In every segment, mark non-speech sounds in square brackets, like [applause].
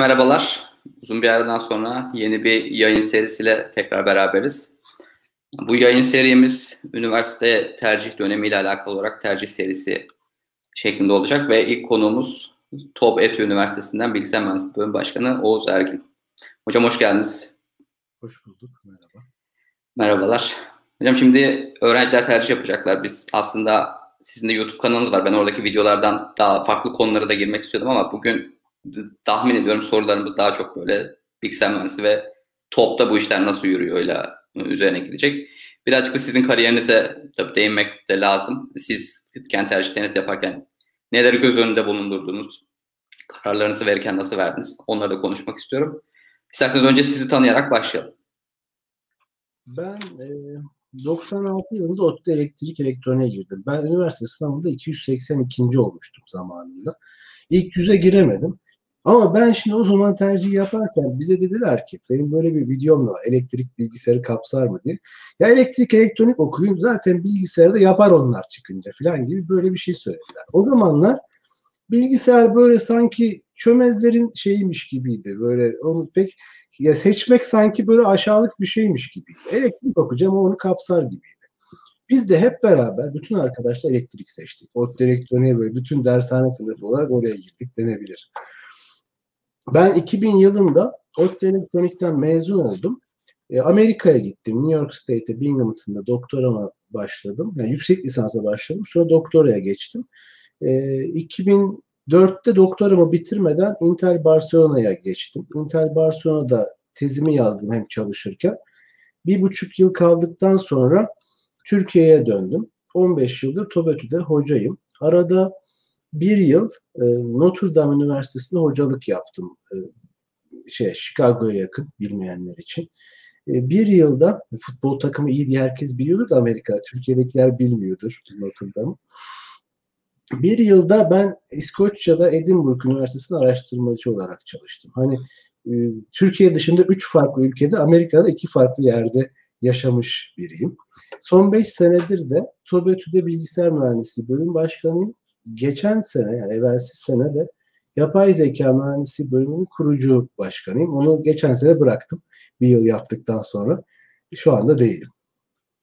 Merhabalar. Uzun bir aradan sonra yeni bir yayın serisiyle tekrar beraberiz. Bu yayın serimiz üniversite tercih dönemiyle alakalı olarak tercih serisi şeklinde olacak ve ilk konuğumuz TOB ETÜ Üniversitesi'nden Bilgisayar Mühendisliği Bölüm Başkanı Oğuz Ergin. Hocam hoş geldiniz. Hoş bulduk. Merhaba. Merhabalar. Hocam şimdi öğrenciler tercih yapacaklar. Biz aslında sizin de YouTube kanalınız var. Ben oradaki videolardan daha farklı konulara da girmek istiyordum ama bugün tahmin ediyorum sorularımız daha çok böyle bilgisayar mühendisi ve topta bu işler nasıl yürüyor öyle üzerine gidecek. Birazcık da sizin kariyerinize tabii değinmek de lazım. Siz kendi tercihlerinizi yaparken neleri göz önünde bulundurdunuz? Kararlarınızı verirken nasıl verdiniz? Onları da konuşmak istiyorum. İsterseniz önce sizi tanıyarak başlayalım. Ben e, 96 yılında ODTÜ elektrik elektroniğe girdim. Ben üniversite sınavında 282. olmuştum zamanında. İlk yüze giremedim. Ama ben şimdi o zaman tercih yaparken bize dediler ki benim böyle bir videom da var. Elektrik bilgisayarı kapsar mı diye. Ya elektrik elektronik okuyun zaten bilgisayarda yapar onlar çıkınca falan gibi böyle bir şey söylediler. O zamanlar bilgisayar böyle sanki çömezlerin şeyiymiş gibiydi. Böyle onu pek ya seçmek sanki böyle aşağılık bir şeymiş gibiydi. Elektrik okuyacağım onu kapsar gibiydi. Biz de hep beraber bütün arkadaşlar elektrik seçtik. O elektroniğe böyle bütün dershane sınıfı olarak oraya girdik denebilir. Ben 2000 yılında ODTÜ Elektronik'ten mezun oldum. E, Amerika'ya gittim. New York State'e Binghamton'da doktorama başladım. Yani yüksek lisansa başladım. Sonra doktoraya geçtim. E, 2004'te doktoramı bitirmeden Intel Barcelona'ya geçtim. Intel Barcelona'da tezimi yazdım hem çalışırken. Bir buçuk yıl kaldıktan sonra Türkiye'ye döndüm. 15 yıldır TOBETÜ'de hocayım. Arada bir yıl e, Notre Dame Üniversitesi'nde hocalık yaptım. E, şey Chicago'ya yakın bilmeyenler için. E, bir yılda futbol takımı iyi diye herkes biliyordur da Amerika. Türkiye'dekiler bilmiyordur Notre Dame'ı. Bir yılda ben İskoçya'da Edinburgh Üniversitesi'nde araştırmacı olarak çalıştım. Hani e, Türkiye dışında üç farklı ülkede, Amerika'da iki farklı yerde yaşamış biriyim. Son beş senedir de TOBETÜ'de bilgisayar mühendisliği bölüm başkanıyım geçen sene yani evvelsi sene de yapay zeka mühendisi bölümünün kurucu başkanıyım. Onu geçen sene bıraktım. Bir yıl yaptıktan sonra. Şu anda değilim.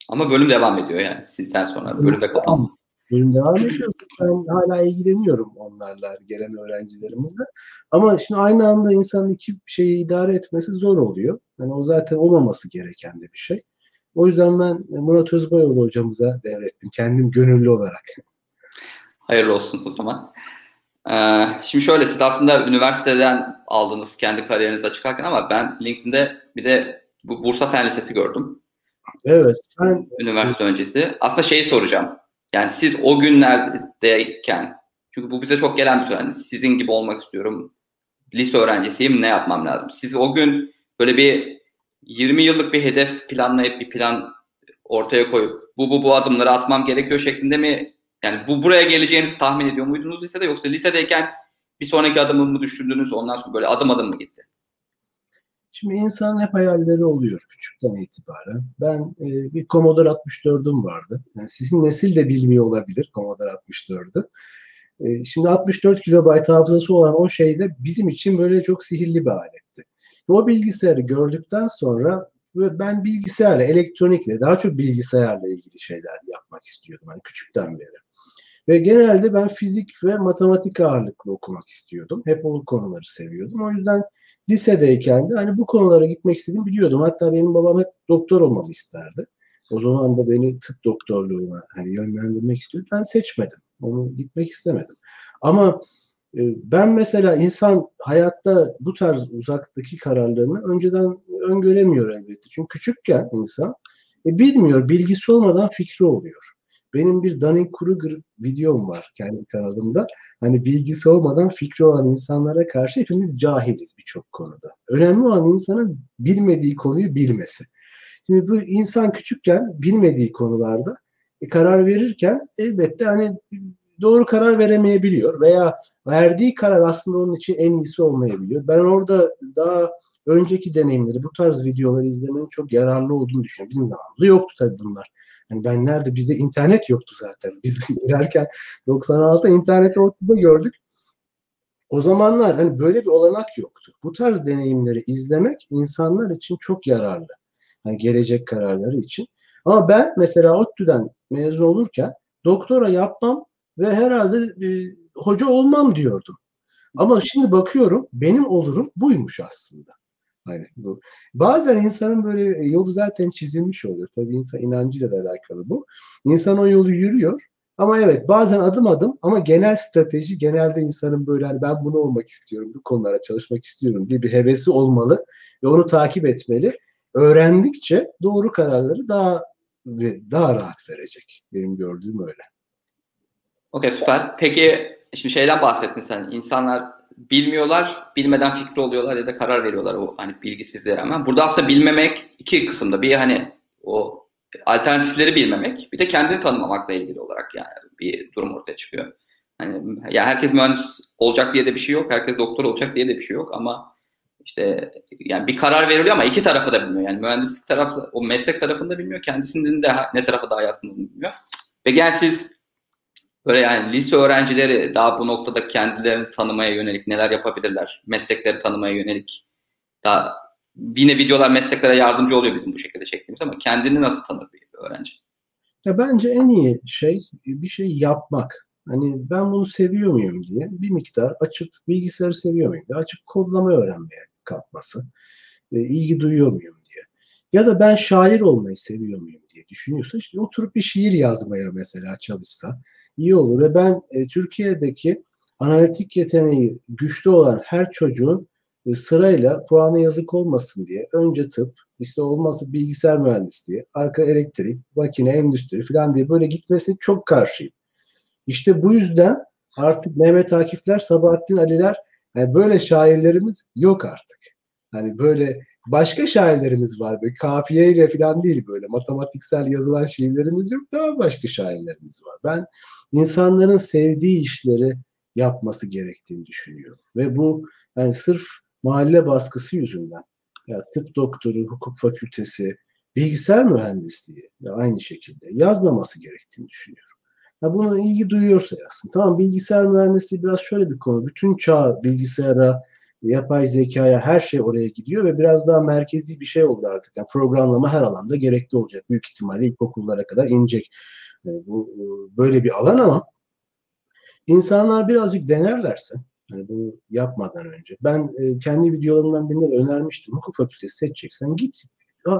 Ama bölüm devam ediyor yani sizden sonra. Bölüm de kapandı. Bölüm devam ediyor. Ben hala ilgileniyorum onlarla, gelen öğrencilerimizle. Ama şimdi aynı anda insanın iki şeyi idare etmesi zor oluyor. Yani o zaten olmaması gereken de bir şey. O yüzden ben Murat Özbayoğlu hocamıza devrettim. Kendim gönüllü olarak. Hayırlı olsun o zaman. Ee, şimdi şöyle siz aslında üniversiteden aldınız kendi kariyerinizi açıklarken ama ben LinkedIn'de bir de bu Bursa Fen Lisesi gördüm. Evet. Ben... Üniversite öncesi. Aslında şeyi soracağım. Yani siz o günlerdeyken çünkü bu bize çok gelen bir soru. Yani sizin gibi olmak istiyorum. Lise öğrencisiyim ne yapmam lazım? Siz o gün böyle bir 20 yıllık bir hedef planlayıp bir plan ortaya koyup bu bu bu adımları atmam gerekiyor şeklinde mi yani bu buraya geleceğinizi tahmin ediyor muydunuz lisede yoksa lisedeyken bir sonraki adımı mı düşündünüz ondan sonra böyle adım adım mı gitti? Şimdi insan hep hayalleri oluyor küçükten itibaren. Ben e, bir Commodore 64'üm vardı. Yani sizin nesil de bilmiyor olabilir Commodore 64'ü. E, şimdi 64 kilobayt hafızası olan o şey de bizim için böyle çok sihirli bir aletti. O bilgisayarı gördükten sonra ve ben bilgisayarla, elektronikle, daha çok bilgisayarla ilgili şeyler yapmak istiyordum yani küçükten beri. Ve genelde ben fizik ve matematik ağırlıklı okumak istiyordum. Hep o konuları seviyordum. O yüzden lisedeyken de hani bu konulara gitmek istediğimi biliyordum. Hatta benim babam hep doktor olmamı isterdi. O zaman da beni tıp doktorluğuna hani yönlendirmek istiyordu. Ben seçmedim. Onu gitmek istemedim. Ama e, ben mesela insan hayatta bu tarz uzaktaki kararlarını önceden öngöremiyor elbette. Çünkü küçükken insan e, bilmiyor, bilgisi olmadan fikri oluyor. Benim bir Dunning-Kruger videom var kendi kanalımda. Hani bilgisi olmadan fikri olan insanlara karşı hepimiz cahiliz birçok konuda. Önemli olan insanın bilmediği konuyu bilmesi. Şimdi bu insan küçükken bilmediği konularda e, karar verirken elbette hani doğru karar veremeyebiliyor veya verdiği karar aslında onun için en iyisi olmayabiliyor. Ben orada daha önceki deneyimleri, bu tarz videoları izlemenin çok yararlı olduğunu düşünüyorum. Bizim zamanımızda yoktu tabii bunlar. Yani ben nerede? Bizde internet yoktu zaten. [laughs] Biz girerken 96'da interneti ortada gördük. o zamanlar hani böyle bir olanak yoktu. Bu tarz deneyimleri izlemek insanlar için çok yararlı. Hani gelecek kararları için. Ama ben mesela ODTÜ'den mezun olurken doktora yapmam ve herhalde e, hoca olmam diyordum. Ama şimdi bakıyorum benim olurum buymuş aslında. Hani bu. Bazen insanın böyle yolu zaten çizilmiş oluyor. Tabii insan inancıyla da alakalı bu. İnsan o yolu yürüyor. Ama evet bazen adım adım ama genel strateji genelde insanın böyle hani ben bunu olmak istiyorum, bu konulara çalışmak istiyorum diye bir hevesi olmalı ve onu takip etmeli. Öğrendikçe doğru kararları daha daha rahat verecek. Benim gördüğüm öyle. Okey süper. Peki şimdi şeyden bahsettin sen. İnsanlar bilmiyorlar, bilmeden fikri oluyorlar ya da karar veriyorlar o hani bilgisizliğe rağmen. Burada aslında bilmemek iki kısımda. Bir hani o alternatifleri bilmemek, bir de kendini tanımamakla ilgili olarak yani bir durum ortaya çıkıyor. Hani ya herkes mühendis olacak diye de bir şey yok, herkes doktor olacak diye de bir şey yok ama işte yani bir karar veriliyor ama iki tarafı da bilmiyor. Yani mühendislik tarafı, o meslek tarafını da bilmiyor, kendisinin de ne tarafa daha yatkın olduğunu bilmiyor. Ve gel siz böyle yani lise öğrencileri daha bu noktada kendilerini tanımaya yönelik neler yapabilirler, meslekleri tanımaya yönelik daha yine videolar mesleklere yardımcı oluyor bizim bu şekilde çektiğimiz ama kendini nasıl tanır bir öğrenci? Ya bence en iyi şey bir şey yapmak. Hani ben bunu seviyor muyum diye bir miktar açıp bilgisayarı seviyor muyum diye açıp kodlama öğrenmeye kalkması. E, ilgi duyuyor muyum diye. Ya da ben şair olmayı seviyor muyum diye düşünüyorsa işte oturup bir şiir yazmaya mesela çalışsa iyi olur. Ve ben e, Türkiye'deki analitik yeteneği güçlü olan her çocuğun e, sırayla puanı yazık olmasın diye önce tıp, işte olmazsa bilgisayar mühendisliği, arka elektrik, makine, endüstri falan diye böyle gitmesi çok karşıyım. İşte bu yüzden artık Mehmet Akifler, Sabahattin Aliler yani böyle şairlerimiz yok artık. Hani böyle başka şairlerimiz var. Böyle kafiyeyle falan değil böyle matematiksel yazılan şiirlerimiz yok. Daha başka şairlerimiz var. Ben insanların sevdiği işleri yapması gerektiğini düşünüyorum. Ve bu yani sırf mahalle baskısı yüzünden ya tıp doktoru, hukuk fakültesi, bilgisayar mühendisliği de aynı şekilde yazmaması gerektiğini düşünüyorum. Ya buna ilgi duyuyorsa yazsın. Tamam bilgisayar mühendisliği biraz şöyle bir konu. Bütün çağ bilgisayara, yapay zekaya her şey oraya gidiyor ve biraz daha merkezi bir şey oldu artık. Yani programlama her alanda gerekli olacak. Büyük ihtimalle ilkokullara kadar inecek. Yani bu böyle bir alan ama insanlar birazcık denerlerse yani bunu yapmadan önce. Ben e, kendi videolarımdan birinde önermiştim. Hukuk fakültesi seçeceksen git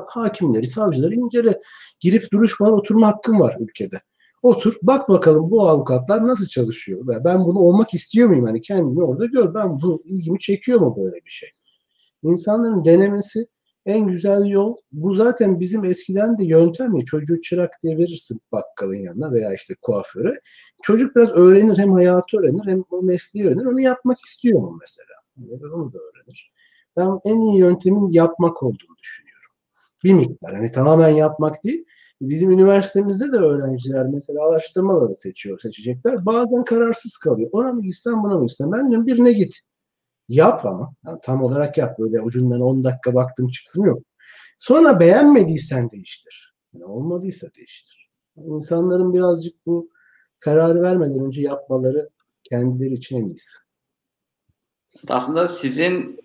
hakimleri, savcıları incele. Girip duruşmadan oturma hakkın var ülkede. Otur, bak bakalım bu avukatlar nasıl çalışıyor. Ben bunu olmak istiyor muyum? Hani kendimi orada gör. Ben bu ilgimi çekiyor mu böyle bir şey? İnsanların denemesi en güzel yol bu zaten bizim eskiden de yöntem ya çocuğu çırak diye verirsin bakkalın yanına veya işte kuaföre. Çocuk biraz öğrenir hem hayatı öğrenir hem o mesleği öğrenir. Onu yapmak istiyor mu mesela? Onu da öğrenir. Ben en iyi yöntemin yapmak olduğunu düşünüyorum. Bir miktar. Hani tamamen yapmak değil. Bizim üniversitemizde de öğrenciler mesela araştırmaları seçiyor, seçecekler. Bazen kararsız kalıyor. Ona mı gitsem buna mı gitsem? Ben diyorum birine git. Yap ama. Yani tam olarak yap. Böyle ucundan 10 dakika baktım çıktım yok. Sonra beğenmediysen değiştir. Yani olmadıysa değiştir. İnsanların birazcık bu kararı vermeden önce yapmaları kendileri için en iyisi. Aslında sizin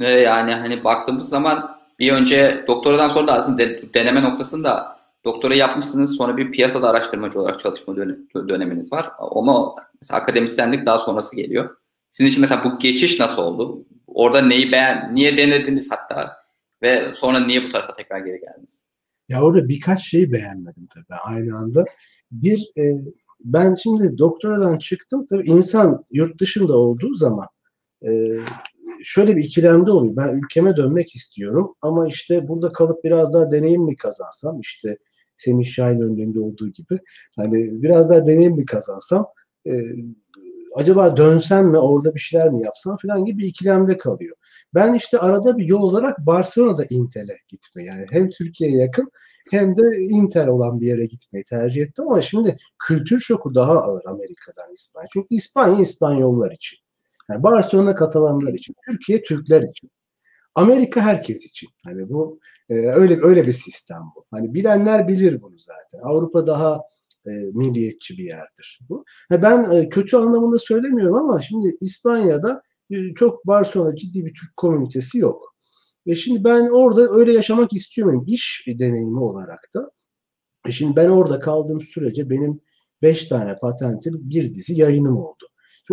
e, yani hani baktığımız zaman bir önce doktoradan sonra da aslında deneme noktasında doktora yapmışsınız sonra bir piyasada araştırmacı olarak çalışma döneminiz var. Ama mesela akademisyenlik daha sonrası geliyor. Sizin için mesela bu geçiş nasıl oldu? Orada neyi beğen, niye denediniz hatta ve sonra niye bu tarafa tekrar geri geldiniz? Ya orada birkaç şeyi beğenmedim tabii aynı anda. Bir, e, ben şimdi doktoradan çıktım. Tabii insan yurt dışında olduğu zaman e, şöyle bir ikilemde oluyor. Ben ülkeme dönmek istiyorum ama işte burada kalıp biraz daha deneyim mi kazansam işte Semih Şahin önünde olduğu gibi hani biraz daha deneyim mi kazansam e, acaba dönsem mi orada bir şeyler mi yapsam falan gibi bir ikilemde kalıyor. Ben işte arada bir yol olarak Barcelona'da Intel'e gitmeyi yani hem Türkiye'ye yakın hem de Intel olan bir yere gitmeyi tercih ettim ama şimdi kültür şoku daha ağır Amerika'dan İspanya. Çünkü İspanya İspanyollar için. Yani Barcelona Katalanlar için, Türkiye Türkler için. Amerika herkes için. Hani bu e, öyle öyle bir sistem bu. Hani bilenler bilir bunu zaten. Avrupa daha e, milliyetçi bir yerdir. Bu. Ben e, kötü anlamında söylemiyorum ama şimdi İspanya'da e, çok Barcelona ciddi bir Türk komünitesi yok. Ve şimdi ben orada öyle yaşamak istiyorum. İş deneyimi olarak da. E şimdi ben orada kaldığım sürece benim 5 tane patentim bir dizi yayınım oldu.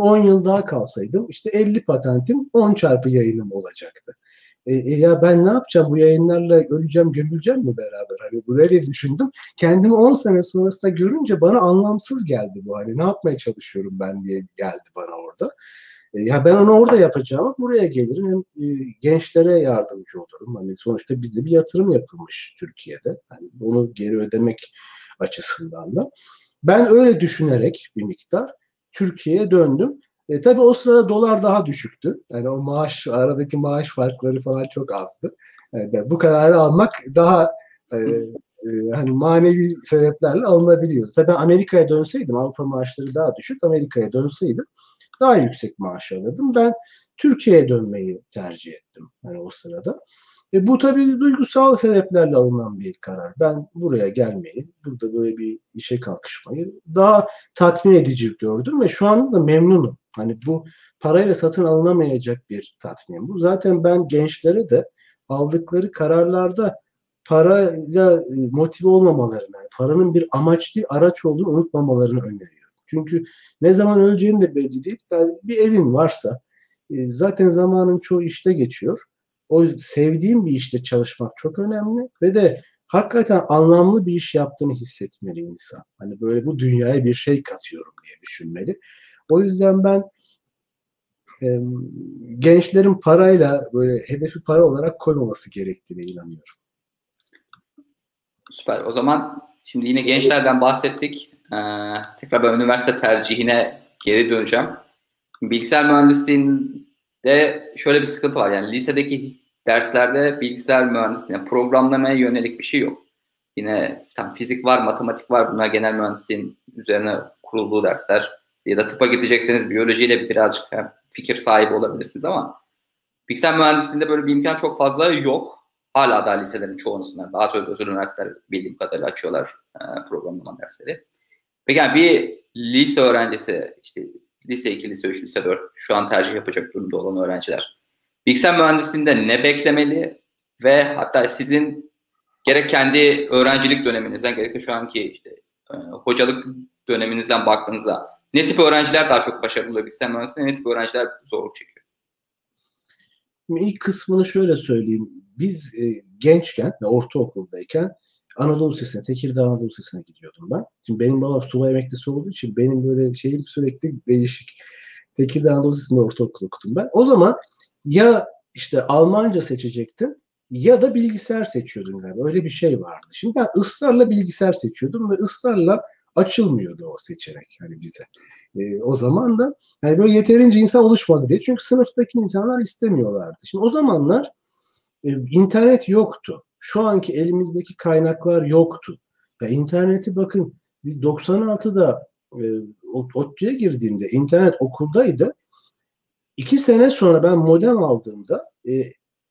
10 yıl daha kalsaydım işte 50 patentim 10 çarpı yayınım olacaktı. E, e, ya ben ne yapacağım bu yayınlarla öleceğim gömüleceğim mi beraber hani bu böyle düşündüm. Kendimi 10 sene sonrasında görünce bana anlamsız geldi bu hani ne yapmaya çalışıyorum ben diye geldi bana orada. E, ya ben onu orada yapacağım buraya gelirim hem e, gençlere yardımcı olurum. Hani sonuçta bizde bir yatırım yapılmış Türkiye'de. Hani bunu geri ödemek açısından da. Ben öyle düşünerek bir miktar Türkiye'ye döndüm. E, tabii o sırada dolar daha düşüktü. Yani o maaş, aradaki maaş farkları falan çok azdı. Yani e, bu kararı almak daha e, e, hani manevi sebeplerle alınabiliyordu. Tabii Amerika'ya dönseydim, Avrupa maaşları daha düşük, Amerika'ya dönseydim daha yüksek maaş alırdım. Ben Türkiye'ye dönmeyi tercih ettim hani o sırada. E bu tabii duygusal sebeplerle alınan bir karar. Ben buraya gelmeyi, burada böyle bir işe kalkışmayı daha tatmin edici gördüm ve şu anda da memnunum. Hani bu parayla satın alınamayacak bir tatmin bu. Zaten ben gençlere de aldıkları kararlarda parayla e, motive olmamalarını, paranın bir amaç değil araç olduğunu unutmamalarını öneriyorum. Çünkü ne zaman öleceğini de belli değil. Yani bir evin varsa e, zaten zamanın çoğu işte geçiyor o sevdiğim bir işte çalışmak çok önemli ve de hakikaten anlamlı bir iş yaptığını hissetmeli insan. Hani böyle bu dünyaya bir şey katıyorum diye düşünmeli. O yüzden ben e, gençlerin parayla böyle hedefi para olarak koymaması gerektiğine inanıyorum. Süper. O zaman şimdi yine gençlerden bahsettik. Ee, tekrar ben üniversite tercihine geri döneceğim. Bilgisayar mühendisliğinin de şöyle bir sıkıntı var. Yani lisedeki derslerde bilgisayar mühendisliğine, yani programlamaya yönelik bir şey yok. Yine tam fizik var, matematik var. Bunlar genel mühendisliğin üzerine kurulduğu dersler. Ya da tıpa gidecekseniz biyolojiyle birazcık fikir sahibi olabilirsiniz ama bilgisayar mühendisliğinde böyle bir imkan çok fazla yok. Hala da liselerin çoğunlusundan. Bazı özel üniversiteler bildiğim kadarıyla açıyorlar programlama dersleri. Peki yani bir lise öğrencisi işte lise 2, lise 3, lise 4 şu an tercih yapacak durumda olan öğrenciler. Bilgisayar mühendisliğinde ne beklemeli ve hatta sizin gerek kendi öğrencilik döneminizden gerek de şu anki işte e, hocalık döneminizden baktığınızda ne tip öğrenciler daha çok başarılı oluyor bilgisayar mühendisliğinde ne tip öğrenciler zorluk çekiyor? İlk kısmını şöyle söyleyeyim. Biz e, gençken ve ortaokuldayken Anadolu Lisesi'ne, Tekirdağ Anadolu Lisesi'ne gidiyordum ben. Şimdi benim babam subay emeklisi olduğu için benim böyle şeyim sürekli değişik. Tekirdağ Anadolu Lisesi'nde ortaokul okudum ben. O zaman ya işte Almanca seçecektim ya da bilgisayar seçiyordum galiba. Öyle bir şey vardı. Şimdi ben ısrarla bilgisayar seçiyordum ve ısrarla açılmıyordu o seçenek hani bize. E, o zaman da hani böyle yeterince insan oluşmadı diye. Çünkü sınıftaki insanlar istemiyorlardı. Şimdi o zamanlar e, internet yoktu şu anki elimizdeki kaynaklar yoktu. Ya interneti bakın biz 96'da e, ODTÜ'ye girdiğimde internet okuldaydı. İki sene sonra ben modem aldığımda e,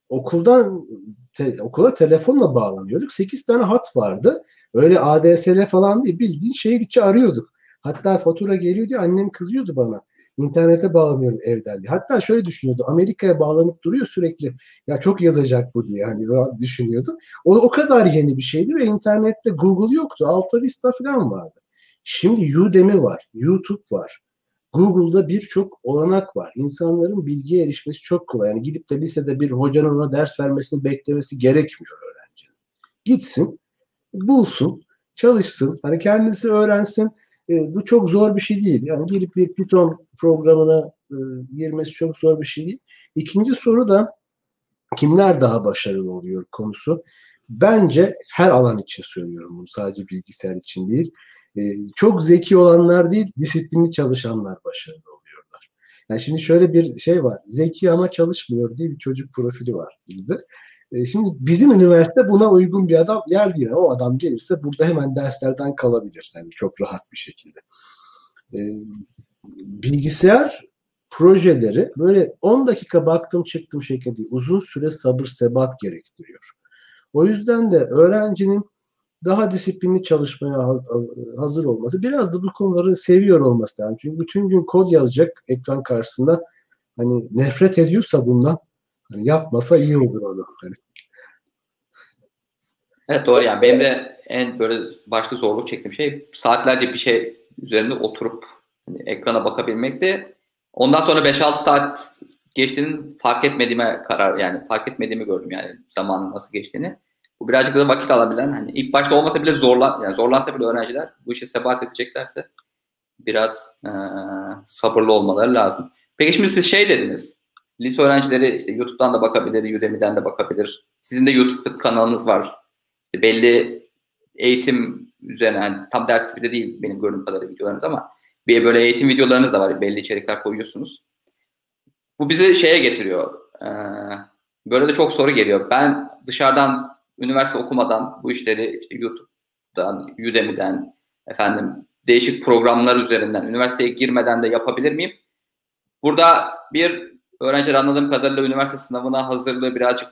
okuldan te, okula telefonla bağlanıyorduk. Sekiz tane hat vardı. Öyle ADSL falan değil. Bildiğin şehir içi arıyorduk. Hatta fatura geliyor diye annem kızıyordu bana. İnternete bağlanıyorum evden diye. Hatta şöyle düşünüyordu. Amerika'ya bağlanıp duruyor sürekli. Ya çok yazacak bu diye hani düşünüyordu. O o kadar yeni bir şeydi ve internette Google yoktu. Alta Vista falan vardı. Şimdi Udemy var, YouTube var. Google'da birçok olanak var. İnsanların bilgiye erişmesi çok kolay. Yani gidip de lisede bir hocanın ona ders vermesini beklemesi gerekmiyor öğrencinin. Gitsin, bulsun, çalışsın, hani kendisi öğrensin e, bu çok zor bir şey değil. Yani girip bir Python programına e, girmesi çok zor bir şey değil. İkinci soru da kimler daha başarılı oluyor konusu. Bence her alan için söylüyorum bunu sadece bilgisayar için değil. E, çok zeki olanlar değil, disiplinli çalışanlar başarılı oluyorlar. Yani şimdi şöyle bir şey var. Zeki ama çalışmıyor diye bir çocuk profili var bizde. E, şimdi bizim üniversite buna uygun bir adam yer değil. O adam gelirse burada hemen derslerden kalabilir. Yani çok rahat bir şekilde. E, bilgisayar projeleri böyle 10 dakika baktım çıktım şekilde uzun süre sabır sebat gerektiriyor. O yüzden de öğrencinin daha disiplinli çalışmaya hazır olması, biraz da bu konuları seviyor olması lazım. Çünkü bütün gün kod yazacak ekran karşısında hani nefret ediyorsa bundan hani yapmasa iyi olur onu. Hani. Evet doğru yani benim de en böyle başta zorluk çektiğim şey saatlerce bir şey üzerinde oturup hani ekrana bakabilmekti. Ondan sonra 5-6 saat geçtiğini fark etmediğime karar yani fark etmediğimi gördüm yani zamanın nasıl geçtiğini. Bu birazcık da vakit alabilen hani ilk başta olmasa bile zorla yani zorlansa bile öğrenciler bu işe sebat edeceklerse biraz e, sabırlı olmaları lazım. Peki şimdi siz şey dediniz. Lise öğrencileri işte YouTube'dan da bakabilir, Udemy'den de bakabilir. Sizin de YouTube kanalınız var. İşte belli eğitim üzerine yani tam ders gibi de değil benim gördüğüm kadarıyla videolarınız ama bir böyle eğitim videolarınız da var. Belli içerikler koyuyorsunuz. Bu bizi şeye getiriyor. Böyle de çok soru geliyor. Ben dışarıdan üniversite okumadan bu işleri işte YouTube'dan, Udemy'den efendim değişik programlar üzerinden üniversiteye girmeden de yapabilir miyim? Burada bir öğrenciler anladığım kadarıyla üniversite sınavına hazırlığı birazcık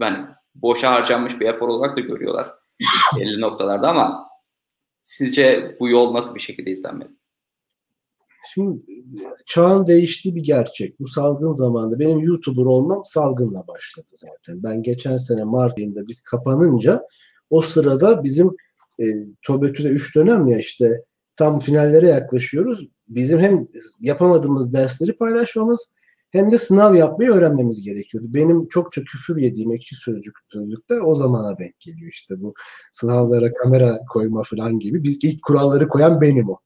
yani boşa harcanmış bir efor olarak da görüyorlar [laughs] belli noktalarda ama sizce bu yol nasıl bir şekilde izlenmeli? Şimdi çağın değiştiği bir gerçek. Bu salgın zamanında benim YouTuber olmam salgınla başladı zaten. Ben geçen sene Mart ayında biz kapanınca o sırada bizim e, TOBETÜ'de 3 dönem ya işte tam finallere yaklaşıyoruz. Bizim hem yapamadığımız dersleri paylaşmamız hem de sınav yapmayı öğrenmemiz gerekiyordu. Benim çokça küfür yediğim ekşi sözcük sözlükte o zamana denk geliyor işte bu sınavlara kamera koyma falan gibi. Biz ilk kuralları koyan benim o.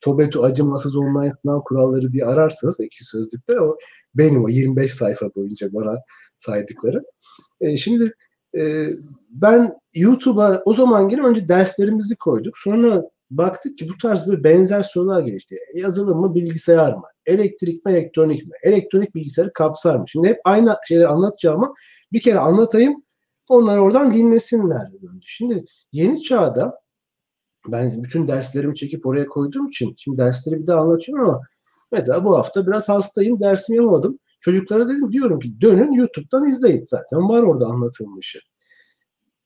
Tobetu acımasız online sınav kuralları diye ararsanız ekşi sözlükte o benim o 25 sayfa boyunca bana saydıkları. E, şimdi e, ben YouTube'a o zaman gelip önce derslerimizi koyduk. Sonra baktık ki bu tarz bir benzer sorular gelişti. Yazılım mı, bilgisayar mı? Elektrik mi, elektronik mi? Elektronik bilgisayarı kapsar mı? Şimdi hep aynı şeyleri anlatacağım ama bir kere anlatayım. Onlar oradan dinlesinler. Şimdi yeni çağda ben bütün derslerimi çekip oraya koyduğum için şimdi dersleri bir daha anlatıyorum ama mesela bu hafta biraz hastayım dersimi yapamadım. Çocuklara dedim diyorum ki dönün YouTube'dan izleyin. Zaten var orada anlatılmışı.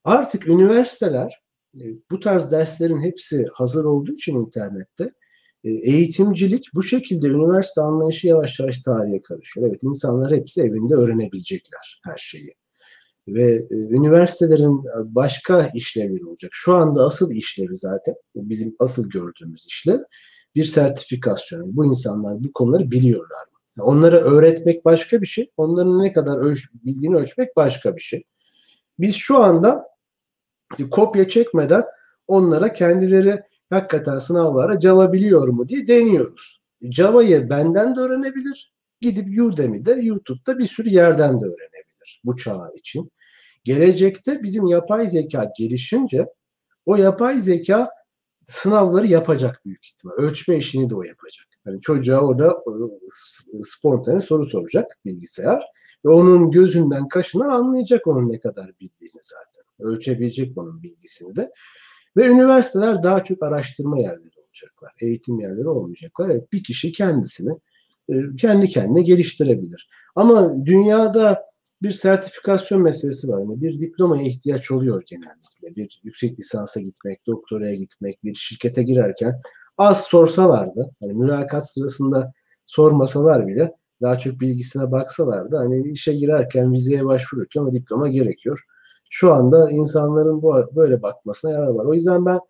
Artık üniversiteler e, bu tarz derslerin hepsi hazır olduğu için internette eğitimcilik bu şekilde üniversite anlayışı yavaş yavaş tarihe karışıyor. Evet insanlar hepsi evinde öğrenebilecekler her şeyi. Ve e, üniversitelerin başka işlevleri olacak. Şu anda asıl işlevi zaten bizim asıl gördüğümüz işlev bir sertifikasyon. Bu insanlar bu konuları biliyorlar mı? Onlara öğretmek başka bir şey. Onların ne kadar ölç bildiğini ölçmek başka bir şey. Biz şu anda kopya çekmeden onlara kendileri hakikaten sınavlara Java biliyor mu diye deniyoruz. Java'yı benden de öğrenebilir. Gidip Udemy'de, YouTube'da bir sürü yerden de öğrenebilir bu çağ için. Gelecekte bizim yapay zeka gelişince o yapay zeka sınavları yapacak büyük ihtimal. Ölçme işini de o yapacak. Yani çocuğa orada e, spontane soru soracak bilgisayar ve onun gözünden kaşından anlayacak onun ne kadar bildiğini zaten. Ölçebilecek onun bilgisini de. Ve üniversiteler daha çok araştırma yerleri olacaklar. Eğitim yerleri olmayacaklar. Evet, bir kişi kendisini e, kendi kendine geliştirebilir. Ama dünyada bir sertifikasyon meselesi var. Yani bir diplomaya ihtiyaç oluyor genellikle. Bir yüksek lisansa gitmek, doktoraya gitmek, bir şirkete girerken az sorsalardı, hani mülakat sırasında sormasalar bile daha çok bilgisine baksalardı hani işe girerken vizeye başvururken o diploma gerekiyor. Şu anda insanların bu böyle bakmasına yarar var. O yüzden ben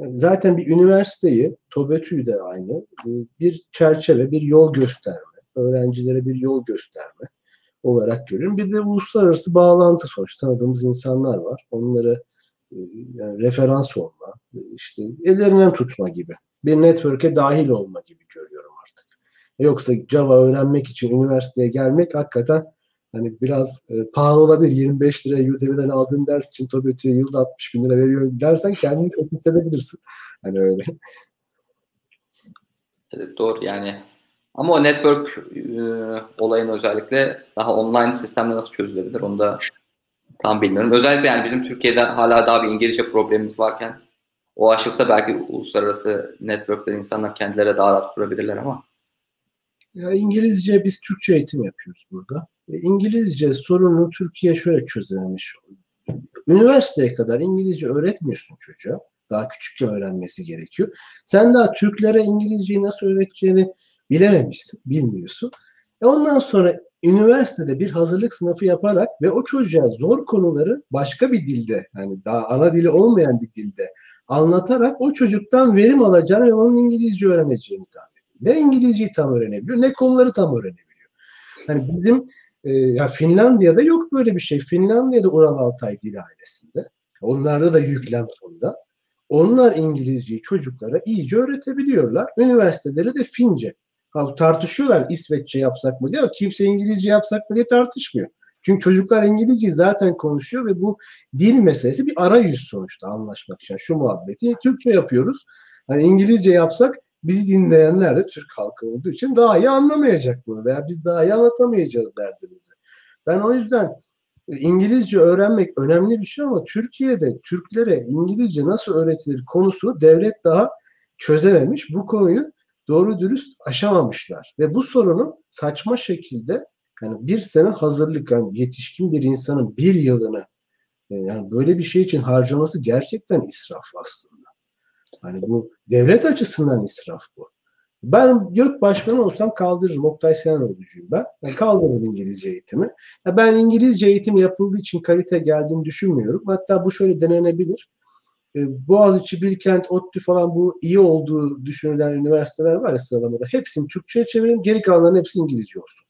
zaten bir üniversiteyi, TOBETÜ'yü de aynı, e, bir çerçeve, bir yol gösterme, öğrencilere bir yol gösterme olarak görüyorum. Bir de uluslararası bağlantı sonuç tanıdığımız insanlar var. Onları e, yani referans olma, e, işte ellerinden tutma gibi. Bir network'e dahil olma gibi görüyorum artık. Yoksa Java öğrenmek için üniversiteye gelmek hakikaten hani biraz e, pahalı olabilir. 25 liraya Udemy'den aldığın ders için TOBİTÜ'ye yılda 60 bin lira veriyorum dersen kendini kötü hissedebilirsin. [laughs] Hani öyle. Evet, doğru yani ama o network e, olayını özellikle daha online sistemle nasıl çözülebilir onu da tam bilmiyorum. Özellikle yani bizim Türkiye'de hala daha bir İngilizce problemimiz varken o aşılsa belki uluslararası networkler insanlar kendileri daha rahat kurabilirler ama. İngilizce biz Türkçe eğitim yapıyoruz burada. E, İngilizce sorunu Türkiye şöyle çözememiş. üniversiteye kadar İngilizce öğretmiyorsun çocuğa. Daha küçükken öğrenmesi gerekiyor. Sen daha Türklere İngilizceyi nasıl öğreteceğini bilememişsin, bilmiyorsun. E ondan sonra üniversitede bir hazırlık sınıfı yaparak ve o çocuğa zor konuları başka bir dilde, yani daha ana dili olmayan bir dilde anlatarak o çocuktan verim alacağını ve onun İngilizce öğreneceğini tahmin. Ne İngilizceyi tam öğrenebiliyor, ne konuları tam öğrenebiliyor. Yani bizim e, ya Finlandiya'da yok böyle bir şey. Finlandiya'da Ural Altay dil ailesinde. Onlarda da yüklem sonunda. Onlar İngilizceyi çocuklara iyice öğretebiliyorlar. Üniversiteleri de Fince. Ha, tartışıyorlar İsveççe yapsak mı diye ama kimse İngilizce yapsak mı diye tartışmıyor. Çünkü çocuklar İngilizceyi zaten konuşuyor ve bu dil meselesi bir arayüz sonuçta anlaşmak için. Şu muhabbeti Türkçe yapıyoruz. Hani İngilizce yapsak bizi dinleyenler de Türk halkı olduğu için daha iyi anlamayacak bunu veya biz daha iyi anlatamayacağız derdimizi. Ben o yüzden İngilizce öğrenmek önemli bir şey ama Türkiye'de Türklere İngilizce nasıl öğretilir konusunu devlet daha çözememiş. Bu konuyu doğru dürüst aşamamışlar. Ve bu sorunu saçma şekilde yani bir sene hazırlık yani yetişkin bir insanın bir yılını yani böyle bir şey için harcaması gerçekten israf aslında. Hani bu devlet açısından israf bu. Ben YÖK başkanı olsam kaldırırım. Oktay Senanoğlu'cuyum ben. Yani kaldırırım İngilizce eğitimi. Yani ben İngilizce eğitim yapıldığı için kalite geldiğini düşünmüyorum. Hatta bu şöyle denenebilir. Ee, Boğaziçi, Bilkent, ODTÜ falan bu iyi olduğu düşünülen üniversiteler var ya sıralamada. Hepsini Türkçe'ye çevirelim. Geri kalanların hepsi İngilizce olsun.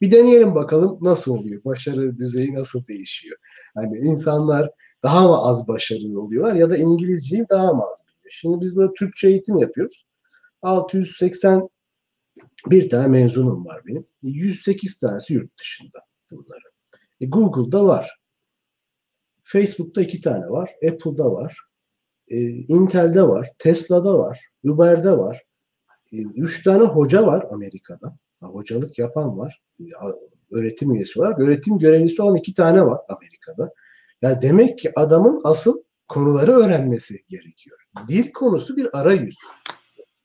Bir deneyelim bakalım nasıl oluyor? Başarı düzeyi nasıl değişiyor? Yani insanlar daha mı az başarılı oluyorlar ya da İngilizceyi daha mı az biliyor? Şimdi biz böyle Türkçe eğitim yapıyoruz. 680 bir tane mezunum var benim. 108 tanesi yurt dışında bunların. E, Google'da var. Facebook'ta iki tane var. Apple'da var. E, Intel'de var. Tesla'da var. Uber'de var. E, üç tane hoca var Amerika'da. Hocalık yapan var. E, öğretim üyesi olarak. Öğretim görevlisi olan iki tane var Amerika'da. Yani demek ki adamın asıl konuları öğrenmesi gerekiyor. Dil konusu bir arayüz.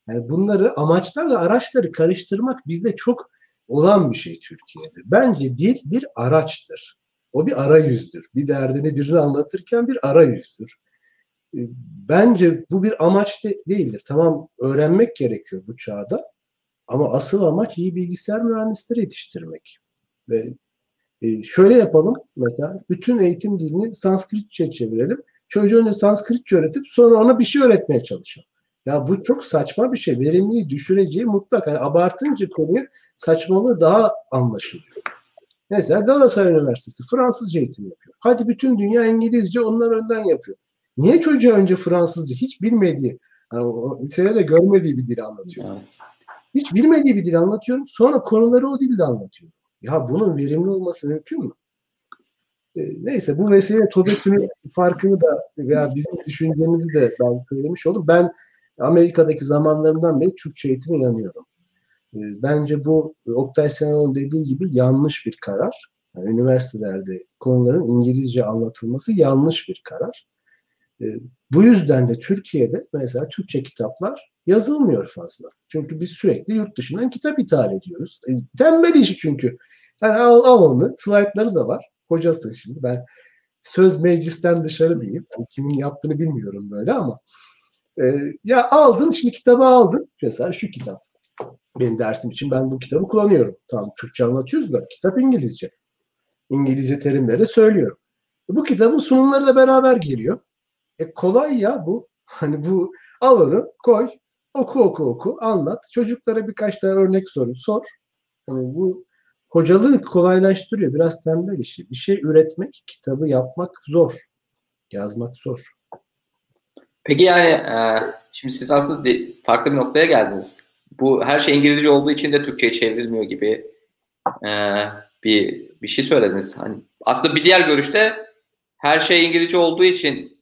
Yani bunları amaçlarla araçları karıştırmak bizde çok olan bir şey Türkiye'de. Bence dil bir araçtır. O bir arayüzdür. Bir derdini birine anlatırken bir arayüzdür. Ee, bence bu bir amaç de değildir. Tamam öğrenmek gerekiyor bu çağda. Ama asıl amaç iyi bilgisayar mühendisleri yetiştirmek. Ve e, şöyle yapalım mesela bütün eğitim dilini Sanskritçe çevirelim. Çocuğu önce Sanskritçe öğretip sonra ona bir şey öğretmeye çalışalım. Ya bu çok saçma bir şey. Verimliyi düşüreceği mutlak. Yani abartınca konuyu saçmalığı daha anlaşılıyor. Mesela Galatasaray Üniversitesi Fransızca eğitim yapıyor. Hadi bütün dünya İngilizce onlar önden yapıyor. Niye çocuğa önce Fransızca hiç bilmediği, yani lisede de görmediği bir dil anlatıyor? Evet. Hiç bilmediği bir dil anlatıyorum. Sonra konuları o dilde anlatıyor. Ya bunun verimli olması mümkün mü? E, neyse bu vesile TOBİT'in farkını da veya bizim düşüncemizi de ben söylemiş oldum. Ben Amerika'daki zamanlarımdan beri Türkçe eğitime inanıyorum. Ee, bence bu Oktay Senal'ın dediği gibi yanlış bir karar. Yani üniversitelerde konuların İngilizce anlatılması yanlış bir karar. Ee, bu yüzden de Türkiye'de mesela Türkçe kitaplar yazılmıyor fazla. Çünkü biz sürekli yurt dışından kitap ithal ediyoruz. E, tembel işi çünkü. Yani al, al onu, slaytları da var. Hocası şimdi ben söz meclisten dışarı diyeyim. Yani kimin yaptığını bilmiyorum böyle ama e, ya aldın şimdi kitabı aldın. Mesela şu kitap. Benim dersim için ben bu kitabı kullanıyorum. Tamam Türkçe anlatıyoruz da kitap İngilizce. İngilizce terimleri söylüyorum. E, bu kitabın sunumları da beraber geliyor. E kolay ya bu. [laughs] Hani bu al koy oku oku oku anlat. Çocuklara birkaç tane örnek soru sor. Yani bu hocalığı kolaylaştırıyor. Biraz tembel işi. Bir şey üretmek, kitabı yapmak zor. Yazmak zor. Peki yani e, şimdi siz aslında farklı bir noktaya geldiniz. Bu her şey İngilizce olduğu için de Türkçe'ye çevrilmiyor gibi e, bir bir şey söylediniz. Hani aslında bir diğer görüşte her şey İngilizce olduğu için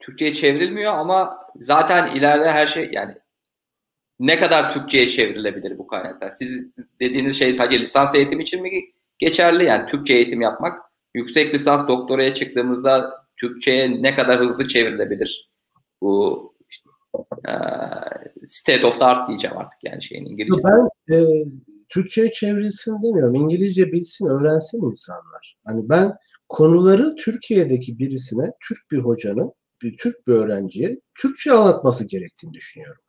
Türkçe'ye çevrilmiyor ama zaten ileride her şey yani ne kadar Türkçe'ye çevrilebilir bu kaynaklar? Siz dediğiniz şey sadece lisans eğitim için mi geçerli? Yani Türkçe eğitim yapmak. Yüksek lisans doktoraya çıktığımızda Türkçe'ye ne kadar hızlı çevrilebilir? bu e, state of the art diyeceğim artık yani şeyin İngilizce. Ben e, Türkçe'ye çevrilsin demiyorum. İngilizce bilsin, öğrensin insanlar. Hani ben konuları Türkiye'deki birisine, Türk bir hocanın, bir Türk bir öğrenciye Türkçe anlatması gerektiğini düşünüyorum.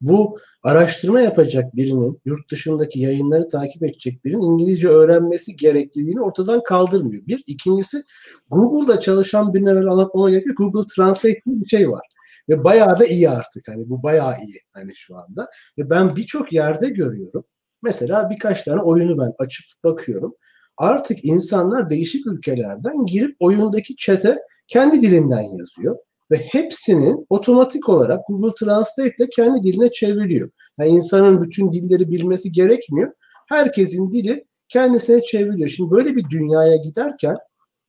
Bu araştırma yapacak birinin, yurt dışındaki yayınları takip edecek birinin İngilizce öğrenmesi gerekliliğini ortadan kaldırmıyor. Bir. ikincisi Google'da çalışan birine anlatmama gerek yok. Google Translate gibi bir şey var. Ve bayağı da iyi artık. Hani bu bayağı iyi hani şu anda. Ve ben birçok yerde görüyorum. Mesela birkaç tane oyunu ben açıp bakıyorum. Artık insanlar değişik ülkelerden girip oyundaki çete kendi dilinden yazıyor ve hepsinin otomatik olarak Google Translate ile kendi diline çevriliyor. Yani insanın bütün dilleri bilmesi gerekmiyor. Herkesin dili kendisine çevriliyor. Şimdi böyle bir dünyaya giderken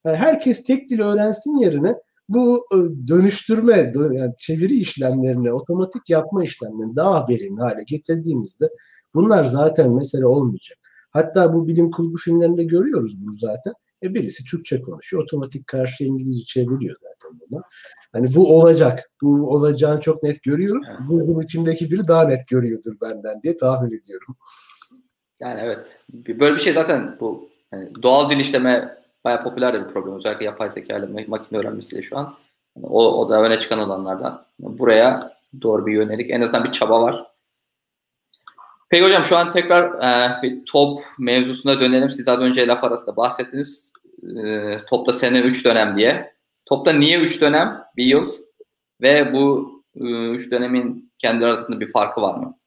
yani herkes tek dil öğrensin yerine bu e, dönüştürme, yani çeviri işlemlerini, otomatik yapma işlemlerini daha verimli hale getirdiğimizde bunlar zaten mesele olmayacak. Hatta bu bilim kurgu filmlerinde görüyoruz bunu zaten. E birisi Türkçe konuşuyor, otomatik karşı İngilizce çeviriyor zaten bunu. Hani bu olacak. Bu olacağını çok net görüyorum. Evet. Bunun içindeki biri daha net görüyordur benden diye tahmin ediyorum. Yani evet. Böyle bir şey zaten bu yani doğal dil işleme bayağı popüler bir program. Özellikle yapay zeka ile makine öğrenmesiyle şu an. o, o da öne çıkan alanlardan. Buraya doğru bir yönelik en azından bir çaba var. Peki hocam şu an tekrar e, bir top mevzusuna dönelim. Siz az önce laf arasında bahsettiniz. E, topta sene 3 dönem diye. Topta niye 3 dönem? Bir yıl. Ve bu 3 e, dönemin kendi arasında bir farkı var mı?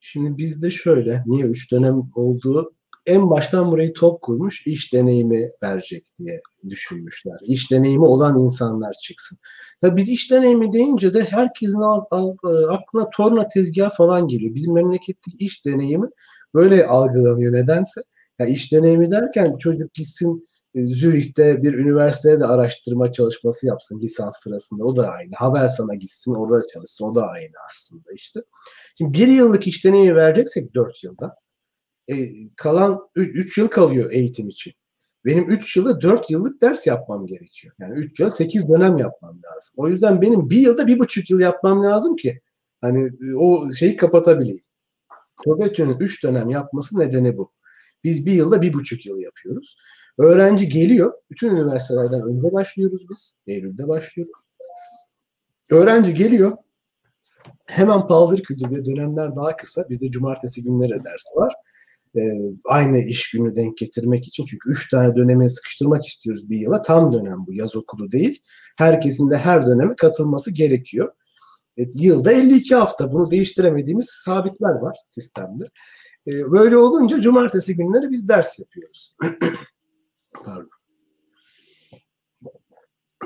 Şimdi bizde şöyle, niye 3 dönem olduğu en baştan burayı top kurmuş iş deneyimi verecek diye düşünmüşler. İş deneyimi olan insanlar çıksın. Tabii biz iş deneyimi deyince de herkesin al, al, e, aklına torna tezgah falan geliyor. Bizim memleketteki iş deneyimi böyle algılanıyor nedense. Yani iş deneyimi derken çocuk gitsin e, Zürih'te bir üniversitede de araştırma çalışması yapsın lisans sırasında. O da aynı. Havelsan'a gitsin orada çalışsın. O da aynı aslında işte. Şimdi bir yıllık iş deneyimi vereceksek dört yılda e, kalan 3 yıl kalıyor eğitim için. Benim 3 yılda 4 yıllık ders yapmam gerekiyor. Yani 3 yıl 8 dönem yapmam lazım. O yüzden benim bir yılda bir buçuk yıl yapmam lazım ki hani o şeyi kapatabileyim. Kobetü'nün 3 dönem yapması nedeni bu. Biz bir yılda bir buçuk yıl yapıyoruz. Öğrenci geliyor. Bütün üniversitelerden önce başlıyoruz biz. Eylül'de başlıyoruz. Öğrenci geliyor. Hemen paldır kültürde dönemler daha kısa. Bizde cumartesi günleri ders var e, aynı iş günü denk getirmek için çünkü üç tane döneme sıkıştırmak istiyoruz bir yıla. Tam dönem bu yaz okulu değil. Herkesin de her döneme katılması gerekiyor. E, yılda 52 hafta bunu değiştiremediğimiz sabitler var sistemde. E, böyle olunca cumartesi günleri biz ders yapıyoruz. [clears throat] Pardon.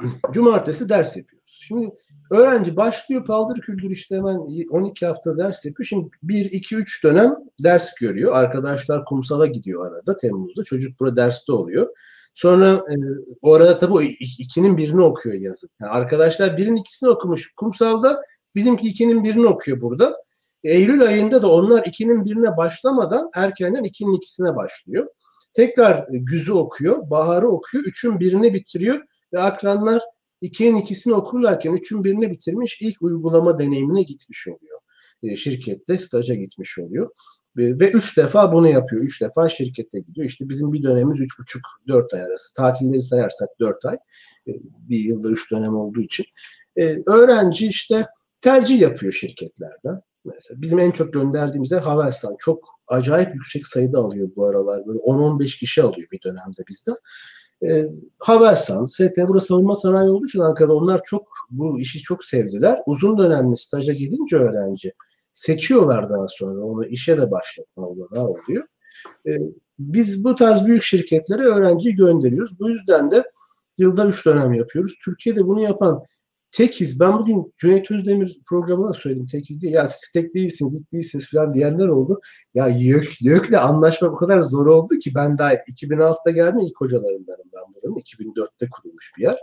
[clears throat] Cumartesi ders yapıyoruz. Şimdi öğrenci başlıyor paldır küldür işte hemen 12 hafta ders yapıyor. Şimdi 1, 2, 3 dönem ders görüyor. Arkadaşlar kumsala gidiyor arada Temmuz'da. Çocuk burada derste oluyor. Sonra e, o arada tabii ikinin birini okuyor yazın. Yani arkadaşlar birin ikisini okumuş kumsalda. Bizimki ikinin birini okuyor burada. Eylül ayında da onlar ikinin birine başlamadan erkenden ikinin ikisine başlıyor. Tekrar güzü okuyor, baharı okuyor, üçün birini bitiriyor ve akranlar ikinin ikisini okurlarken üçün birini bitirmiş ilk uygulama deneyimine gitmiş oluyor. E, şirkette staja gitmiş oluyor. Ve üç defa bunu yapıyor. Üç defa şirkete gidiyor. İşte bizim bir dönemimiz üç buçuk, dört ay arası. Tatilleri sayarsak dört ay. E, bir yılda üç dönem olduğu için. E, öğrenci işte tercih yapıyor şirketlerden. Mesela bizim en çok gönderdiğimiz yer Havelsan. Çok acayip yüksek sayıda alıyor bu aralar. Böyle 10-15 kişi alıyor bir dönemde bizden. E, Havelsan, ST burası savunma sanayi olduğu için Ankara'da onlar çok bu işi çok sevdiler. Uzun dönemli staja gidince öğrenci seçiyorlar daha sonra. Onu işe de başlatma olanağı oluyor. E, biz bu tarz büyük şirketlere öğrenci gönderiyoruz. Bu yüzden de yılda üç dönem yapıyoruz. Türkiye'de bunu yapan tekiz. Ben bugün Cüneyt Özdemir programında söyledim tekiz diye. Ya siz tek değilsiniz, ilk değilsiniz falan diyenler oldu. Ya YÖK, YÖK'le anlaşmak o kadar zor oldu ki ben daha 2006'da geldim ilk hocalarındanım ben buranın. 2004'te kurulmuş bir yer.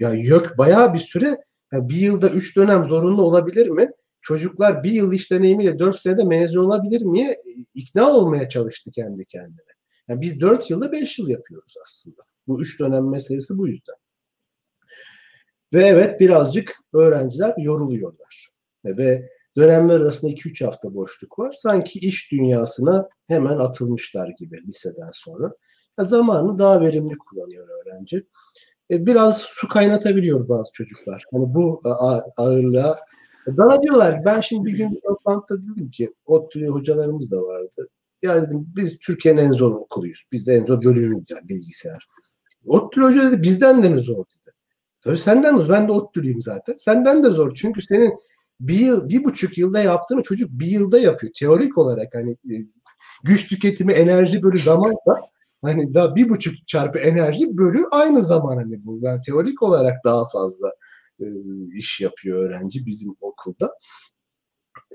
Ya YÖK bayağı bir süre yani bir yılda üç dönem zorunlu olabilir mi? Çocuklar bir yıl iş deneyimiyle dört senede mezun olabilir mi? ikna olmaya çalıştı kendi kendine. Yani biz dört yılda beş yıl yapıyoruz aslında. Bu üç dönem meselesi bu yüzden. Ve evet birazcık öğrenciler yoruluyorlar. Ve dönemler arasında 2-3 hafta boşluk var. Sanki iş dünyasına hemen atılmışlar gibi liseden sonra. zamanını daha verimli kullanıyor öğrenci. E, biraz su kaynatabiliyor bazı çocuklar. Hani bu ağırlığa bana diyorlar ben şimdi bir gün bir toplantıda dedim ki ODTÜ hocalarımız da vardı. Ya dedim biz Türkiye'nin en zor okuluyuz. Biz de en zor bölümümüz yani bilgisayar. ODTÜ hoca dedi bizden de mi zor. Tabii senden de zor. Ben de ODTÜ'lüyüm zaten. Senden de zor. Çünkü senin bir yıl, bir buçuk yılda yaptığını çocuk bir yılda yapıyor. Teorik olarak hani e, güç tüketimi enerji bölü zaman da hani daha bir buçuk çarpı enerji bölü aynı zaman hani bu. Yani teorik olarak daha fazla e, iş yapıyor öğrenci bizim okulda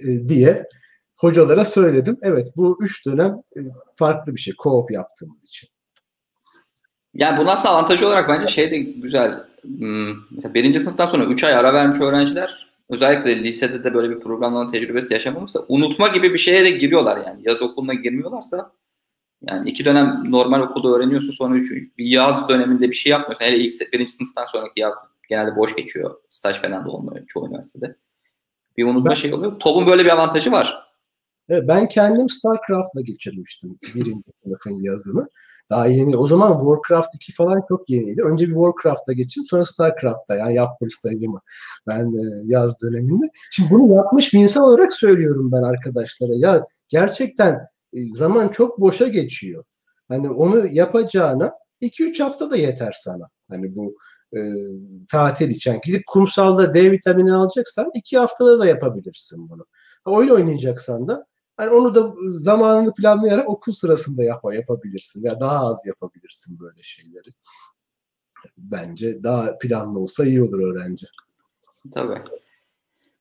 e, diye hocalara söyledim. Evet bu üç dönem e, farklı bir şey. Co-op yaptığımız için. Yani bu nasıl avantajı olarak bence şey de güzel. Hmm, mesela birinci sınıftan sonra 3 ay ara vermiş öğrenciler özellikle lisede de böyle bir programlama tecrübesi yaşamamışsa unutma gibi bir şeye de giriyorlar yani. Yaz okuluna girmiyorlarsa yani iki dönem normal okulda öğreniyorsun sonra üç, bir yaz döneminde bir şey yapmıyorsun. Hele ilk birinci sınıftan sonraki yaz genelde boş geçiyor. Staj falan da olmuyor çoğu üniversitede. Bir unutma ben, şey oluyor. TOB'un böyle bir avantajı var. Evet, ben kendim StarCraft'la geçirmiştim birinci sınıfın yazını. Daha yeni. O zaman Warcraft 2 falan çok yeniydi. Önce bir Warcraft'a geçtim. Sonra StarCraft'ta yani yaptım stajımı ben e, yaz döneminde. Şimdi bunu yapmış bir insan olarak söylüyorum ben arkadaşlara. Ya gerçekten e, zaman çok boşa geçiyor. Hani onu yapacağına 2-3 hafta da yeter sana. Hani bu e, tatil için. Gidip kumsalda D vitamini alacaksan 2 haftada da yapabilirsin bunu. Oyun oynayacaksan da Hani onu da zamanını planlayarak okul sırasında yap yapabilirsin veya daha az yapabilirsin böyle şeyleri. Bence daha planlı olsa iyi olur öğrenci. Tabii.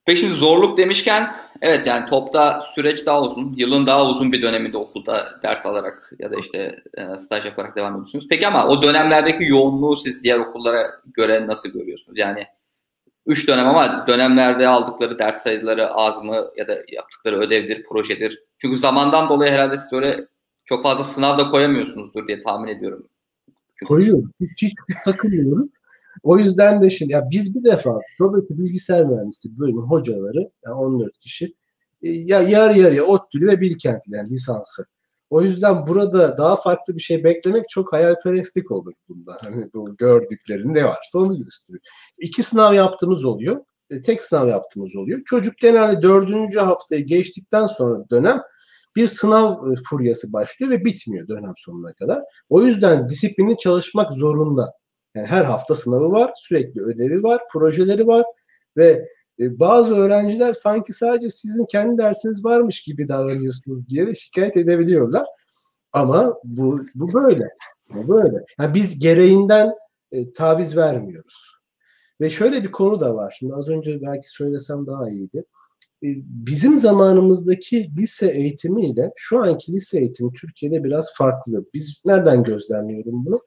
Peki şimdi zorluk demişken evet yani topta süreç daha uzun. Yılın daha uzun bir döneminde okulda ders alarak ya da işte e, staj yaparak devam ediyorsunuz. Peki ama o dönemlerdeki yoğunluğu siz diğer okullara göre nasıl görüyorsunuz? Yani 3 dönem ama dönemlerde aldıkları ders sayıları az mı ya da yaptıkları ödevdir, projedir. Çünkü zamandan dolayı herhalde siz öyle çok fazla sınav da koyamıyorsunuzdur diye tahmin ediyorum. Çünkü Koyuyorum. Hiç, hiç takılmıyorum. O yüzden de şimdi ya biz bir defa Robert bilgisayar mühendisliği bölümün hocaları yani 14 kişi e, ya yarı yarıya ODTÜ'lü ve Bilkentli yani lisansı. O yüzden burada daha farklı bir şey beklemek çok hayalperestlik olur bunda. Hani bu gördüklerin ne varsa onu gösteriyor. İki sınav yaptığımız oluyor. E, tek sınav yaptığımız oluyor. Çocuk genelde dördüncü haftayı geçtikten sonra dönem bir sınav e, furyası başlıyor ve bitmiyor dönem sonuna kadar. O yüzden disiplini çalışmak zorunda. Yani her hafta sınavı var, sürekli ödevi var, projeleri var ve e, bazı öğrenciler sanki sadece sizin kendi dersiniz varmış gibi davranıyorsunuz diye de şikayet edebiliyorlar. Ama bu, bu böyle. Bu böyle. Yani biz gereğinden e, taviz vermiyoruz. Ve şöyle bir konu da var. Şimdi az önce belki söylesem daha iyiydi. E, bizim zamanımızdaki lise eğitimiyle şu anki lise eğitimi Türkiye'de biraz farklı. Biz nereden gözlemliyorum bunu?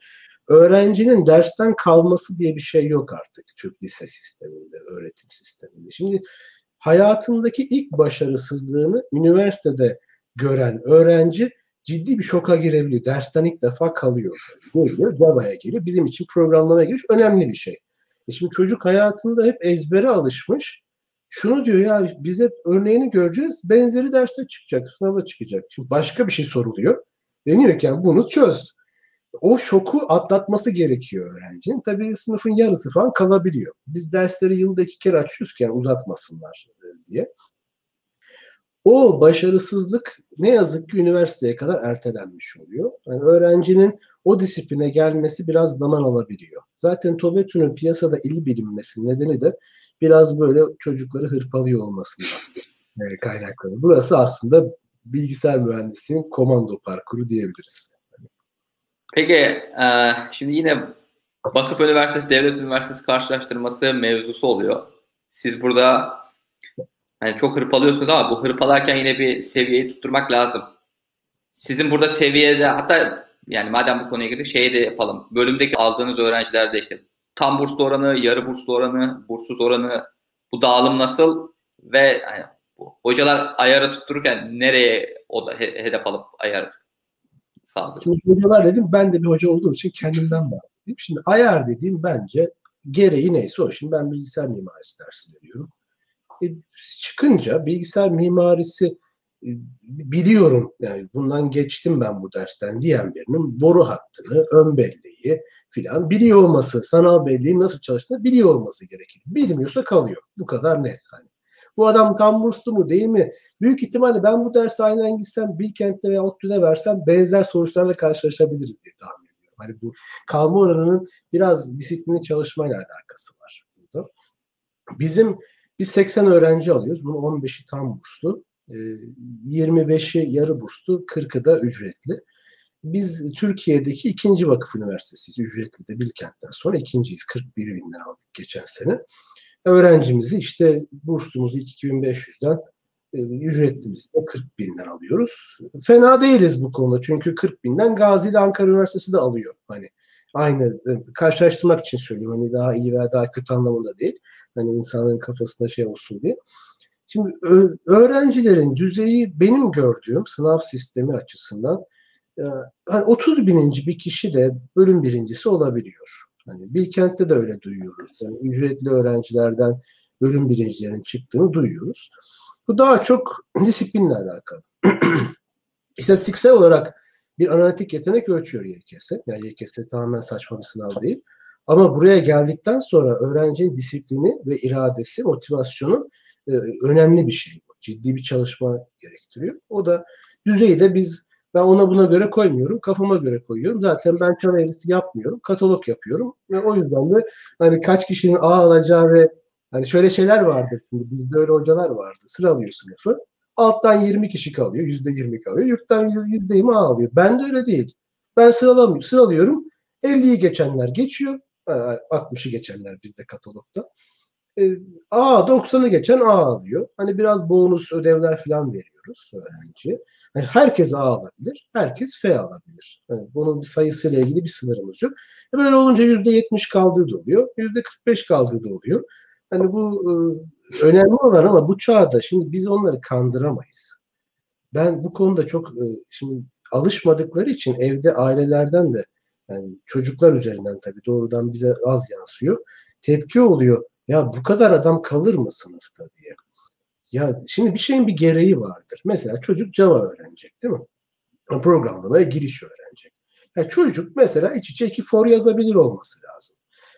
Öğrencinin dersten kalması diye bir şey yok artık Türk lise sisteminde, öğretim sisteminde. Şimdi hayatındaki ilk başarısızlığını üniversitede gören öğrenci ciddi bir şoka girebiliyor. Dersten ilk defa kalıyor. Geliyor, Java'ya geliyor. Bizim için programlamaya giriş önemli bir şey. E şimdi çocuk hayatında hep ezbere alışmış. Şunu diyor ya biz hep örneğini göreceğiz. Benzeri derse çıkacak, sınava çıkacak. Şimdi başka bir şey soruluyor. Deniyor ki yani bunu çöz o şoku atlatması gerekiyor öğrencinin. Tabii sınıfın yarısı falan kalabiliyor. Biz dersleri yılda iki kere açıyoruzken uzatmasınlar e, diye. O başarısızlık ne yazık ki üniversiteye kadar ertelenmiş oluyor. Yani öğrencinin o disipline gelmesi biraz zaman alabiliyor. Zaten TOBETÜ'nün piyasada ili bilinmesi nedeni de biraz böyle çocukları hırpalıyor olmasından e, kaynaklanıyor. Burası aslında bilgisayar mühendisliğinin komando parkuru diyebiliriz. Peki e, şimdi yine Vakıf Üniversitesi Devlet Üniversitesi karşılaştırması mevzusu oluyor. Siz burada hani çok hırpalıyorsunuz ama bu hırpalarken yine bir seviyeyi tutturmak lazım. Sizin burada seviyede hatta yani madem bu konuya girdik şeyi de yapalım. Bölümdeki aldığınız öğrencilerde işte tam burslu oranı, yarı burslu oranı, burssuz oranı bu dağılım nasıl ve yani, hocalar ayarı tuttururken nereye o da hedef alıp ayar sağlıyor. Hocalar dedim ben de bir hoca olduğum için kendimden bahsedeyim. Şimdi ayar dediğim bence gereği neyse o. Şimdi ben bilgisayar mimarisi dersi veriyorum. E, çıkınca bilgisayar mimarisi biliyorum yani bundan geçtim ben bu dersten diyen birinin boru hattını, ön belleği filan biliyor olması, sanal belleğin nasıl çalıştığını biliyor olması gerekir. Bilmiyorsa kalıyor. Bu kadar net. Hani. Bu adam tam burslu mu değil mi? Büyük ihtimalle ben bu dersi aynen gitsem Bilkent'te veya ODTÜ'de versem benzer sonuçlarla karşılaşabiliriz diye tahmin ediyorum. Hani bu kalma oranının biraz disiplinli çalışmayla alakası var burada. Bizim biz 80 öğrenci alıyoruz. Bunun 15'i tam burslu. 25'i ee, yarı burslu, 40'ı da ücretli. Biz Türkiye'deki ikinci vakıf üniversitesiyiz. Ücretli de Bilkent'ten sonra ikinciyiz. 41 binden aldık geçen sene. Öğrencimizi işte burslumuzu 2500'den e, ücretlimizi de 40 binden alıyoruz. Fena değiliz bu konuda çünkü 40 binden Gazi ile Ankara Üniversitesi de alıyor. Hani aynı e, karşılaştırmak için söylüyorum. Hani daha iyi veya daha kötü anlamında değil. Hani insanın kafasında şey olsun diye. Şimdi öğrencilerin düzeyi benim gördüğüm sınav sistemi açısından hani 30 bininci bir kişi de bölüm birincisi olabiliyor. Hani Bilkent'te de öyle duyuyoruz. Yani ücretli öğrencilerden bölüm birincilerinin çıktığını duyuyoruz. Bu daha çok disiplinle alakalı. [clears throat] İstatistiksel olarak bir analitik yetenek ölçüyor YKS. Yani YKS tamamen saçma bir sınav değil. Ama buraya geldikten sonra öğrencinin disiplini ve iradesi, motivasyonu e, önemli bir şey. Ciddi bir çalışma gerektiriyor. O da düzeyi de biz ben ona buna göre koymuyorum. Kafama göre koyuyorum. Zaten ben çan eğrisi yapmıyorum. Katalog yapıyorum. Ve o yüzden de hani kaç kişinin A alacağı ve hani şöyle şeyler vardır. Şimdi bizde öyle hocalar vardı. Sıralıyor sınıfı. Alttan 20 kişi kalıyor. Yüzde 20 kalıyor. Yurttan yüzde 20 A alıyor. Ben de öyle değil. Ben sıralamıyorum. Sıralıyorum. 50'yi geçenler geçiyor. 60'ı geçenler bizde katalogda. E, A 90'ı geçen A alıyor. Hani biraz bonus ödevler falan veriyoruz öğrenciye. Yani herkes A alabilir, herkes F alabilir. Yani bunun bir sayısıyla ilgili bir sınırımız yok. E böyle olunca %70 kaldığı da oluyor, %45 kaldığı da oluyor. Hani bu e, önemli olan ama bu çağda şimdi biz onları kandıramayız. Ben bu konuda çok e, şimdi alışmadıkları için evde ailelerden de yani çocuklar üzerinden tabii doğrudan bize az yansıyor. Tepki oluyor. Ya bu kadar adam kalır mı sınıfta diye. Ya şimdi bir şeyin bir gereği vardır. Mesela çocuk Java öğrenecek değil mi? Programlamaya giriş öğrenecek. Ya çocuk mesela iç içe iki for yazabilir olması lazım.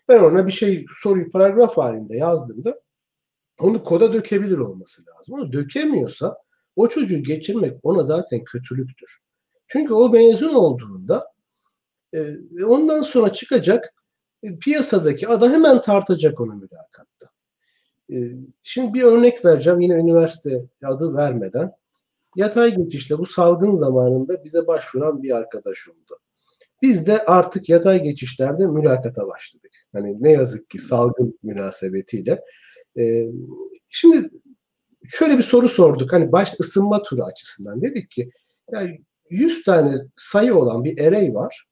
Ben ona bir şey soruyu paragraf halinde yazdığımda onu koda dökebilir olması lazım. Onu dökemiyorsa o çocuğu geçirmek ona zaten kötülüktür. Çünkü o mezun olduğunda e, ondan sonra çıkacak e, piyasadaki adam hemen tartacak onu mülakatta. E, şimdi bir örnek vereceğim yine üniversite adı vermeden. Yatay geçişle bu salgın zamanında bize başvuran bir arkadaş oldu. Biz de artık yatay geçişlerde mülakata başladık. Hani ne yazık ki salgın münasebetiyle. E, şimdi şöyle bir soru sorduk. Hani baş ısınma turu açısından dedik ki yani 100 tane sayı olan bir array var.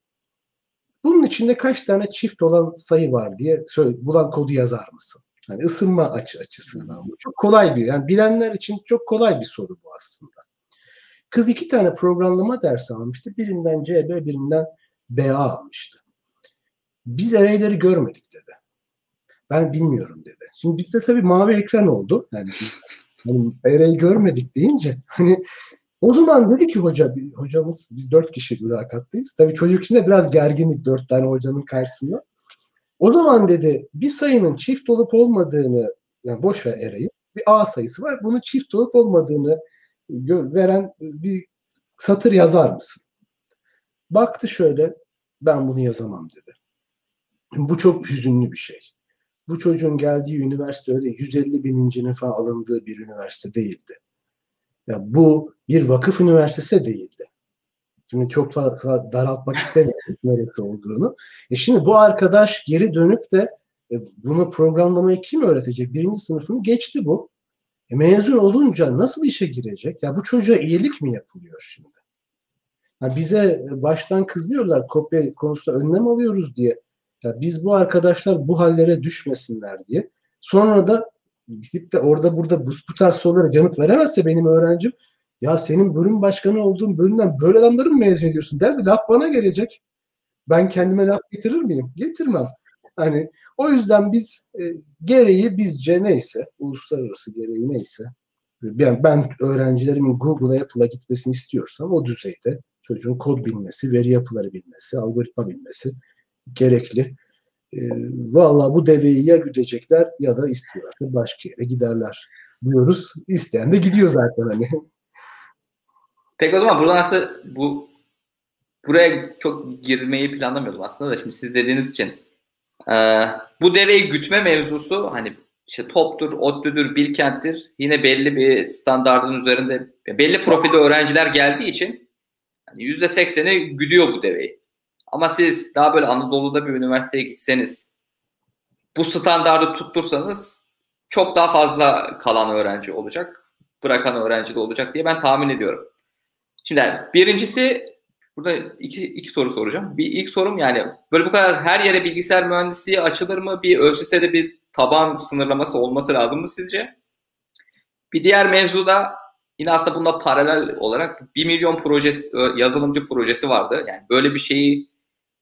Bunun içinde kaç tane çift olan sayı var diye söyle, bulan kodu yazar mısın? Yani ısınma açı açısından. Bu çok kolay bir, yani bilenler için çok kolay bir soru bu aslında. Kız iki tane programlama dersi almıştı. Birinden CB, birinden BA almıştı. Biz array'leri görmedik dedi. Ben bilmiyorum dedi. Şimdi bizde tabii mavi ekran oldu. Yani biz hani görmedik deyince hani o zaman dedi ki hoca, hocamız biz dört kişi mülakattayız. Tabii çocuk için de biraz gerginlik dört tane hocanın karşısında. O zaman dedi bir sayının çift olup olmadığını yani boş ver erayı bir A sayısı var. Bunu çift olup olmadığını veren bir satır yazar mısın? Baktı şöyle ben bunu yazamam dedi. Bu çok hüzünlü bir şey. Bu çocuğun geldiği üniversite öyle 150 binincinin falan alındığı bir üniversite değildi. Ya bu bir vakıf üniversitesi değildi. Şimdi çok fazla daraltmak istemiyorum [laughs] neresi olduğunu. E şimdi bu arkadaş geri dönüp de e, bunu programlamayı kim öğretecek? Birinci sınıfını geçti bu. E mezun olunca nasıl işe girecek? Ya bu çocuğa iyilik mi yapılıyor şimdi? Ya bize baştan kızıyorlar kopya konusunda önlem alıyoruz diye. Ya biz bu arkadaşlar bu hallere düşmesinler diye. Sonra da gidip de orada burada bu, bu tarz sorulara yanıt veremezse benim öğrencim ya senin bölüm başkanı olduğun bölümden böyle adamları mı mezun ediyorsun derse laf bana gelecek. Ben kendime laf getirir miyim? Getirmem. Hani o yüzden biz e, gereği bizce neyse, uluslararası gereği neyse Yani ben öğrencilerimin Google'a Apple'a gitmesini istiyorsam o düzeyde çocuğun kod bilmesi, veri yapıları bilmesi, algoritma bilmesi gerekli. E, Valla bu deveyi ya güdecekler ya da istiyorlar. Başka yere giderler diyoruz. İsteyen de gidiyor zaten hani. Peki o zaman buradan aslında bu buraya çok girmeyi planlamıyordum aslında da şimdi siz dediğiniz için e, bu deveyi gütme mevzusu hani işte toptur, ODTÜ'dür, Bilkent'tir yine belli bir standartın üzerinde belli profilde öğrenciler geldiği için yani %80'i güdüyor bu deveyi. Ama siz daha böyle Anadolu'da bir üniversiteye gitseniz bu standardı tuttursanız çok daha fazla kalan öğrenci olacak. Bırakan öğrenci de olacak diye ben tahmin ediyorum. Şimdi birincisi burada iki, iki soru soracağım. Bir ilk sorum yani böyle bu kadar her yere bilgisayar mühendisliği açılır mı? Bir ÖSS'de bir taban sınırlaması olması lazım mı sizce? Bir diğer mevzu da yine aslında bunda paralel olarak 1 milyon projesi, yazılımcı projesi vardı. Yani böyle bir şeyi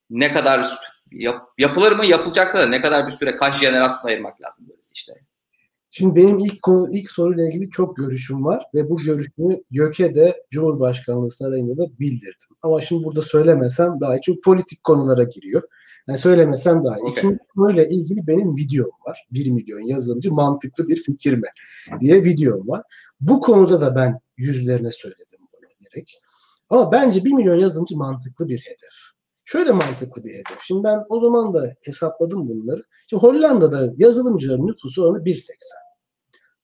ne kadar yap, yapılır mı? Yapılacaksa da ne kadar bir süre, kaç jenerasyon ayırmak lazım böyle işte. Şimdi benim ilk konu, ilk soruyla ilgili çok görüşüm var ve bu görüşümü YÖK'e de Cumhurbaşkanlığı Sarayı'nda da bildirdim. Ama şimdi burada söylemesem daha. Çünkü politik konulara giriyor. Yani söylemesem daha iyi. Okay. İkinci konuyla ilgili benim videom var. 1 milyon yazılımcı mantıklı bir fikir mi diye videom var. Bu konuda da ben yüzlerine söyledim bunu direkt. Ama bence 1 milyon yazılımcı mantıklı bir hedef. Şöyle mantıklı bir hedef. Şimdi ben o zaman da hesapladım bunları. Şimdi Hollanda'da yazılımcıların nüfusu oranı 1.80.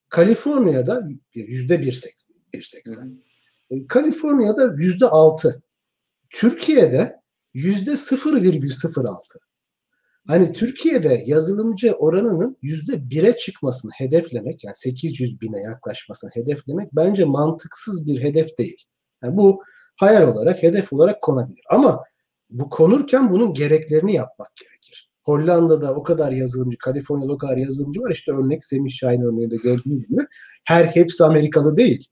Kaliforniya'da yüzde 1.80. E, Kaliforniya'da yüzde 6. Türkiye'de yüzde 0,06. Hani Türkiye'de yazılımcı oranının yüzde 1'e çıkmasını hedeflemek, yani 800 bine yaklaşmasını hedeflemek bence mantıksız bir hedef değil. Yani bu hayal olarak, hedef olarak konabilir. Ama bu konurken bunun gereklerini yapmak gerekir. Hollanda'da o kadar yazılımcı, Kaliforniya'da o kadar yazılımcı var. İşte örnek Semih Şahin örneğinde gördüğünüz gibi. Her hepsi Amerikalı değil.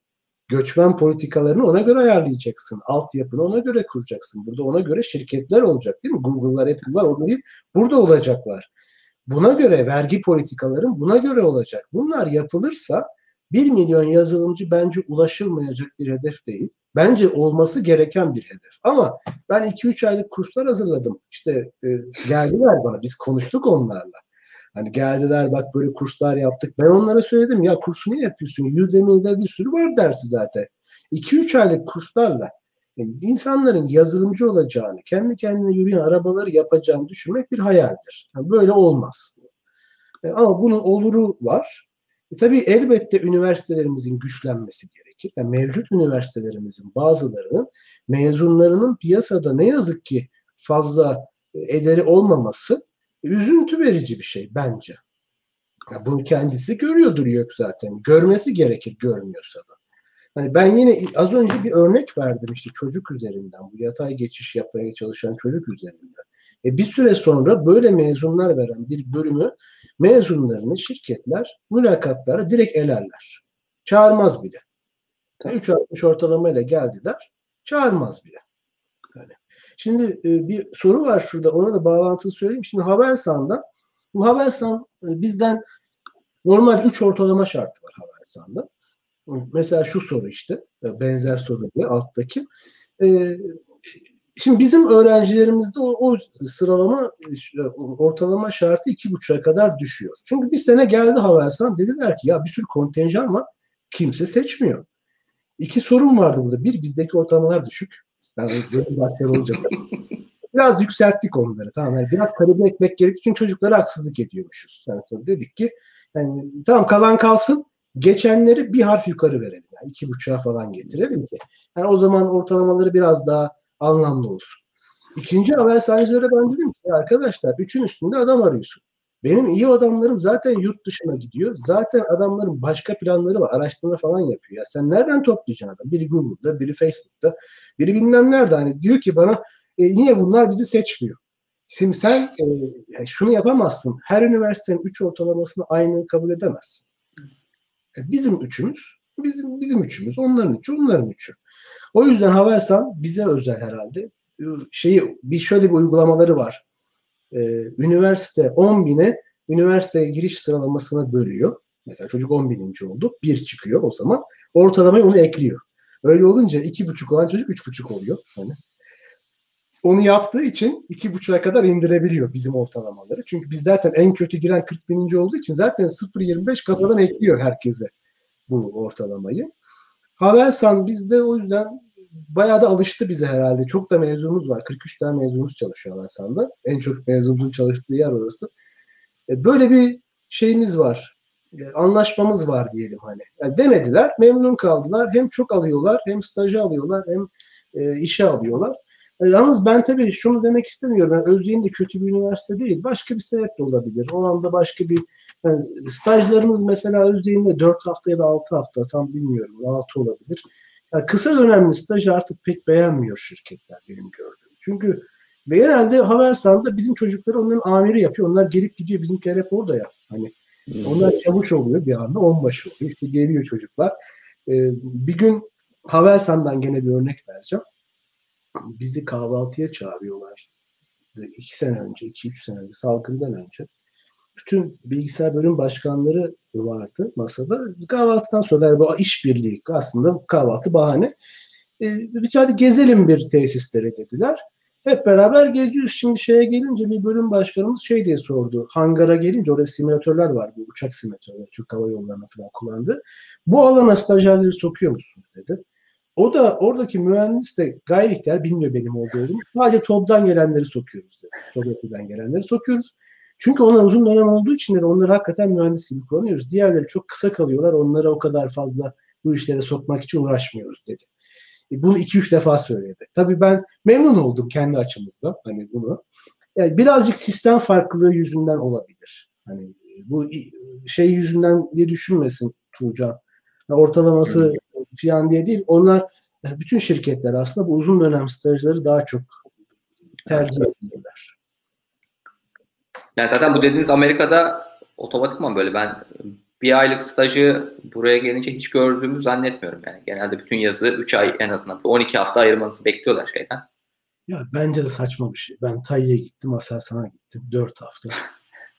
Göçmen politikalarını ona göre ayarlayacaksın. Altyapını ona göre kuracaksın. Burada ona göre şirketler olacak değil mi? Google'lar, Apple'lar o değil. Burada olacaklar. Buna göre vergi politikaların buna göre olacak. Bunlar yapılırsa 1 milyon yazılımcı bence ulaşılmayacak bir hedef değil. Bence olması gereken bir hedef. Ama ben 2-3 aylık kurslar hazırladım. İşte e, geldiler bana. Biz konuştuk onlarla. Hani geldiler bak böyle kurslar yaptık. Ben onlara söyledim ya kursu niye yapıyorsun? Udemy'de bir sürü var dersi zaten. 2-3 aylık kurslarla e, insanların yazılımcı olacağını, kendi kendine yürüyen arabaları yapacağını düşünmek bir hayaldir. Yani böyle olmaz. E, ama bunun oluru var. E, tabii elbette üniversitelerimizin güçlenmesi gerekir. Yani mevcut üniversitelerimizin bazılarının mezunlarının piyasada ne yazık ki fazla e, ederi olmaması üzüntü verici bir şey bence. Ya bunu kendisi görüyordur yok zaten. Görmesi gerekir görmüyorsa da. Hani ben yine az önce bir örnek verdim işte çocuk üzerinden. Bu yatay geçiş yapmaya çalışan çocuk üzerinden. E bir süre sonra böyle mezunlar veren bir bölümü mezunlarını şirketler mülakatlara direkt elerler. Çağırmaz bile. 3.60 ortalamayla geldiler. Çağırmaz bile. Yani. Şimdi e, bir soru var şurada. Ona da bağlantılı söyleyeyim. Şimdi Havelsan'da bu Havelsan e, bizden normal 3 ortalama şartı var Havelsan'da. Mesela şu soru işte. E, benzer soru diye alttaki. E, Şimdi bizim öğrencilerimizde o, o sıralama ortalama şartı iki buçuğa kadar düşüyor. Çünkü bir sene geldi Havelsan dediler ki ya bir sürü kontenjan var kimse seçmiyor. İki sorun vardı burada. Bir bizdeki ortalamalar düşük. Yani böyle başlar olacak. [laughs] Biraz yükselttik onları. Tamam. Yani biraz kalibre etmek gerekti. Çünkü çocuklara haksızlık ediyormuşuz. Yani sonra dedik ki yani tamam kalan kalsın. Geçenleri bir harf yukarı verelim. Yani iki buçuğa falan getirelim ki. Yani o zaman ortalamaları biraz daha anlamlı olsun. İkinci haber sahnelere ben dedim ki arkadaşlar üçün üstünde adam arıyorsun. Benim iyi adamlarım zaten yurt dışına gidiyor. Zaten adamların başka planları var. Araştırma falan yapıyor. Ya sen nereden toplayacaksın adam? Biri Google'da, biri Facebook'ta, biri bilmem nerede. Hani diyor ki bana e, niye bunlar bizi seçmiyor? Şimdi sen e, şunu yapamazsın. Her üniversitenin 3 ortalamasını aynı kabul edemezsin. E, bizim üçümüz, bizim bizim üçümüz, onların üçü, onların üçü. O yüzden Havelsan bize özel herhalde. E, şeyi bir şöyle bir uygulamaları var e, üniversite 10 bine üniversiteye giriş sıralamasına bölüyor. Mesela çocuk 10 bininci oldu. Bir çıkıyor o zaman. Ortalamayı onu ekliyor. Öyle olunca iki buçuk olan çocuk üç buçuk oluyor. Hani onu yaptığı için iki buçuğa kadar indirebiliyor bizim ortalamaları. Çünkü biz zaten en kötü giren 40 bininci olduğu için zaten 0.25 kafadan ekliyor herkese bu ortalamayı. Havelsan bizde o yüzden bayağı da alıştı bize herhalde. Çok da mezunumuz var. 43 tane mezunumuz çalışıyor Havelsan'da. En çok mezunumuzun çalıştığı yer orası. E, böyle bir şeyimiz var. E, anlaşmamız var diyelim hani. Yani denediler, memnun kaldılar. Hem çok alıyorlar, hem stajı alıyorlar, hem e, işe alıyorlar. E, yalnız ben tabii şunu demek istemiyorum. Yani Özyeğin de kötü bir üniversite değil. Başka bir sebep de olabilir. O anda başka bir yani stajlarımız mesela Özyeğin'de 4 hafta ya da 6 hafta tam bilmiyorum. 6 olabilir. Yani kısa dönemli stajı artık pek beğenmiyor şirketler benim gördüğüm. Çünkü ve genelde Havelsan'da bizim çocukları onların amiri yapıyor. Onlar gelip gidiyor. Bizimkiler hep orada ya. Hani hmm. onlar çavuş oluyor bir anda onbaşı oluyor. İşte geliyor çocuklar. Ee, bir gün Havelsan'dan gene bir örnek vereceğim bizi kahvaltıya çağırıyorlar. İki sene önce, iki üç sene önce, salgından önce. Bütün bilgisayar bölüm başkanları vardı masada. Kahvaltıdan sonra bu işbirliği aslında kahvaltı bahane. E, hadi gezelim bir tesislere dediler. Hep beraber geziyoruz. Şimdi şeye gelince bir bölüm başkanımız şey diye sordu. Hangara gelince orada simülatörler var. Bu uçak simülatörleri Türk Hava Yolları'na falan kullandı. Bu alana stajyerleri sokuyor musunuz dedi. O da oradaki mühendis de gayri ihtiyar bilmiyor benim olduğumu. Sadece TOB'dan gelenleri sokuyoruz dedi. TOB'dan gelenleri sokuyoruz. Çünkü onlar uzun dönem olduğu için de onları hakikaten mühendis gibi kullanıyoruz. Diğerleri çok kısa kalıyorlar. Onlara o kadar fazla bu işlere sokmak için uğraşmıyoruz dedi. E, bunu iki üç defa söyledi. Tabii ben memnun oldum kendi açımızda hani bunu. Yani birazcık sistem farklılığı yüzünden olabilir. Hani bu şey yüzünden diye düşünmesin Tuğcan. Ortalaması falan diye değil. Onlar e, bütün şirketler aslında bu uzun dönem stajları daha çok tercih ediyorlar. Yani zaten bu dediğiniz Amerika'da otomatikman böyle ben bir aylık stajı buraya gelince hiç gördüğümü zannetmiyorum. Yani genelde bütün yazı 3 ay en azından 12 hafta ayırmanızı bekliyorlar şeyden. Ya bence de saçma bir şey. Ben Tayyip'e gittim, Aselsan'a gittim 4 hafta.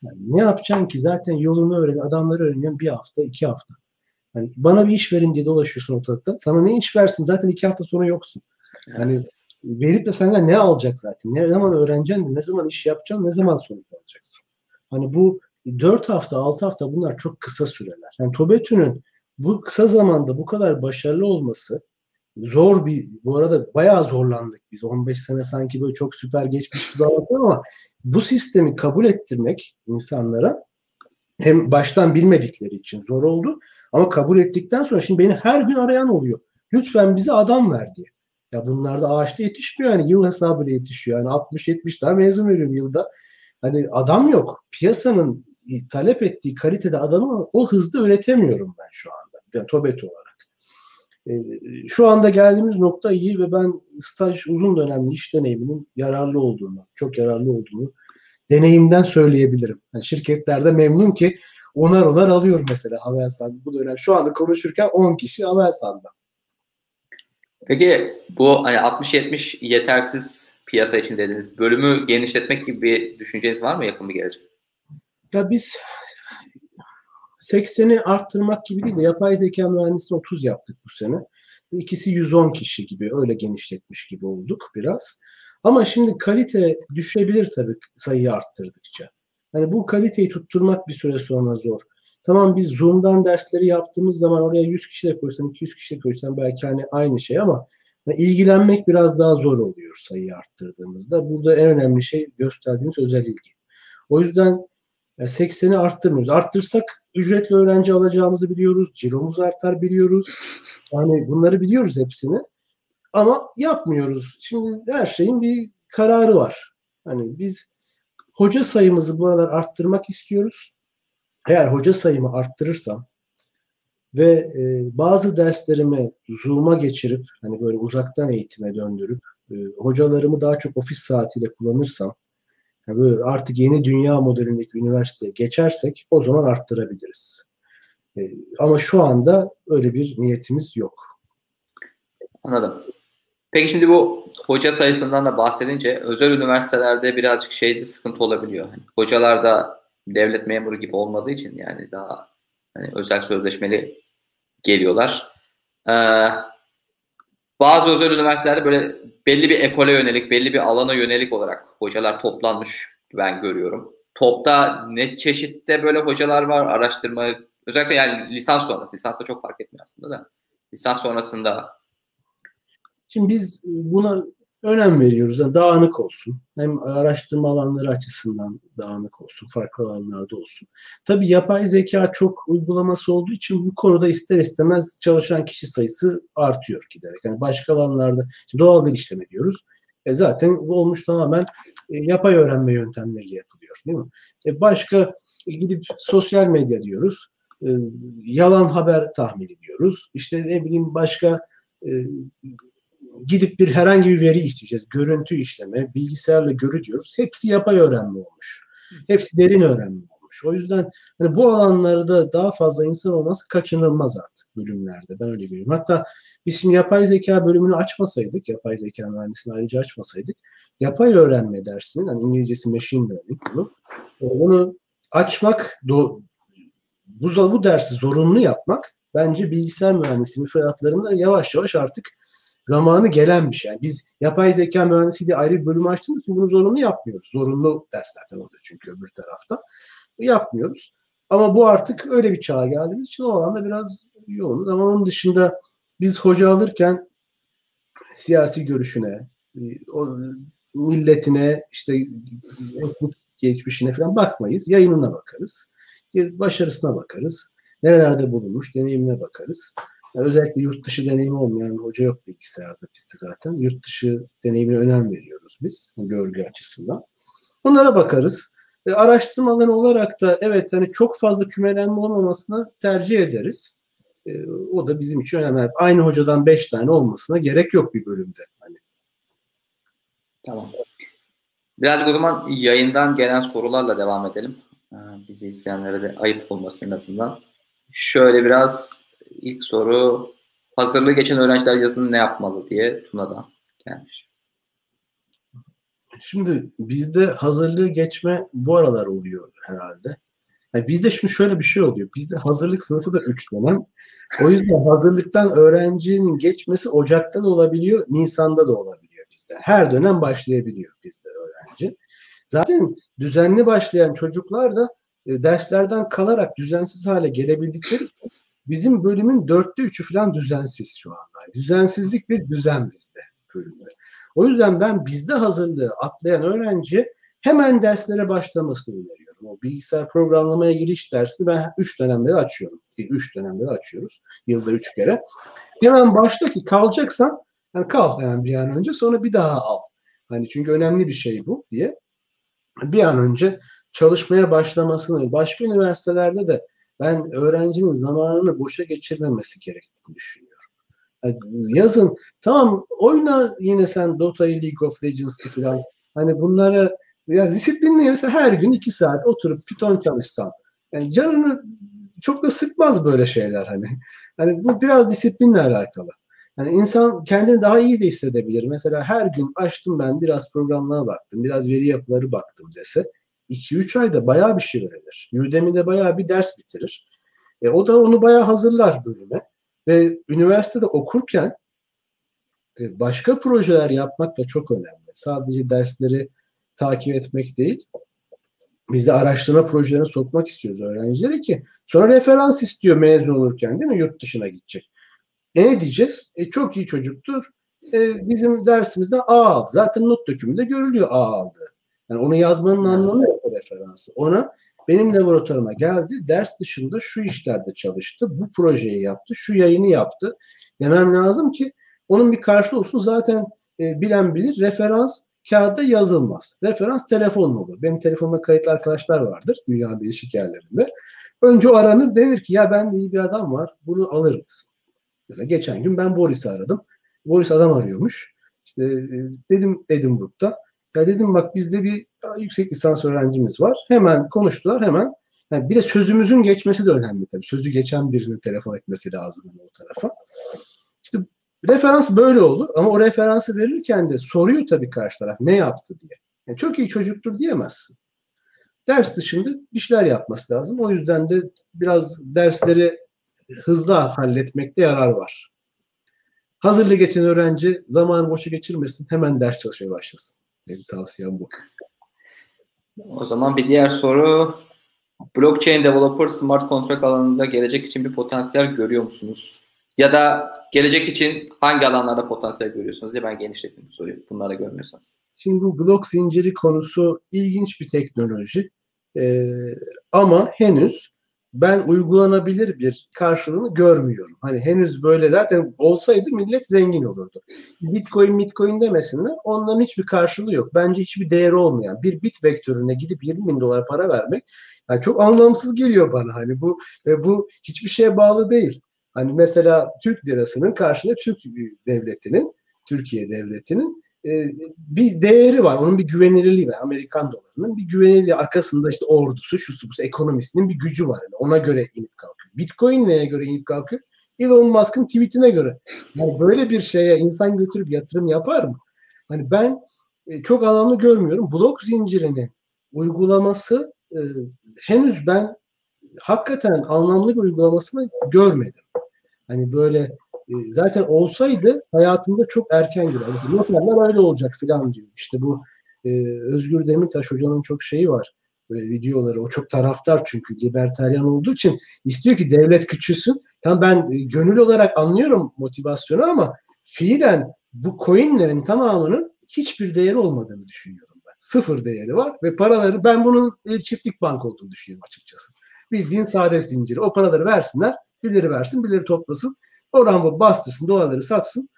Yani ne yapacaksın ki? Zaten yolunu öğren, adamları öğreniyorsun bir hafta, iki hafta. Hani bana bir iş verin diye dolaşıyorsun ortalıkta. Sana ne iş versin? Zaten iki hafta sonra yoksun. Hani verip de senden ne alacak zaten? Ne zaman öğreneceksin? Ne zaman iş yapacaksın? Ne zaman sonuç alacaksın? Hani bu 4 hafta, 6 hafta bunlar çok kısa süreler. Yani Tobetü'nün bu kısa zamanda bu kadar başarılı olması zor bir bu arada bayağı zorlandık biz 15 sene sanki böyle çok süper geçmiş gibi anlatıyorum ama bu sistemi kabul ettirmek insanlara hem baştan bilmedikleri için zor oldu ama kabul ettikten sonra şimdi beni her gün arayan oluyor. Lütfen bize adam ver diye. Ya bunlar da ağaçta yetişmiyor yani yıl hesabıyla yetişiyor. Yani 60-70 tane mezun veriyorum yılda. Hani adam yok. Piyasanın talep ettiği kalitede adamı o hızda üretemiyorum ben şu anda. Yani TOBET olarak. Ee, şu anda geldiğimiz nokta iyi ve ben staj uzun dönemli iş deneyiminin yararlı olduğunu, çok yararlı olduğunu deneyimden söyleyebilirim. Yani şirketlerde memnun ki onar onar alıyor mesela Havelsan bu dönem. Şu anda konuşurken 10 kişi Havelsan'da. Peki bu hani 60-70 yetersiz piyasa için dediniz. Bölümü genişletmek gibi bir düşünceniz var mı yakın bir gelecek? Ya biz 80'i arttırmak gibi değil de yapay zeka mühendisliği 30 yaptık bu sene. İkisi 110 kişi gibi öyle genişletmiş gibi olduk biraz. Ama şimdi kalite düşebilir tabii sayıyı arttırdıkça. Yani bu kaliteyi tutturmak bir süre sonra zor. Tamam biz Zoom'dan dersleri yaptığımız zaman oraya 100 kişi de koysan, 200 kişi de koysan belki hani aynı şey ama yani ilgilenmek biraz daha zor oluyor sayıyı arttırdığımızda. Burada en önemli şey gösterdiğimiz özel ilgi. O yüzden 80'i arttırmıyoruz. Arttırsak ücretli öğrenci alacağımızı biliyoruz. Ciromuz artar biliyoruz. Yani bunları biliyoruz hepsini. Ama yapmıyoruz. Şimdi her şeyin bir kararı var. Hani biz hoca sayımızı bu aralar arttırmak istiyoruz. Eğer hoca sayımı arttırırsam ve e, bazı derslerimi Zoom'a geçirip hani böyle uzaktan eğitime döndürüp e, hocalarımı daha çok ofis saatiyle kullanırsam yani böyle artık yeni dünya modelindeki üniversiteye geçersek o zaman arttırabiliriz. E, ama şu anda öyle bir niyetimiz yok. Anladım. Peki şimdi bu hoca sayısından da bahsedince özel üniversitelerde birazcık şeyde sıkıntı olabiliyor. Hani hocalar da devlet memuru gibi olmadığı için yani daha Hani özel sözleşmeli geliyorlar. Ee, bazı özel üniversitelerde böyle belli bir ekole yönelik, belli bir alana yönelik olarak hocalar toplanmış ben görüyorum. Topta ne çeşitte böyle hocalar var, araştırma, özellikle yani lisans sonrası, lisansta çok fark etmiyor aslında da. Lisans sonrasında. Şimdi biz buna önem veriyoruz. Yani dağınık olsun. Hem araştırma alanları açısından dağınık olsun. Farklı alanlarda olsun. Tabii yapay zeka çok uygulaması olduğu için bu konuda ister istemez çalışan kişi sayısı artıyor giderek. Yani başka alanlarda doğal dil işleme diyoruz. E zaten olmuş tamamen e, yapay öğrenme yöntemleriyle yapılıyor. Değil mi? E başka e, gidip sosyal medya diyoruz. E, yalan haber tahmin ediyoruz. İşte ne bileyim başka e, gidip bir herhangi bir veri işleyeceğiz. Görüntü işleme, bilgisayarla görü diyoruz. Hepsi yapay öğrenme olmuş. Hepsi derin öğrenme olmuş. O yüzden hani bu alanlarda daha fazla insan olması kaçınılmaz artık bölümlerde. Ben öyle görüyorum. Hatta biz şimdi yapay zeka bölümünü açmasaydık, yapay zeka mühendisliğini ayrıca açmasaydık, yapay öğrenme dersinin, hani İngilizcesi machine learning bunu, onu açmak, do, bu, bu dersi zorunlu yapmak bence bilgisayar mühendisliği müfredatlarında yavaş yavaş artık zamanı gelen bir şey. Yani biz yapay zeka mühendisi diye ayrı bir bölüm açtığımız için bunu zorunlu yapmıyoruz. Zorunlu ders zaten oluyor çünkü öbür tarafta. Yapmıyoruz. Ama bu artık öyle bir çağa geldiğimiz için o alanda biraz yoğunuz. Ama onun dışında biz hoca alırken siyasi görüşüne, e, o milletine, işte geçmişine falan bakmayız. Yayınına bakarız. Başarısına bakarız. Nerelerde bulunmuş, deneyimine bakarız. Yani özellikle yurt dışı deneyimi olmayan hoca yok bilgisayarda bizde zaten. Yurt dışı deneyimine önem veriyoruz biz görgü açısından. Onlara bakarız. E, araştırma alanı olarak da evet hani çok fazla kümelenme olmamasını tercih ederiz. E, o da bizim için önemli. Aynı hocadan beş tane olmasına gerek yok bir bölümde. Hani. Tamam. Biraz o zaman yayından gelen sorularla devam edelim. Ee, bizi izleyenlere de ayıp olmasın en azından. Şöyle biraz ilk soru hazırlığı geçen öğrenciler yazın ne yapmalı diye Tuna'dan gelmiş. Şimdi bizde hazırlığı geçme bu aralar oluyor herhalde. Yani bizde şimdi şöyle bir şey oluyor. Bizde hazırlık sınıfı da 3 dönem. O yüzden hazırlıktan öğrencinin geçmesi Ocak'ta da olabiliyor, Nisan'da da olabiliyor bizde. Her dönem başlayabiliyor bizde öğrenci. Zaten düzenli başlayan çocuklar da e, derslerden kalarak düzensiz hale gelebildikleri Bizim bölümün dörtte üçü falan düzensiz şu anda. Düzensizlik bir düzen bizde bölümde. O yüzden ben bizde hazırlığı atlayan öğrenci hemen derslere başlamasını öneriyorum. O bilgisayar programlamaya giriş dersini ben üç dönemde de açıyorum. Üç dönemde de açıyoruz. Yılda üç kere. Hemen başta ki kalacaksan yani kal hemen bir an önce sonra bir daha al. Hani çünkü önemli bir şey bu diye. Bir an önce çalışmaya başlamasını başka üniversitelerde de ben öğrencinin zamanını boşa geçirmemesi gerektiğini düşünüyorum. Yani yazın tamam oyna yine sen Dota'yı League of Legends'ı falan hani bunlara ya disiplinli mesela her gün iki saat oturup Python çalışsan yani canını çok da sıkmaz böyle şeyler hani. Hani bu biraz disiplinle alakalı. Yani insan kendini daha iyi de hissedebilir. Mesela her gün açtım ben biraz programlara baktım, biraz veri yapıları baktım dese 2-3 ayda bayağı bir şey öğrenir. Udemy'de bayağı bir ders bitirir. E, o da onu bayağı hazırlar bölüme. Ve üniversitede okurken e, başka projeler yapmak da çok önemli. Sadece dersleri takip etmek değil. Biz de araştırma projelerine sokmak istiyoruz öğrencileri ki sonra referans istiyor mezun olurken değil mi? Yurt dışına gidecek. E ne diyeceğiz? E, çok iyi çocuktur. E, bizim dersimizde A aldı. Zaten not dökümünde görülüyor A aldı. Yani onu yazmanın anlamı yok referansı. Ona benim laboratuvarıma geldi, ders dışında şu işlerde çalıştı, bu projeyi yaptı, şu yayını yaptı demem lazım ki onun bir karşılığı olsun. Zaten e, bilen bilir, referans kağıda yazılmaz. Referans telefon olur. Benim telefonumda kayıtlı arkadaşlar vardır dünya değişik yerlerinde. Önce o aranır denir ki ya ben iyi bir adam var bunu alır mısın? Mesela geçen gün ben Boris'i aradım. Boris adam arıyormuş. İşte e, dedim Edinburgh'da ya dedim bak bizde bir yüksek lisans öğrencimiz var. Hemen konuştular hemen. Yani bir de sözümüzün geçmesi de önemli tabii. Sözü geçen birinin telefon etmesi lazım o tarafa. İşte referans böyle olur ama o referansı verirken de soruyor tabii karşı taraf ne yaptı diye. Yani çok iyi çocuktur diyemezsin. ders dışında bir şeyler yapması lazım. O yüzden de biraz dersleri hızlı halletmekte yarar var. Hazırlı geçen öğrenci zamanı boşa geçirmesin. Hemen ders çalışmaya başlasın. Benim tavsiyem bu. O zaman bir diğer soru. Blockchain developer smart contract alanında gelecek için bir potansiyel görüyor musunuz? Ya da gelecek için hangi alanlarda potansiyel görüyorsunuz diye ben genişlettim bu soruyu. Bunları görmüyorsanız. Şimdi bu blok zinciri konusu ilginç bir teknoloji. Ee, ama henüz ben uygulanabilir bir karşılığını görmüyorum. Hani henüz böyle zaten olsaydı millet zengin olurdu. Bitcoin, Bitcoin demesinler. Onların hiçbir karşılığı yok. Bence hiçbir değeri olmayan bir bit vektörüne gidip 20 bin dolar para vermek yani çok anlamsız geliyor bana. Hani bu e, bu hiçbir şeye bağlı değil. Hani mesela Türk lirasının karşılığı Türk devletinin, Türkiye devletinin e, bir değeri var. Onun bir güvenilirliği var. Amerikan dolarının bir güvenilirliği arkasında işte ordusu, şu bu ekonomisinin bir gücü var. Yani ona göre inip kalkıyor. Bitcoin neye göre inip kalkıyor? Elon Musk'ın tweetine göre. Yani böyle bir şeye insan götürüp yatırım yapar mı? Hani ben e, çok anlamlı görmüyorum. Blok zincirinin uygulaması e, henüz ben hakikaten anlamlı bir uygulamasını görmedim. Hani böyle zaten olsaydı hayatımda çok erken girer. Noterler öyle olacak falan diyor. İşte bu e, Özgür Demirtaş hocanın çok şeyi var. Böyle videoları. O çok taraftar çünkü libertaryen olduğu için istiyor ki devlet küçülsün. Tam ben e, gönül olarak anlıyorum motivasyonu ama fiilen bu coinlerin tamamının hiçbir değeri olmadığını düşünüyorum ben. Sıfır değeri var ve paraları ben bunun e, çiftlik bank olduğunu düşünüyorum açıkçası. Bildiğin sade zinciri. O paraları versinler, birileri versin, birileri toplasın. Oradan bu bastırsın, dolarları satsın.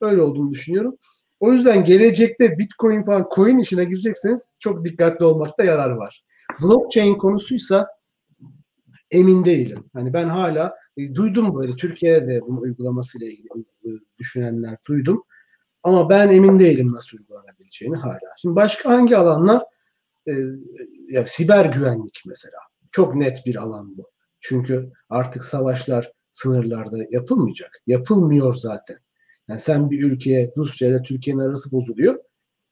Öyle olduğunu düşünüyorum. O yüzden gelecekte Bitcoin falan coin işine girecekseniz çok dikkatli olmakta yarar var. Blockchain konusuysa emin değilim. Hani ben hala e, duydum böyle Türkiye'de bunun uygulamasıyla ilgili e, düşünenler duydum. Ama ben emin değilim nasıl uygulanabileceğini hala. Şimdi başka hangi alanlar? E, ya siber güvenlik mesela. Çok net bir alan bu. Çünkü artık savaşlar sınırlarda yapılmayacak. Yapılmıyor zaten. Yani sen bir ülkeye Rusya ile Türkiye'nin arası bozuluyor.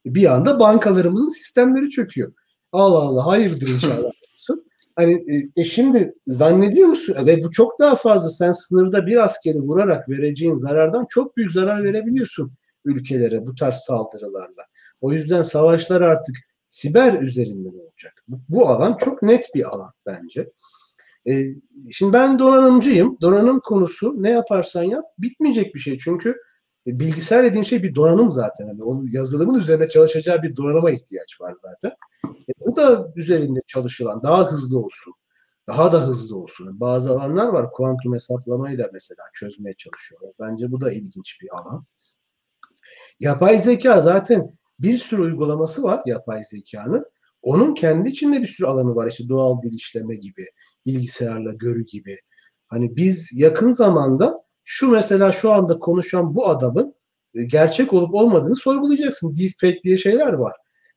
Bir anda bankalarımızın sistemleri çöküyor. Allah Allah hayırdır inşallah. [laughs] hani e, e, şimdi zannediyor musun ve bu çok daha fazla sen sınırda bir askeri vurarak vereceğin zarardan çok büyük zarar verebiliyorsun ülkelere bu tarz saldırılarla. O yüzden savaşlar artık siber üzerinden olacak. Bu, bu alan çok net bir alan bence. E, şimdi ben donanımcıyım. Donanım konusu ne yaparsan yap bitmeyecek bir şey. Çünkü e, bilgisayar dediğin şey bir donanım zaten. Yani onun yazılımın üzerine çalışacağı bir donanıma ihtiyaç var zaten. E, bu da üzerinde çalışılan daha hızlı olsun. Daha da hızlı olsun. Bazı alanlar var. Kuantum hesaplamayı da mesela çözmeye çalışıyorlar. Bence bu da ilginç bir alan. Yapay zeka zaten bir sürü uygulaması var yapay zekanın. Onun kendi içinde bir sürü alanı var. İşte doğal dil işleme gibi, bilgisayarla görü gibi. Hani biz yakın zamanda şu mesela şu anda konuşan bu adamın e, gerçek olup olmadığını sorgulayacaksın. Deepfake diye şeyler var.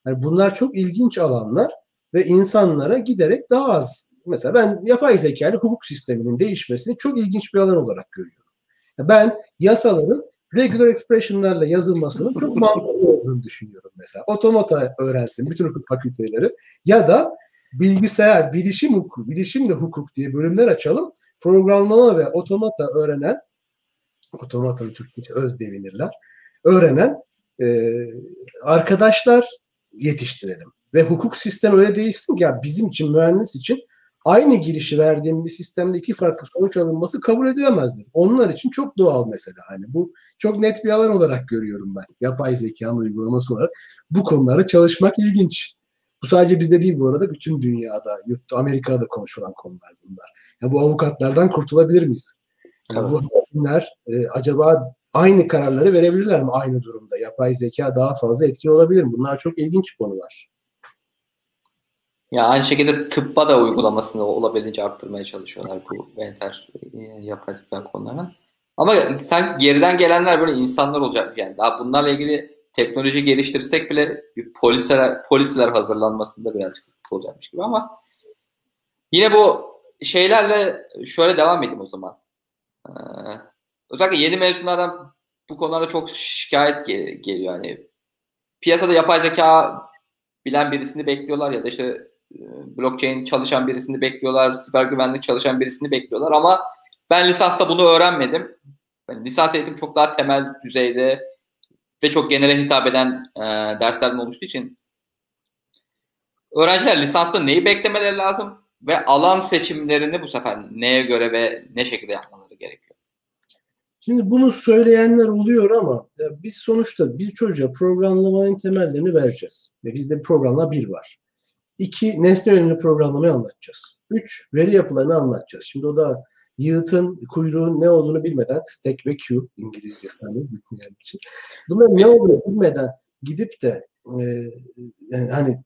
Yani bunlar çok ilginç alanlar ve insanlara giderek daha az. Mesela ben yapay zeka ile hukuk sisteminin değişmesini çok ilginç bir alan olarak görüyorum. Ben yasaların regular expression'larla yazılmasının çok [laughs] mantıklı olduğunu düşünüyorum mesela. Otomata öğrensin bütün hukuk fakülteleri ya da bilgisayar, bilişim hukuku, bilişim de hukuk diye bölümler açalım. Programlama ve otomata öğrenen, otomatanın Türkçe öz devinirler, öğrenen e, arkadaşlar yetiştirelim. Ve hukuk sistemi öyle değişsin ki ya bizim için, mühendis için aynı girişi verdiğim bir sistemde iki farklı sonuç alınması kabul edilemezdir. Onlar için çok doğal mesela. Hani bu çok net bir alan olarak görüyorum ben. Yapay zekanın uygulaması olarak. Bu konulara çalışmak ilginç. Bu sadece bizde değil bu arada. Bütün dünyada, yurtta, Amerika'da konuşulan konular bunlar. Ya bu avukatlardan kurtulabilir miyiz? Yani bu hakimler e, acaba aynı kararları verebilirler mi aynı durumda? Yapay zeka daha fazla etkin olabilir mi? Bunlar çok ilginç konular. Ya aynı şekilde tıbba da uygulamasını olabildiğince arttırmaya çalışıyorlar bu benzer e, yapay zeka konularının. Ama sen geriden gelenler böyle insanlar olacak yani daha bunlarla ilgili teknoloji geliştirsek bile bir polisler polisler hazırlanmasında birazcık sıkıntı olacakmış gibi ama yine bu şeylerle şöyle devam edeyim o zaman. Ee, özellikle yeni mezunlardan bu konularda çok şikayet gel- geliyor. Yani piyasada yapay zeka bilen birisini bekliyorlar ya da işte blockchain çalışan birisini bekliyorlar, siber güvenlik çalışan birisini bekliyorlar ama ben lisansta bunu öğrenmedim. Yani lisans eğitim çok daha temel düzeyde ve çok genele hitap eden e, derslerden oluştuğu için öğrenciler lisansta neyi beklemeleri lazım ve alan seçimlerini bu sefer neye göre ve ne şekilde yapmaları gerekiyor? Şimdi bunu söyleyenler oluyor ama biz sonuçta bir çocuğa programlamanın temellerini vereceğiz. Ve bizde programla bir var. İki, nesne yönelimli programlamayı anlatacağız. Üç, veri yapılarını anlatacağız. Şimdi o da yığıtın, kuyruğun ne olduğunu bilmeden stack ve queue İngilizcesi hani bilmeyen için. Bunların ne olduğunu bilmeden gidip de e, yani hani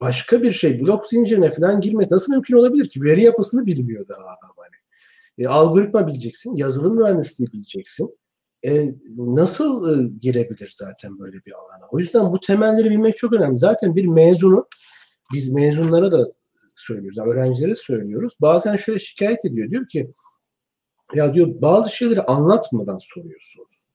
başka bir şey blok zincirine falan girmesi nasıl mümkün olabilir ki? Veri yapısını bilmiyor daha adam hani. E, algoritma bileceksin, yazılım mühendisliği bileceksin. E, nasıl e, girebilir zaten böyle bir alana? O yüzden bu temelleri bilmek çok önemli. Zaten bir mezunu biz mezunlara da söylüyoruz, öğrencilere söylüyoruz. Bazen şöyle şikayet ediyor. Diyor ki ya diyor bazı şeyleri anlatmadan soruyorsunuz.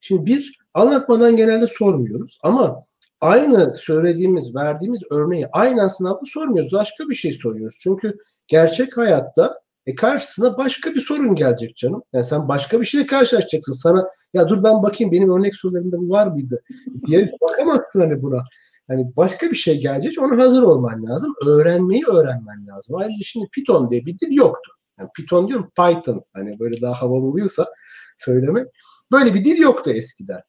Şimdi bir anlatmadan genelde sormuyoruz ama aynı söylediğimiz, verdiğimiz örneği aynı sınavda sormuyoruz. Başka bir şey soruyoruz. Çünkü gerçek hayatta e karşısına başka bir sorun gelecek canım. Yani sen başka bir şeyle karşılaşacaksın. Sana ya dur ben bakayım benim örnek sorularımda var mıydı diye bakamazsın hani buna. Hani başka bir şey gelecek ona hazır olman lazım. Öğrenmeyi öğrenmen lazım. Ayrıca şimdi Python diye bir dil yoktu. Yani Python diyorum Python. Hani böyle daha havalı oluyorsa söylemek. Böyle bir dil yoktu eskiden.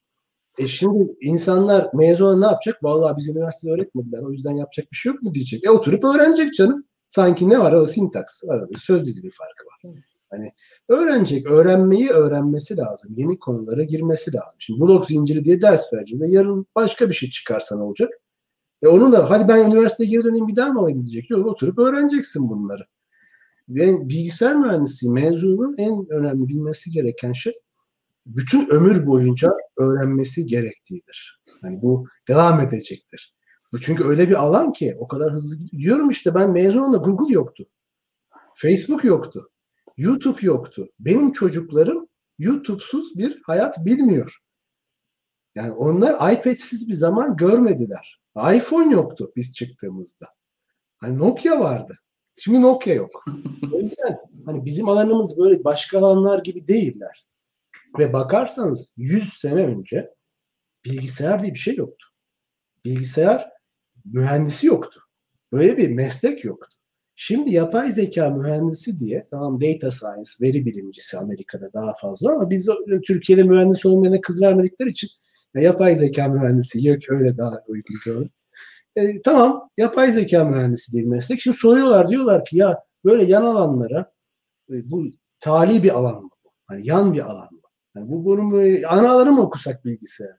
E şimdi insanlar mezun ne yapacak? Vallahi biz üniversitede öğretmediler. O yüzden yapacak bir şey yok mu diyecek. E oturup öğrenecek canım. Sanki ne var? O sintaks var. Söz dizili farkı var. Hani öğrenecek, öğrenmeyi öğrenmesi lazım. Yeni konulara girmesi lazım. Şimdi blok zinciri diye ders vereceğiz. E yarın başka bir şey çıkarsa ne olacak? E onu da hadi ben üniversiteye geri döneyim bir daha mı alayım diyecek. Yok oturup öğreneceksin bunları. Ve bilgisayar mühendisliği mezununun en önemli bilmesi gereken şey bütün ömür boyunca öğrenmesi gerektiğidir. Yani bu devam edecektir. Bu çünkü öyle bir alan ki o kadar hızlı diyorum işte ben mezun Google yoktu. Facebook yoktu. YouTube yoktu. Benim çocuklarım YouTube'suz bir hayat bilmiyor. Yani onlar iPad'siz bir zaman görmediler. iPhone yoktu biz çıktığımızda. Hani Nokia vardı. Şimdi Nokia yok. [laughs] O yüzden hani bizim alanımız böyle başka alanlar gibi değiller. Ve bakarsanız 100 sene önce bilgisayar diye bir şey yoktu. Bilgisayar mühendisi yoktu. Böyle bir meslek yoktu. Şimdi yapay zeka mühendisi diye tamam data science, veri bilimcisi Amerika'da daha fazla ama biz Türkiye'de mühendis olmayana kız vermedikleri için yapay zeka mühendisi yok öyle daha uygun gördüm. E, tamam yapay zeka mühendisi diye meslek. Şimdi soruyorlar diyorlar ki ya böyle yan alanlara e, bu tali bir alan mı? Hani yan bir alan mı? Yani bu bunun böyle ana alanı mı okusak bilgisayar?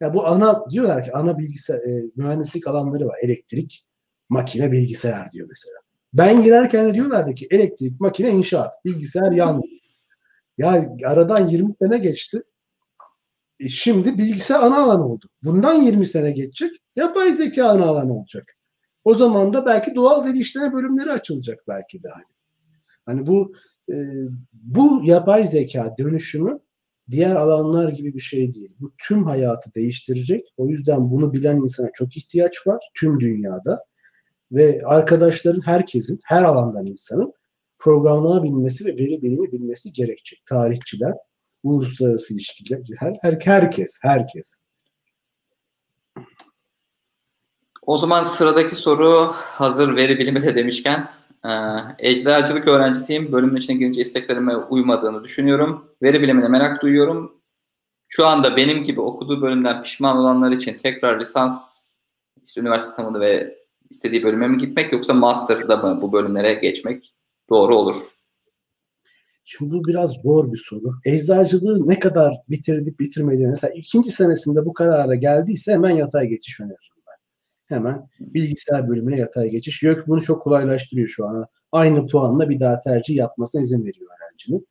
Ya bu ana diyorlar ki ana bilgisayar e, mühendislik alanları var. Elektrik, makine, bilgisayar diyor mesela. Ben girerken de diyorlardı ki elektrik, makine, inşaat, bilgisayar yan. Ya aradan 20 sene geçti. E şimdi bilgisayar ana alan oldu. Bundan 20 sene geçecek. Yapay zeka ana alan olacak. O zaman da belki doğal veri işleme bölümleri açılacak belki de hani. Hani bu e, bu yapay zeka dönüşümü diğer alanlar gibi bir şey değil. Bu tüm hayatı değiştirecek. O yüzden bunu bilen insana çok ihtiyaç var tüm dünyada. Ve arkadaşların herkesin, her alandan insanın programlama bilmesi ve veri bilimi bilmesi gerekecek. Tarihçiler, uluslararası ilişkiler, her, her, herkes, herkes. O zaman sıradaki soru hazır veri bilimi de demişken e, eczacılık öğrencisiyim. Bölümün içine girince isteklerime uymadığını düşünüyorum. Veri bilimine merak duyuyorum. Şu anda benim gibi okuduğu bölümden pişman olanlar için tekrar lisans işte üniversite sınavında ve istediği bölüme mi gitmek yoksa master'da mı bu bölümlere geçmek doğru olur? Şimdi bu biraz zor bir soru. Eczacılığı ne kadar bitirdik bitirmedi. Mesela ikinci senesinde bu karara geldiyse hemen yatay geçiş öneririm ben. Hemen bilgisayar bölümüne yatay geçiş. YÖK bunu çok kolaylaştırıyor şu an. Aynı puanla bir daha tercih yapmasına izin veriyor öğrencinin.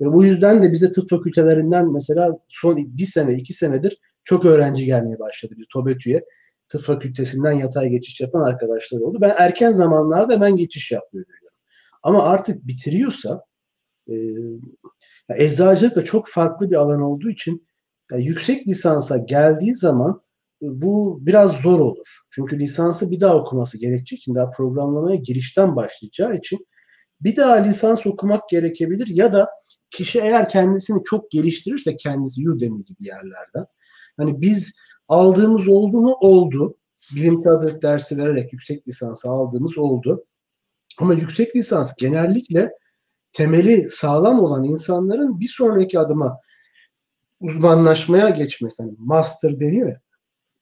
Ve bu yüzden de bize tıp fakültelerinden mesela son bir sene, iki senedir çok öğrenci gelmeye başladı. Biz TOBETÜ'ye tıp fakültesinden yatay geçiş yapan arkadaşlar oldu. Ben erken zamanlarda hemen geçiş yapmayı görüyorum. Ama artık bitiriyorsa e, eczacılık da çok farklı bir alan olduğu için yani yüksek lisansa geldiği zaman e, bu biraz zor olur. Çünkü lisansı bir daha okuması gerekeceği için daha programlamaya girişten başlayacağı için bir daha lisans okumak gerekebilir ya da kişi eğer kendisini çok geliştirirse kendisi Udemy gibi yerlerden. Hani biz aldığımız oldu mu? Oldu. Bilimsel hazırlık dersi vererek yüksek lisansı aldığımız oldu. Ama yüksek lisans genellikle temeli sağlam olan insanların bir sonraki adıma uzmanlaşmaya geçmesi. Hani master deniyor ya.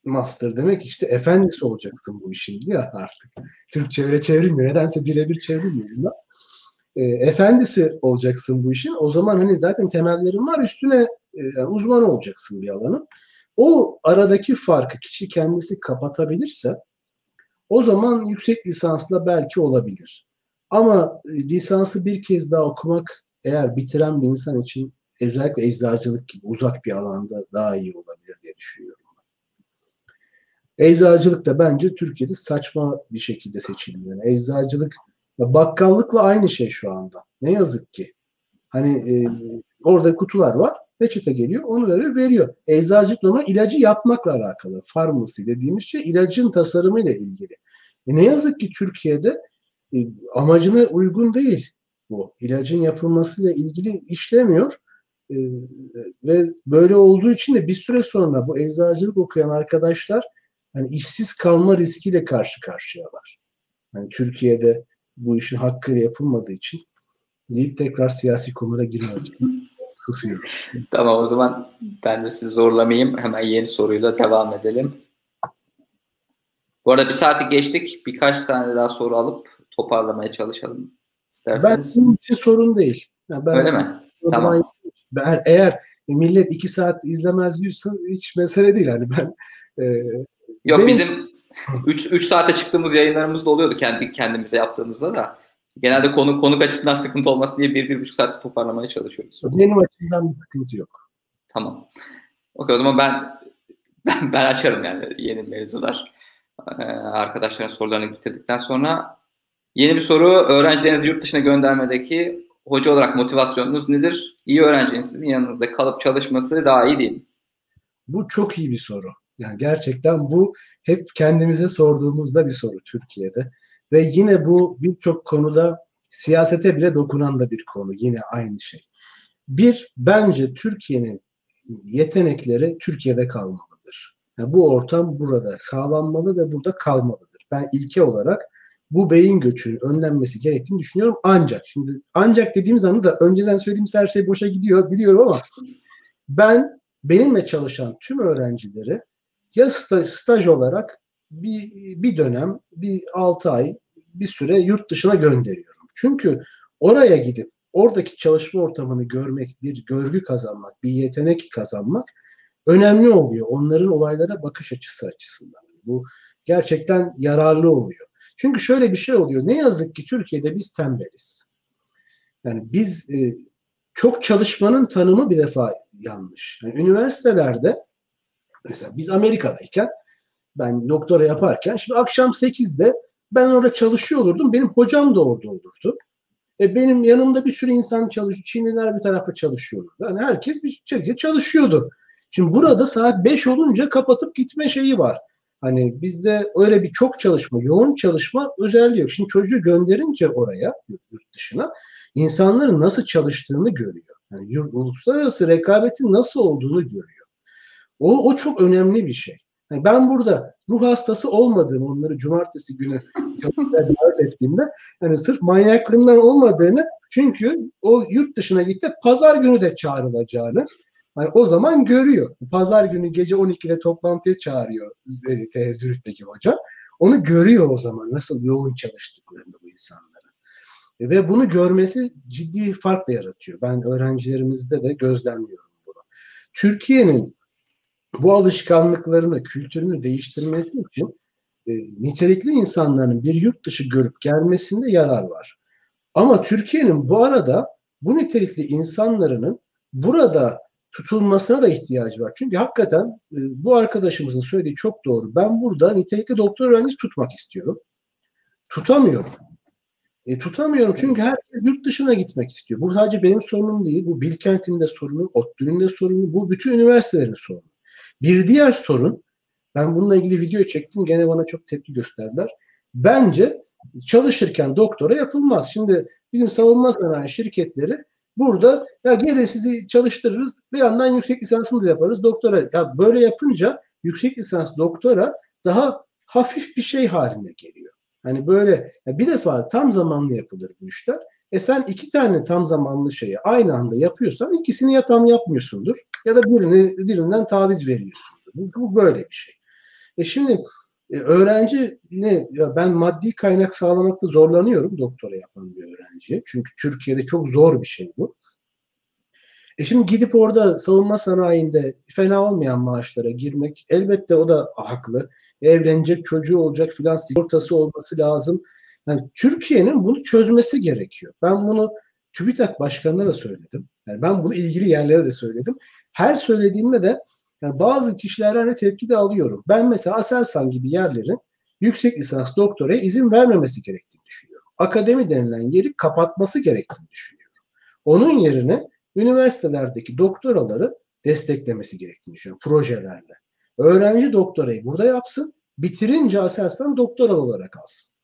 Master demek işte efendisi olacaksın bu işin diye artık. Türkçe öyle çevrilmiyor. Nedense birebir çevrilmiyor. Bunlar. E, efendisi olacaksın bu işin. O zaman hani zaten temellerin var üstüne e, uzman olacaksın bir alanın. O aradaki farkı kişi kendisi kapatabilirse o zaman yüksek lisansla belki olabilir. Ama e, lisansı bir kez daha okumak eğer bitiren bir insan için özellikle eczacılık gibi uzak bir alanda daha iyi olabilir diye düşünüyorum. Eczacılık da bence Türkiye'de saçma bir şekilde seçiliyor. Yani eczacılık bakkallıkla aynı şey şu anda. Ne yazık ki. Hani e, orada kutular var. Reçete geliyor, onu veriyor, veriyor. Eczacılık normal ilacı yapmakla alakalı. Farmasi dediğimiz şey ilacın tasarımıyla ilgili. E ne yazık ki Türkiye'de amacına uygun değil bu. İlacın yapılmasıyla ilgili işlemiyor. E, ve böyle olduğu için de bir süre sonra bu eczacılık okuyan arkadaşlar hani işsiz kalma riskiyle karşı karşıyalar. Yani Türkiye'de bu işin hakkıyla yapılmadığı için deyip tekrar siyasi konulara girmeyeceğim. [laughs] Susuyorum. Tamam o zaman ben de sizi zorlamayayım. Hemen yeni soruyla devam edelim. Bu arada bir saati geçtik. Birkaç tane daha soru alıp toparlamaya çalışalım isterseniz. Ben için sorun değil. Yani ben Öyle mi? Tamam. Ben, eğer millet iki saat izlemez diyorsa hiç mesele değil. Hani ben e, Yok benim... bizim 3 3 saate çıktığımız yayınlarımız da oluyordu kendi kendimize yaptığımızda da. Genelde konu konuk açısından sıkıntı olmasın diye bir, bir buçuk saati toparlamaya çalışıyoruz. Benim açımdan bir sıkıntı yok. Tamam. Okey o zaman ben ben, ben açarım yani yeni mevzular. Ee, arkadaşların sorularını bitirdikten sonra yeni bir soru. Öğrencilerinizi yurt dışına göndermedeki hoca olarak motivasyonunuz nedir? İyi öğrencinin sizin yanınızda kalıp çalışması daha iyi değil mi? Bu çok iyi bir soru. Yani gerçekten bu hep kendimize sorduğumuzda bir soru Türkiye'de. Ve yine bu birçok konuda siyasete bile dokunan da bir konu. Yine aynı şey. Bir, bence Türkiye'nin yetenekleri Türkiye'de kalmalıdır. Yani bu ortam burada sağlanmalı ve burada kalmalıdır. Ben ilke olarak bu beyin göçünün önlenmesi gerektiğini düşünüyorum. Ancak şimdi ancak dediğim zaman da önceden söylediğimiz her şey boşa gidiyor biliyorum ama ben benimle çalışan tüm öğrencileri ya staj, staj olarak bir, bir dönem, bir 6 ay, bir süre yurt dışına gönderiyorum. Çünkü oraya gidip oradaki çalışma ortamını görmek, bir görgü kazanmak, bir yetenek kazanmak önemli oluyor. Onların olaylara bakış açısı açısından. Bu gerçekten yararlı oluyor. Çünkü şöyle bir şey oluyor. Ne yazık ki Türkiye'de biz tembeliz. Yani biz e, çok çalışmanın tanımı bir defa yanlış. Yani üniversitelerde mesela biz Amerika'dayken ben doktora yaparken şimdi akşam 8'de ben orada çalışıyor olurdum. Benim hocam da orada olurdu. E benim yanımda bir sürü insan çalışıyor. Çinliler bir tarafa çalışıyordu. Yani herkes bir şekilde çalışıyordu. Şimdi burada saat 5 olunca kapatıp gitme şeyi var. Hani bizde öyle bir çok çalışma, yoğun çalışma özelliği yok. Şimdi çocuğu gönderince oraya, yurt dışına, insanların nasıl çalıştığını görüyor. Yani yurt, uluslararası rekabetin nasıl olduğunu görüyor. O, o çok önemli bir şey. Yani ben burada ruh hastası olmadığım onları cumartesi günü davet ettiğimde yani sırf manyaklığından olmadığını çünkü o yurt dışına gitti pazar günü de çağrılacağını yani o zaman görüyor. Pazar günü gece 12'de toplantıya çağırıyor e, tehezzürütteki hoca. Onu görüyor o zaman nasıl yoğun çalıştıklarını bu insanların. E, ve bunu görmesi ciddi fark da yaratıyor. Ben öğrencilerimizde de gözlemliyorum bunu. Türkiye'nin bu alışkanlıklarını, kültürünü değiştirmesi için e, nitelikli insanların bir yurt dışı görüp gelmesinde yarar var. Ama Türkiye'nin bu arada bu nitelikli insanların burada tutulmasına da ihtiyacı var. Çünkü hakikaten e, bu arkadaşımızın söylediği çok doğru. Ben burada nitelikli doktor öğrencisi tutmak istiyorum. Tutamıyorum. E, tutamıyorum çünkü herkes yurt dışına gitmek istiyor. Bu sadece benim sorunum değil. Bu Bilkent'in de sorunu, ODTÜ'nün de sorunu, bu bütün üniversitelerin sorunu. Bir diğer sorun Ben bununla ilgili video çektim. Gene bana çok tepki gösterdiler. Bence çalışırken doktora yapılmaz. Şimdi bizim savunma sanayi şirketleri burada ya gelin sizi çalıştırırız bir yandan yüksek lisansını da yaparız doktora. Ya böyle yapınca yüksek lisans doktora daha hafif bir şey haline geliyor. Hani böyle ya bir defa tam zamanlı yapılır bu işler. E sen iki tane tam zamanlı şeyi aynı anda yapıyorsan ikisini ya tam yapmıyorsundur ya da birini birinden taviz veriyorsundur. Bu, bu böyle bir şey. E şimdi e, öğrenci yine ya ben maddi kaynak sağlamakta zorlanıyorum doktora yapan bir öğrenciye. Çünkü Türkiye'de çok zor bir şey bu. E şimdi gidip orada savunma sanayinde fena olmayan maaşlara girmek elbette o da haklı. Evlenecek çocuğu olacak filan sigortası olması lazım. Yani Türkiye'nin bunu çözmesi gerekiyor. Ben bunu TÜBİTAK Başkanı'na da söyledim. Yani ben bunu ilgili yerlere de söyledim. Her söylediğimde de yani bazı kişilerden hani tepki de alıyorum. Ben mesela Aselsan gibi yerlerin yüksek lisans doktoraya izin vermemesi gerektiğini düşünüyorum. Akademi denilen yeri kapatması gerektiğini düşünüyorum. Onun yerine üniversitelerdeki doktoraları desteklemesi gerektiğini düşünüyorum projelerle. Öğrenci doktorayı burada yapsın, bitirince Aselsan doktoral olarak alsın.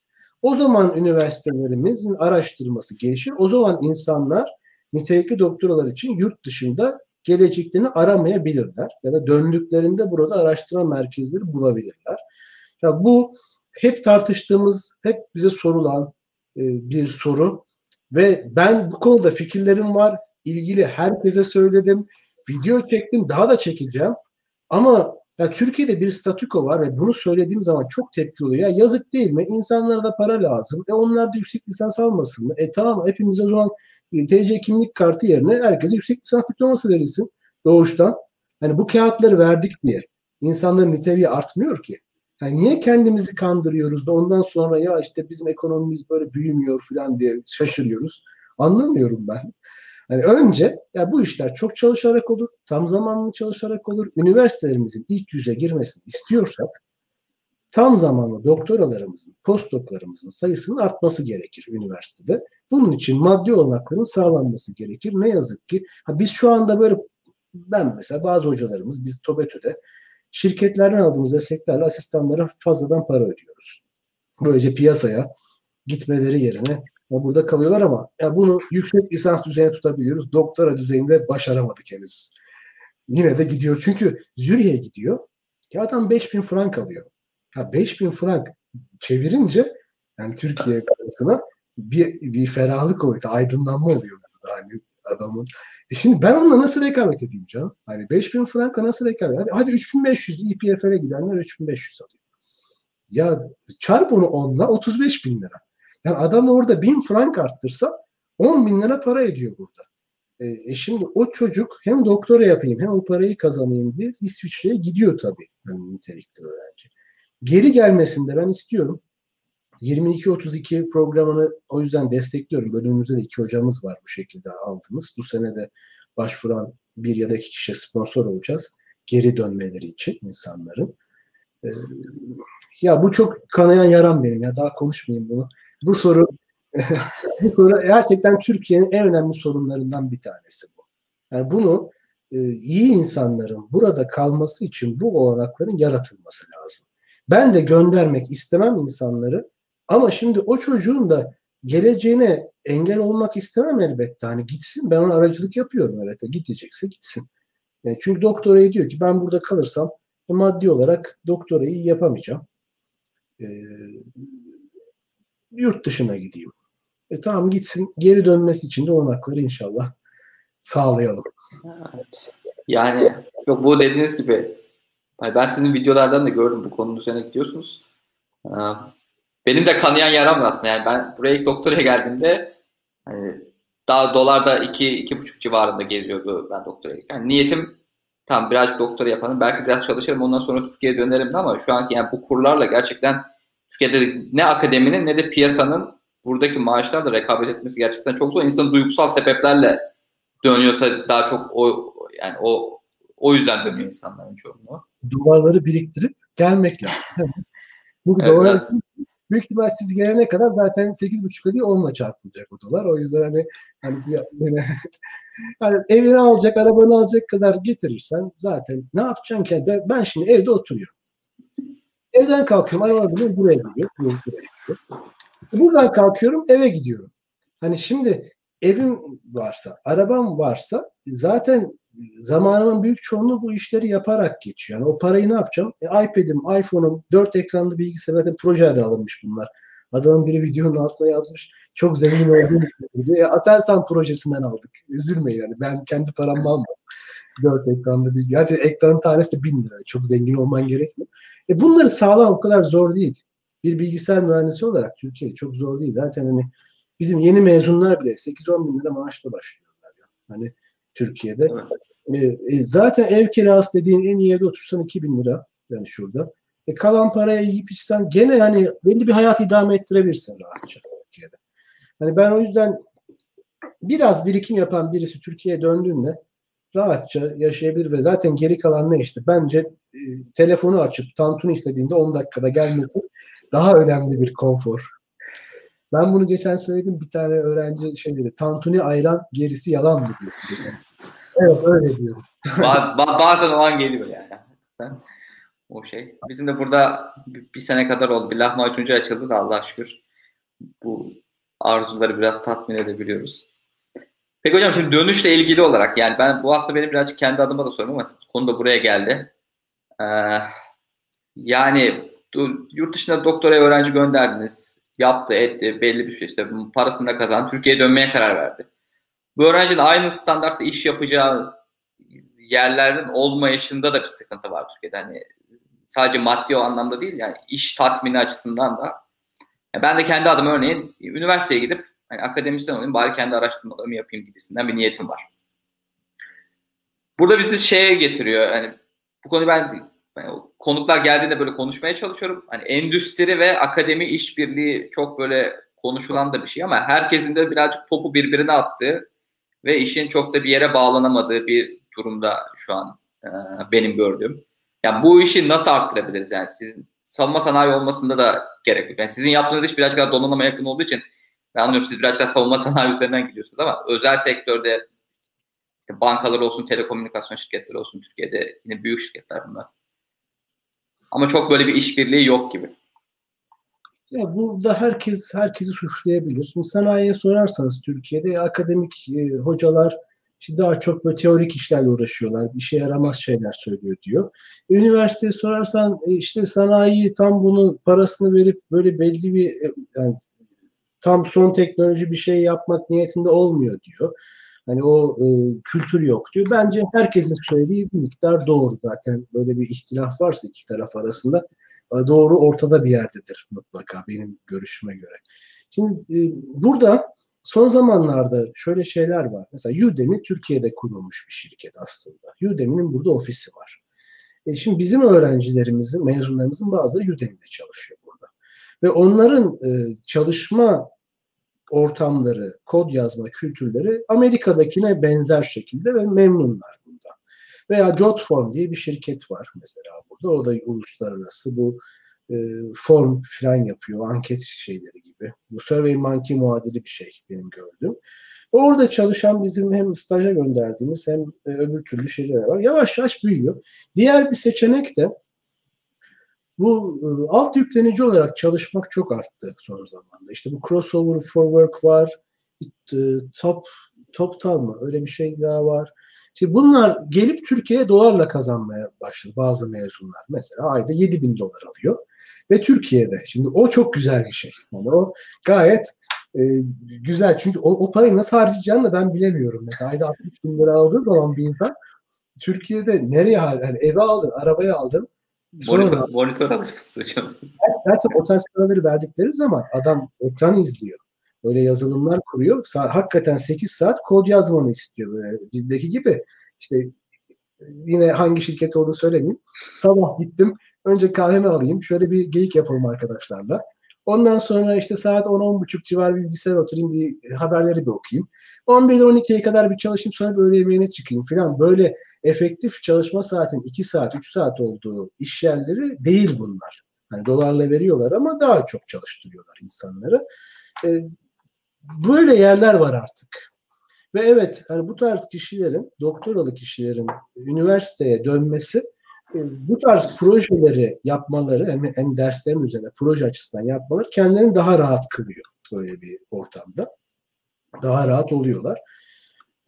O zaman üniversitelerimizin araştırması gelişir. O zaman insanlar nitelikli doktoralar için yurt dışında geleceklerini aramayabilirler ya da döndüklerinde burada araştırma merkezleri bulabilirler. Ya bu hep tartıştığımız, hep bize sorulan e, bir soru ve ben bu konuda fikirlerim var. İlgili herkese söyledim. Video çektim, daha da çekeceğim. Ama ya Türkiye'de bir statüko var ve bunu söylediğim zaman çok tepki oluyor. Ya yazık değil mi? İnsanlara da para lazım. E onlar da yüksek lisans almasın mı? E tamam hepimiz o zaman e, TC kimlik kartı yerine herkese yüksek lisans diploması verilsin doğuştan. Hani bu kağıtları verdik diye insanların niteliği artmıyor ki. Yani niye kendimizi kandırıyoruz da ondan sonra ya işte bizim ekonomimiz böyle büyümüyor falan diye şaşırıyoruz. Anlamıyorum ben. Yani önce ya bu işler çok çalışarak olur, tam zamanlı çalışarak olur. Üniversitelerimizin ilk yüze girmesini istiyorsak tam zamanlı doktoralarımızın, postdoklarımızın sayısının artması gerekir üniversitede. Bunun için maddi olanakların sağlanması gerekir. Ne yazık ki ha biz şu anda böyle ben mesela bazı hocalarımız biz TOBETÜ'de şirketlerden aldığımız desteklerle asistanlara fazladan para ödüyoruz. Böylece piyasaya gitmeleri yerine burada kalıyorlar ama ya bunu yüksek lisans düzeyine tutabiliyoruz. Doktora düzeyinde başaramadık henüz. Yine de gidiyor. Çünkü Zürih'e gidiyor. Ya adam 5000 frank alıyor. Ya 5000 frank çevirince yani Türkiye parasına bir, bir ferahlık oluyor. Aydınlanma oluyor burada hani adamın. E şimdi ben onunla nasıl rekabet edeyim canım? Hani 5000 franka nasıl rekabet? Hadi, hadi 3500 İPFL'e gidenler 3500 alıyor. Ya çarp onu onunla 35 bin lira. Yani adam orada bin frank arttırsa 10 bin lira para ediyor burada. E, e şimdi o çocuk hem doktora yapayım hem o parayı kazanayım diye İsviçre'ye gidiyor tabii. Yani nitelikli öğrenci. Geri gelmesinde ben istiyorum. 22-32 programını o yüzden destekliyorum. Bölümümüzde de iki hocamız var bu şekilde aldığımız. Bu sene de başvuran bir ya da iki kişi sponsor olacağız. Geri dönmeleri için insanların. Ee, ya bu çok kanayan yaram benim ya. Daha konuşmayayım bunu. Bu soru [laughs] bu soru gerçekten Türkiye'nin en önemli sorunlarından bir tanesi bu. Yani bunu e, iyi insanların burada kalması için bu olanakların yaratılması lazım. Ben de göndermek istemem insanları ama şimdi o çocuğun da geleceğine engel olmak istemem elbette. Hani gitsin ben ona aracılık yapıyorum evet. Gidecekse gitsin. Yani çünkü doktorayı diyor ki ben burada kalırsam maddi olarak doktorayı yapamayacağım. Ee, yurt dışına gideyim. E tamam gitsin. Geri dönmesi için de olanakları inşallah sağlayalım. Evet. Yani yok bu dediğiniz gibi ben sizin videolardan da gördüm bu konunun üzerine gidiyorsunuz. Ee, benim de kanayan yaram var aslında. Yani ben buraya ilk doktoraya geldiğimde hani daha dolarda 2 iki, 2,5 civarında geziyordu ben doktora. Yani niyetim tam biraz doktora yaparım. Belki biraz çalışırım ondan sonra Türkiye'ye dönerim ama şu anki yani bu kurlarla gerçekten Türkiye'de ne akademinin ne de piyasanın buradaki maaşlarla rekabet etmesi gerçekten çok zor. İnsan duygusal sebeplerle dönüyorsa daha çok o yani o o yüzden dönüyor insanların çoğunluğu. Dolarları biriktirip gelmek lazım. [laughs] Bu evet, dolar büyük ihtimal siz gelene kadar zaten 8,5 değil 10'la çarpılacak o dolar. O yüzden hani hani yani, [laughs] yani evini alacak, arabanı alacak kadar getirirsen zaten ne yapacaksın ki? Ben, ben şimdi evde oturuyorum. Evden kalkıyorum. Bile buraya gidiyor. Buraya gidiyor. Buradan kalkıyorum eve gidiyorum. Hani şimdi evim varsa, arabam varsa zaten zamanımın büyük çoğunluğu bu işleri yaparak geçiyor. Yani o parayı ne yapacağım? E, iPad'im, iPhone'um, dört ekranlı bilgisayar zaten projelerden alınmış bunlar. Adamın biri videonun altına yazmış. Çok zengin olduğunu söylüyor. E, Aselsan projesinden aldık. Üzülmeyin yani. Ben kendi paramla almadım. Dört ekranlı bilgisayar. Yani ekranın tanesi de bin lira. Çok zengin olman gerekmiyor. E bunları sağlam o kadar zor değil. Bir bilgisayar mühendisi olarak Türkiye'de çok zor değil. Zaten hani bizim yeni mezunlar bile 8-10 bin lira maaşla başlıyorlar. Yani. Hani Türkiye'de. Evet. E, zaten ev kirası dediğin en iyi evde otursan 2 bin lira yani şurada. E, kalan paraya yiyip içsen gene hani belli bir hayat idame ettirebilirsin rahatça Türkiye'de. Hani ben o yüzden biraz birikim yapan birisi Türkiye'ye döndüğünde rahatça yaşayabilir ve zaten geri kalan ne işte bence e, telefonu açıp tantuni istediğinde 10 dakikada gelmesi daha önemli bir konfor. Ben bunu geçen söyledim bir tane öğrenci şey dedi tantuni ayran gerisi yalan mı diyor. evet öyle diyorum. Bazen o an geliyor yani. O şey. Bizim de burada bir sene kadar oldu. Bir lahmacuncu açıldı da Allah şükür. Bu arzuları biraz tatmin edebiliyoruz. Peki hocam şimdi dönüşle ilgili olarak yani ben bu aslında benim birazcık kendi adıma da sorum ama konu da buraya geldi. Ee, yani yurt dışında doktora öğrenci gönderdiniz. Yaptı, etti, belli bir şey işte parasını da kazandı. Türkiye'ye dönmeye karar verdi. Bu öğrencinin aynı standartta iş yapacağı yerlerin olmayışında da bir sıkıntı var Türkiye'de. Hani sadece maddi o anlamda değil yani iş tatmini açısından da. Yani ben de kendi adıma örneğin üniversiteye gidip hani akademisyen olayım bari kendi araştırmalarımı yapayım gibisinden bir niyetim var. Burada bizi şeye getiriyor yani bu konuyu ben konuklar geldiğinde böyle konuşmaya çalışıyorum. Hani endüstri ve akademi işbirliği çok böyle konuşulan da bir şey ama herkesin de birazcık topu birbirine attığı ve işin çok da bir yere bağlanamadığı bir durumda şu an e, benim gördüğüm. Yani bu işi nasıl arttırabiliriz yani sizin savunma sanayi olmasında da gerek yok. Yani sizin yaptığınız iş birazcık daha donanıma yakın olduğu için ben anlıyorum siz birazcık daha savunma [laughs] sanayi üzerinden gidiyorsunuz ama özel sektörde bankalar olsun, telekomünikasyon şirketleri olsun Türkiye'de yine büyük şirketler bunlar. Ama çok böyle bir işbirliği yok gibi. Ya burada herkes herkesi suçlayabilir. Şimdi sanayiye sorarsanız Türkiye'de akademik e, hocalar işte daha çok böyle teorik işlerle uğraşıyorlar. Bir şey yaramaz şeyler söylüyor diyor. Üniversiteye sorarsan e, işte sanayi tam bunu parasını verip böyle belli bir e, yani tam son teknoloji bir şey yapmak niyetinde olmuyor diyor. Hani o e, kültür yok diyor. Bence herkesin söylediği bir miktar doğru zaten. Böyle bir ihtilaf varsa iki taraf arasında e, doğru ortada bir yerdedir mutlaka benim görüşüme göre. Şimdi e, burada son zamanlarda şöyle şeyler var. Mesela Udemy Türkiye'de kurulmuş bir şirket aslında. Udemy'nin burada ofisi var. E şimdi bizim öğrencilerimizin, mezunlarımızın bazıları Udemy'de çalışıyor burada. Ve onların e, çalışma ortamları, kod yazma kültürleri Amerika'dakine benzer şekilde ve memnunlar bundan. Veya Jotform diye bir şirket var mesela burada. O da uluslararası bu e, form falan yapıyor, anket şeyleri gibi. Bu Survey Monkey muadili bir şey benim gördüğüm. Orada çalışan bizim hem staja gönderdiğimiz hem e, öbür türlü şeyler var. Yavaş yavaş büyüyor. Diğer bir seçenek de bu e, alt yüklenici olarak çalışmak çok arttı son zamanda. İşte bu crossover for work var, e, top toptal mı öyle bir şey daha var. Şimdi bunlar gelip Türkiye'ye dolarla kazanmaya başladı bazı mezunlar. Mesela ayda 7 bin dolar alıyor. Ve Türkiye'de. Şimdi o çok güzel bir şey. Yani o gayet e, güzel. Çünkü o, o parayı nasıl harcayacağını da ben bilemiyorum. Mesela ayda 60 bin lira aldığı zaman bir insan Türkiye'de nereye yani eve aldın, arabaya aldın, Monitör, alırsınız [laughs] hocam. Zaten o tarz paraları verdikleri zaman adam ekran izliyor. Böyle yazılımlar kuruyor. Hakikaten 8 saat kod yazmanı istiyor. Böyle bizdeki gibi. İşte yine hangi şirket olduğunu söylemeyeyim. Sabah gittim. Önce kahvemi alayım. Şöyle bir geyik yapalım arkadaşlarla. Ondan sonra işte saat 10-10.30 civar bilgisayar oturayım bir haberleri bir okuyayım. 11'de 12'ye kadar bir çalışayım sonra böyle yemeğine çıkayım falan. Böyle efektif çalışma saatin 2 saat 3 saat olduğu iş yerleri değil bunlar. Hani dolarla veriyorlar ama daha çok çalıştırıyorlar insanları. Ee, böyle yerler var artık. Ve evet hani bu tarz kişilerin, doktoralı kişilerin üniversiteye dönmesi bu tarz projeleri yapmaları hem, hem derslerin üzerine proje açısından yapmaları kendilerini daha rahat kılıyor böyle bir ortamda. Daha rahat oluyorlar.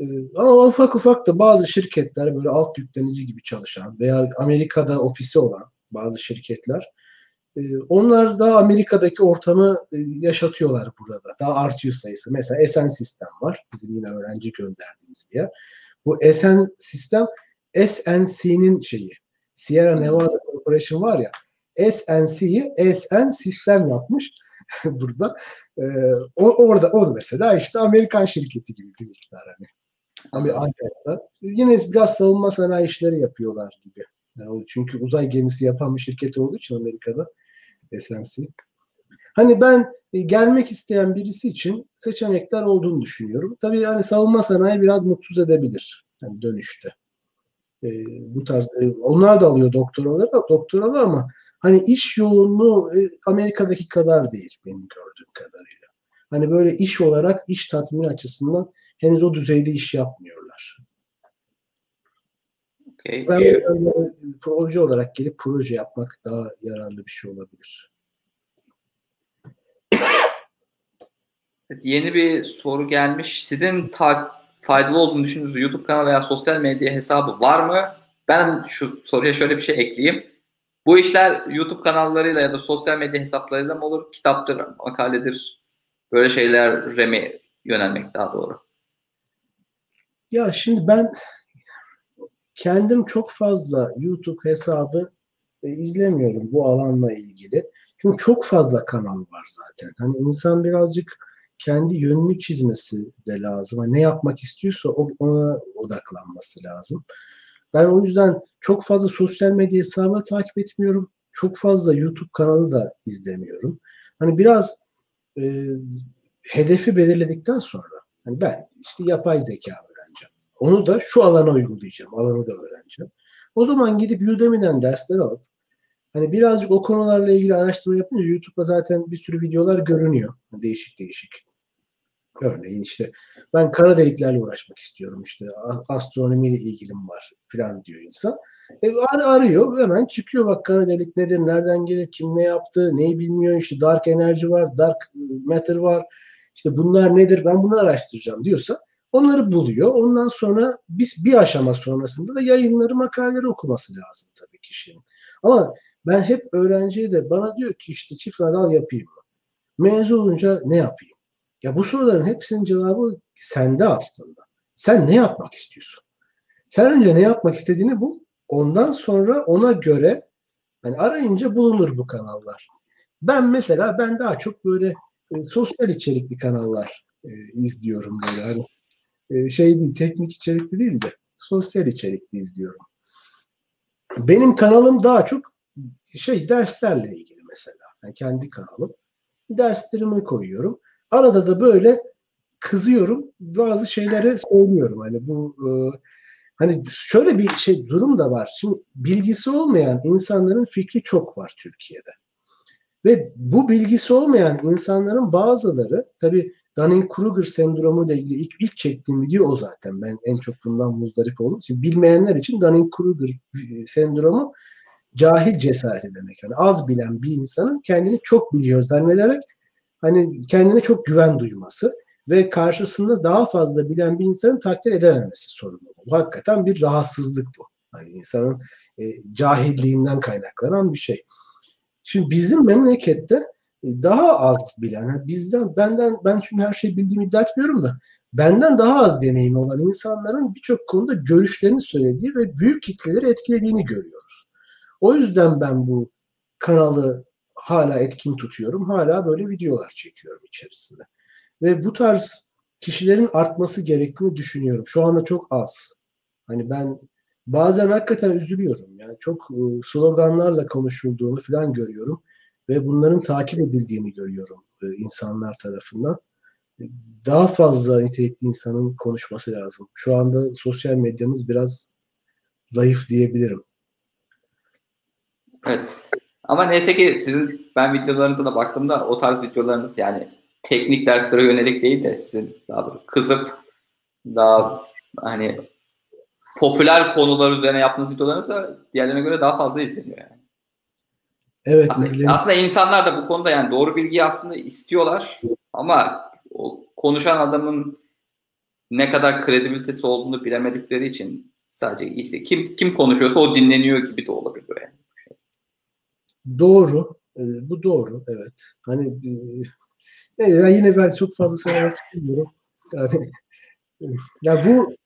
Ee, ama ufak ufak da bazı şirketler böyle alt yüklenici gibi çalışan veya Amerika'da ofisi olan bazı şirketler e, onlar da Amerika'daki ortamı e, yaşatıyorlar burada. Daha artıyor sayısı. Mesela Esen Sistem var. Bizim yine öğrenci gönderdiğimiz bir yer. Bu Esen Sistem SNC'nin şeyi. Sierra Nevada Corporation var ya SNC'yi SN sistem yapmış [laughs] burada. Ee, orada o mesela işte Amerikan şirketi gibi bir miktar hani. Amerika'da. Yine biraz savunma sanayi işleri yapıyorlar gibi. Yani çünkü uzay gemisi yapan bir şirket olduğu için Amerika'da SNC. Hani ben e, gelmek isteyen birisi için seçenekler olduğunu düşünüyorum. Tabii yani savunma sanayi biraz mutsuz edebilir yani dönüşte. E, bu tarz e, onlar da alıyor doktoraları, doktoralı ama hani iş yoğunluğu e, Amerika'daki kadar değil benim gördüğüm kadarıyla. Hani böyle iş olarak iş tatmini açısından henüz o düzeyde iş yapmıyorlar. Okay. Ben ee, proje olarak gelip proje yapmak daha yararlı bir şey olabilir. Evet, yeni bir soru gelmiş. Sizin ta faydalı olduğunu düşündüğünüz YouTube kanalı veya sosyal medya hesabı var mı? Ben şu soruya şöyle bir şey ekleyeyim. Bu işler YouTube kanallarıyla ya da sosyal medya hesaplarıyla mı olur? Kitaptır, makaledir, böyle şeyler mi yönelmek daha doğru? Ya şimdi ben kendim çok fazla YouTube hesabı e, izlemiyorum bu alanla ilgili. Çünkü çok fazla kanal var zaten. Hani insan birazcık kendi yönünü çizmesi de lazım. Yani ne yapmak istiyorsa ona odaklanması lazım. Ben o yüzden çok fazla sosyal medya hesabını takip etmiyorum. Çok fazla YouTube kanalı da izlemiyorum. Hani biraz e, hedefi belirledikten sonra hani ben işte yapay zeka öğreneceğim. Onu da şu alana uygulayacağım. Alanı da öğreneceğim. O zaman gidip Udemy'den dersler alıp hani birazcık o konularla ilgili araştırma yapınca YouTube'da zaten bir sürü videolar görünüyor. Değişik değişik. Örneğin işte ben kara deliklerle uğraşmak istiyorum işte astronomiyle ilgilim var falan diyor insan. E, ar arıyor hemen çıkıyor bak kara delik nedir, nereden gelir, kim ne yaptı, neyi bilmiyor işte dark enerji var, dark matter var. İşte bunlar nedir ben bunu araştıracağım diyorsa onları buluyor. Ondan sonra biz bir aşama sonrasında da yayınları, makaleleri okuması lazım tabii kişinin. Ama ben hep öğrenciye de bana diyor ki işte çift radal yapayım mı? Mezun olunca ne yapayım? Ya bu soruların hepsinin cevabı sende aslında. Sen ne yapmak istiyorsun? Sen önce ne yapmak istediğini bul. Ondan sonra ona göre hani arayınca bulunur bu kanallar. Ben mesela ben daha çok böyle e, sosyal içerikli kanallar e, izliyorum böyle hani e, şey değil teknik içerikli değil de sosyal içerikli izliyorum. Benim kanalım daha çok şey derslerle ilgili mesela. Yani kendi kanalım. Derslerimi koyuyorum. Arada da böyle kızıyorum. Bazı şeyleri söylüyorum. Hani bu e, hani şöyle bir şey durum da var. Şimdi bilgisi olmayan insanların fikri çok var Türkiye'de. Ve bu bilgisi olmayan insanların bazıları tabii Dunning-Kruger sendromu ile ilgili ilk, ilk çektiğim video o zaten. Ben en çok bundan muzdarip oldum. Şimdi bilmeyenler için Dunning-Kruger sendromu cahil cesareti demek. Yani az bilen bir insanın kendini çok biliyor zannederek hani kendine çok güven duyması ve karşısında daha fazla bilen bir insanın takdir edememesi sorunu. Bu hakikaten bir rahatsızlık bu. Hani insanın e, cahilliğinden kaynaklanan bir şey. Şimdi bizim memlekette e, daha az bilen, yani bizden benden ben çünkü her şeyi bildiğimi iddia etmiyorum da benden daha az deneyimi olan insanların birçok konuda görüşlerini söylediği ve büyük kitleleri etkilediğini görüyoruz. O yüzden ben bu kanalı hala etkin tutuyorum. Hala böyle videolar çekiyorum içerisinde. Ve bu tarz kişilerin artması gerektiğini düşünüyorum. Şu anda çok az. Hani ben bazen hakikaten üzülüyorum. Yani çok e, sloganlarla konuşulduğunu falan görüyorum ve bunların takip edildiğini görüyorum e, insanlar tarafından. E, daha fazla nitelikli insanın konuşması lazım. Şu anda sosyal medyamız biraz zayıf diyebilirim. Evet. Ama neyse ki sizin ben videolarınıza da baktığımda o tarz videolarınız yani teknik derslere yönelik değil de sizin daha böyle kızıp daha hani popüler konular üzerine yaptığınız videolarınız da diğerlerine göre daha fazla izleniyor yani. Evet. Aslında, aslında insanlar da bu konuda yani doğru bilgiyi aslında istiyorlar ama o konuşan adamın ne kadar kredibilitesi olduğunu bilemedikleri için sadece işte kim kim konuşuyorsa o dinleniyor gibi de olabiliyor yani. Doğru. E, bu doğru. Evet. Hani e, ya yine ben çok fazla söylemek istemiyorum. Yani ya bu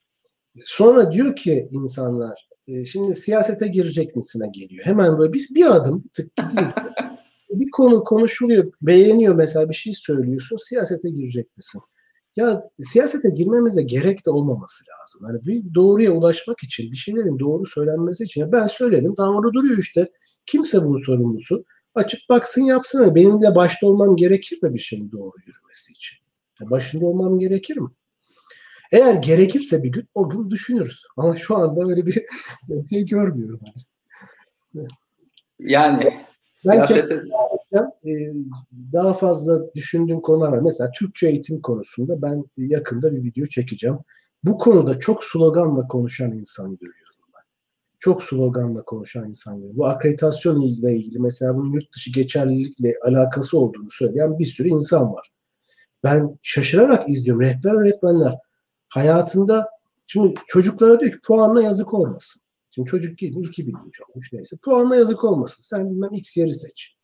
sonra diyor ki insanlar e, şimdi siyasete girecek misine geliyor. Hemen böyle biz bir adım bir tık gideyim. [laughs] bir konu konuşuluyor, beğeniyor mesela bir şey söylüyorsun, siyasete girecek misin? Ya siyasete girmemize gerek de olmaması lazım. Hani bir doğruya ulaşmak için, bir şeylerin doğru söylenmesi için. Ben söyledim, orada duruyor işte. Kimse bunun sorumlusu. Açıp baksın yapsın. Yani benim de başta olmam gerekir mi bir şeyin doğru yürümesi için? Yani başında olmam gerekir mi? Eğer gerekirse bir gün o gün düşünürüz. Ama şu anda öyle bir [laughs] şey görmüyorum. Yani siyasette daha fazla düşündüğüm konular var. Mesela Türkçe eğitim konusunda ben yakında bir video çekeceğim. Bu konuda çok sloganla konuşan insan görüyorum ben. Çok sloganla konuşan insan görüyorum. Bu akreditasyon ile ilgili mesela bunun yurt dışı geçerlilikle alakası olduğunu söyleyen bir sürü insan var. Ben şaşırarak izliyorum. Rehber öğretmenler hayatında şimdi çocuklara diyor ki puanla yazık olmasın. Şimdi çocuk iki bilinci olmuş neyse. Puanla yazık olmasın. Sen bilmem X yeri seç.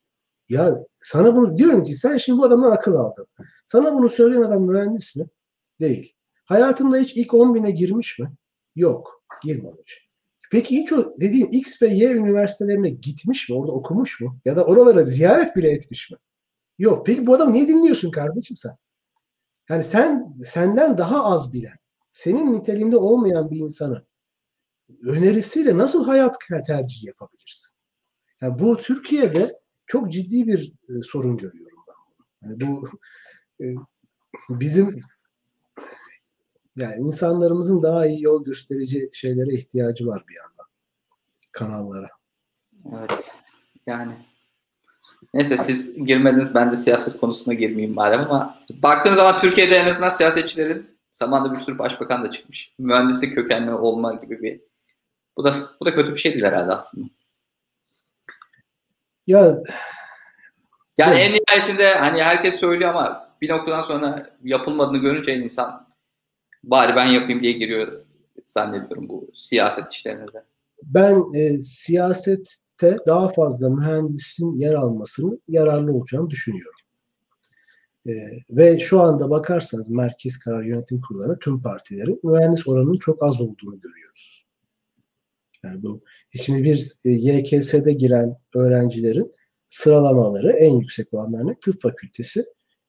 Ya sana bunu diyorum ki sen şimdi bu adamdan akıl aldın. Sana bunu söyleyen adam mühendis mi? Değil. Hayatında hiç ilk 10 bine girmiş mi? Yok. Girmemiş. Peki hiç o dediğin X ve Y üniversitelerine gitmiş mi? Orada okumuş mu? Ya da oralara ziyaret bile etmiş mi? Yok. Peki bu adamı niye dinliyorsun kardeşim sen? Yani sen senden daha az bilen, senin niteliğinde olmayan bir insanı önerisiyle nasıl hayat tercihi yapabilirsin? Yani bu Türkiye'de çok ciddi bir e, sorun görüyorum ben. Yani bu e, bizim yani insanlarımızın daha iyi yol gösterici şeylere ihtiyacı var bir yandan. Kanallara. Evet. Yani neyse siz girmediniz ben de siyaset konusuna girmeyeyim madem ama baktığınız zaman Türkiye'de en azından siyasetçilerin zamanında bir sürü başbakan da çıkmış. Mühendislik kökenli olma gibi bir bu da bu da kötü bir şey değil herhalde aslında. Ya yani en nihayetinde hani herkes söylüyor ama bir noktadan sonra yapılmadığını görünce insan bari ben yapayım diye giriyor zannediyorum bu siyaset işlerine de. Ben e, siyasette daha fazla mühendisin yer almasının yararlı olacağını düşünüyorum. E, ve şu anda bakarsanız merkez karar yönetim kurulları tüm partilerin mühendis oranının çok az olduğunu görüyoruz. Yani bu şimdi bir e, YKS'de giren öğrencilerin sıralamaları en yüksek olanlarının tıp fakültesi,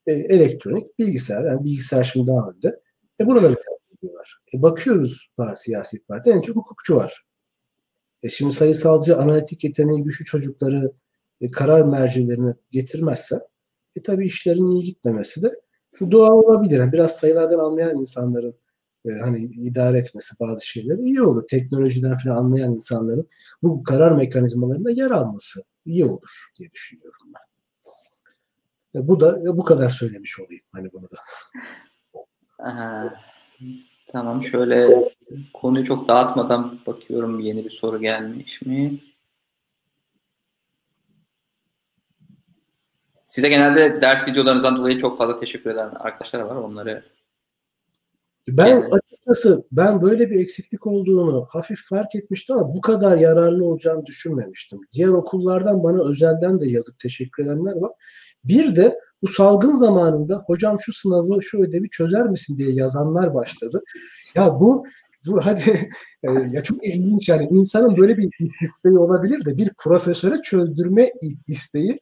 e, elektronik, bilgisayar. Yani bilgisayar şimdi daha önde. E buraları tercih ediyorlar. E bakıyoruz daha siyasi parti en çok hukukçu var. E şimdi sayısalcı analitik yeteneği güçlü çocukları e, karar mercilerine getirmezse e tabii işlerin iyi gitmemesi de doğal olabilir. Yani biraz sayılardan anlayan insanların e, hani idare etmesi bazı şeyleri iyi olur. Teknolojiden falan anlayan insanların bu karar mekanizmalarında yer alması iyi olur diye düşünüyorum ben. E, bu da e, bu kadar söylemiş olayım hani bunu da. Aha, tamam şöyle konuyu çok dağıtmadan bakıyorum yeni bir soru gelmiş mi? Size genelde ders videolarınızdan dolayı çok fazla teşekkür eden arkadaşlar var. Onları ben yani. açıkçası ben böyle bir eksiklik olduğunu hafif fark etmiştim ama bu kadar yararlı olacağını düşünmemiştim. Diğer okullardan bana özelden de yazıp teşekkür edenler var. Bir de bu salgın zamanında hocam şu sınavı şu ödevi çözer misin diye yazanlar başladı. Ya bu bu hadi [laughs] e, ya çok ilginç yani insanın böyle bir isteği olabilir de bir profesöre çözdürme isteği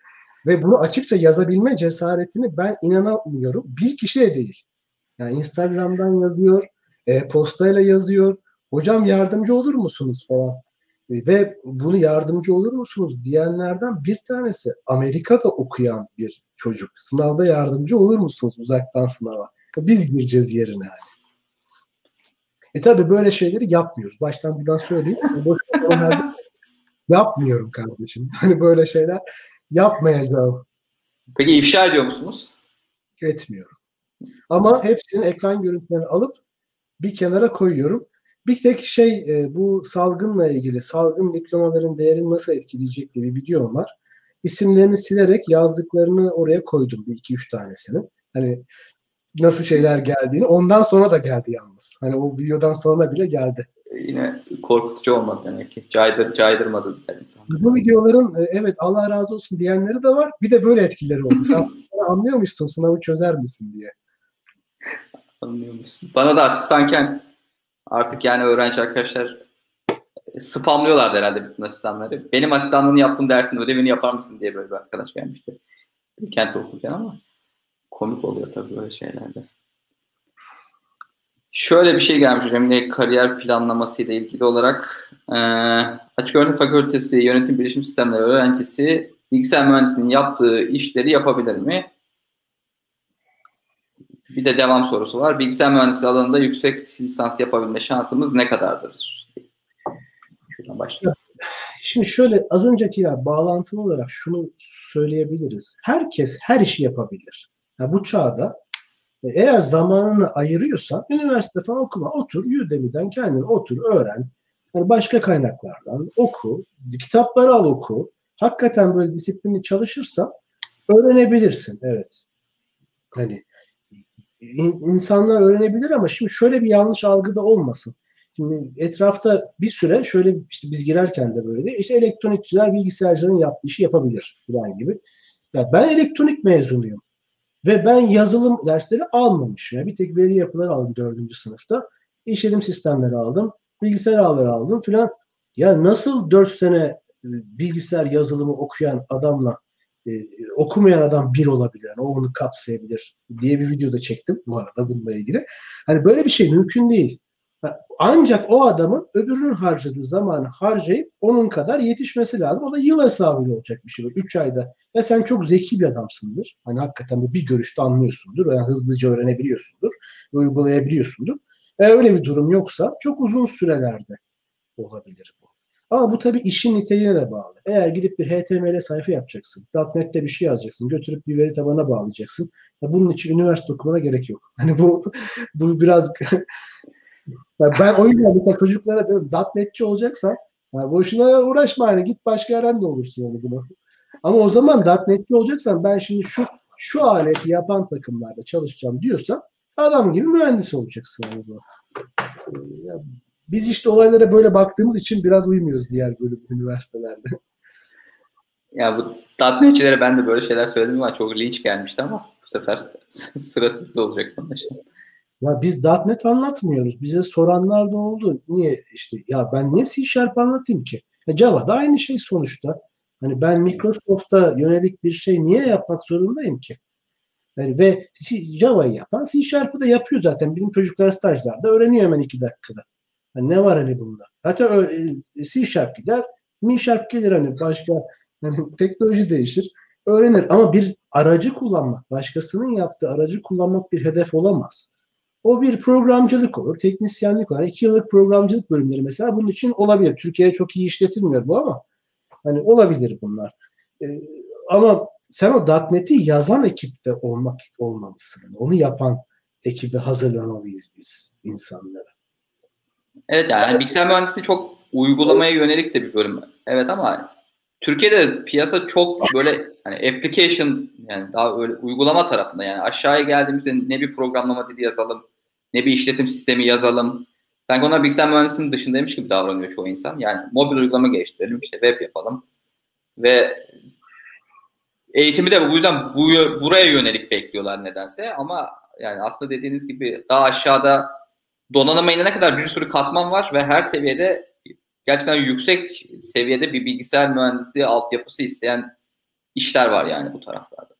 ve bunu açıkça yazabilme cesaretini ben inanamıyorum. Bir kişiye değil. Yani Instagram'dan yazıyor, e-postayla yazıyor. Hocam yardımcı olur musunuz falan. E, ve bunu yardımcı olur musunuz diyenlerden bir tanesi Amerika'da okuyan bir çocuk. Sınavda yardımcı olur musunuz uzaktan sınava? Biz gireceğiz yerine. Yani. E tabi böyle şeyleri yapmıyoruz. Baştan buradan söyleyeyim. [laughs] yapmıyorum kardeşim. [laughs] Hani böyle şeyler yapmayacağım. Peki ifşa ediyor musunuz? Etmiyorum. Ama hepsinin ekran görüntülerini alıp bir kenara koyuyorum. Bir tek şey e, bu salgınla ilgili salgın diplomaların değerini nasıl etkileyecek diye bir videom var. İsimlerini silerek yazdıklarını oraya koydum bir iki üç tanesini. Hani nasıl şeyler geldiğini. Ondan sonra da geldi yalnız. Hani o videodan sonra bile geldi. Yine korkutucu olmadı demek ki. Caydır, caydırmadı insan. Bu videoların e, evet Allah razı olsun diyenleri de var. Bir de böyle etkileri oldu. Sen [laughs] anlıyormuşsun sınavı çözer misin diye. Anlıyormuşsun. Bana da asistanken artık yani öğrenci arkadaşlar e, spamlıyorlardı herhalde bütün asistanları. Benim asistanlığını yaptığım dersin ödevini yapar mısın diye böyle bir arkadaş gelmişti. Bilkent okurken ama komik oluyor tabii böyle şeylerde. Şöyle bir şey gelmiş hocam yine kariyer planlaması ile ilgili olarak e, Açık Öğretim Fakültesi Yönetim Bilişim Sistemleri öğrencisi bilgisayar mühendisliğinin yaptığı işleri yapabilir mi? Bir de devam sorusu var. Bilgisayar mühendisliği alanında yüksek lisans yapabilme şansımız ne kadardır? Şuradan başlayalım. Şimdi şöyle az öncekiler bağlantılı olarak şunu söyleyebiliriz. Herkes her işi yapabilir. Yani bu çağda e, eğer zamanını ayırıyorsan üniversite falan okuma. Otur Udemy'den kendin otur öğren. Yani başka kaynaklardan oku. Kitapları al oku. Hakikaten böyle disiplinli çalışırsan öğrenebilirsin. Evet. Hani insanlar öğrenebilir ama şimdi şöyle bir yanlış algı da olmasın. Şimdi etrafta bir süre şöyle işte biz girerken de böyle işte elektronikçiler bilgisayarcıların yaptığı işi yapabilir falan gibi. Ya ben elektronik mezunuyum. Ve ben yazılım dersleri almamışım. Yani bir tek veri yapıları aldım dördüncü sınıfta. İşletim sistemleri aldım. Bilgisayar ağları aldım filan. Ya nasıl dört sene e, bilgisayar yazılımı okuyan adamla e, okumayan adam bir olabilir. Yani o onu kapsayabilir diye bir video da çektim bu arada bununla ilgili. Hani böyle bir şey mümkün değil. Ancak o adamın öbürünün harcadığı zamanı harcayıp onun kadar yetişmesi lazım. O da yıl hesabıyla olacak bir şey. Üç ayda. Ya sen çok zeki bir adamsındır. Hani hakikaten bu bir görüşte anlıyorsundur. Yani hızlıca öğrenebiliyorsundur. Uygulayabiliyorsundur. Eğer öyle bir durum yoksa çok uzun sürelerde olabilir. Ama bu tabii işin niteliğine de bağlı. Eğer gidip bir HTML sayfa yapacaksın, .NET'te bir şey yazacaksın, götürüp bir veri tabanına bağlayacaksın. Ya bunun için üniversite okumana gerek yok. [laughs] Hani bu bu biraz [laughs] ben o yüzden mesela çocuklara diyorum .NET'çi olacaksan yani boşuna uğraşma hani git başka yerden de olursun yani bunu. Ama o zaman .NET'çi olacaksan ben şimdi şu şu aleti yapan takımlarda çalışacağım diyorsan adam gibi mühendis olacaksın yani bu. Biz işte olaylara böyle baktığımız için biraz uymuyoruz diğer bölüm üniversitelerde. Ya bu .NET'çilere ben de böyle şeyler söyledim ama çok linç gelmişti ama bu sefer [laughs] sırasız da olacak işte. Ya biz .NET anlatmıyoruz. Bize soranlar da oldu. Niye işte ya ben niye C Sharp anlatayım ki? Ya Java da aynı şey sonuçta. Hani ben Microsoft'a yönelik bir şey niye yapmak zorundayım ki? Yani ve Java'yı yapan C Sharp'ı da yapıyor zaten. Bizim çocuklar stajlarda öğreniyor hemen iki dakikada. Yani ne var hani bunda? Zaten e, C Sharp gider, Mi Sharp gelir hani başka yani [laughs] teknoloji değişir. Öğrenir ama bir aracı kullanmak, başkasının yaptığı aracı kullanmak bir hedef olamaz. O bir programcılık olur, teknisyenlik olur. İki yıllık programcılık bölümleri mesela bunun için olabilir. Türkiye'de çok iyi işletilmiyor bu ama hani olabilir bunlar. Ee, ama sen o .NET'i yazan ekipte olmak olmalısın. Onu yapan ekibi hazırlamalıyız biz insanlara. Evet yani bilgisayar mühendisliği çok uygulamaya yönelik de bir bölüm. Evet ama Türkiye'de piyasa çok böyle hani application yani daha öyle uygulama tarafında yani aşağıya geldiğimizde ne bir programlama dili yazalım ne bir işletim sistemi yazalım. Sanki onlar bilgisayar mühendisliğinin dışındaymış gibi davranıyor çoğu insan. Yani mobil uygulama geliştirelim, işte web yapalım. Ve eğitimi de bu yüzden bu, buraya yönelik bekliyorlar nedense. Ama yani aslında dediğiniz gibi daha aşağıda donanıma inene kadar bir sürü katman var ve her seviyede gerçekten yüksek seviyede bir bilgisayar mühendisliği altyapısı isteyen işler var yani bu taraflarda.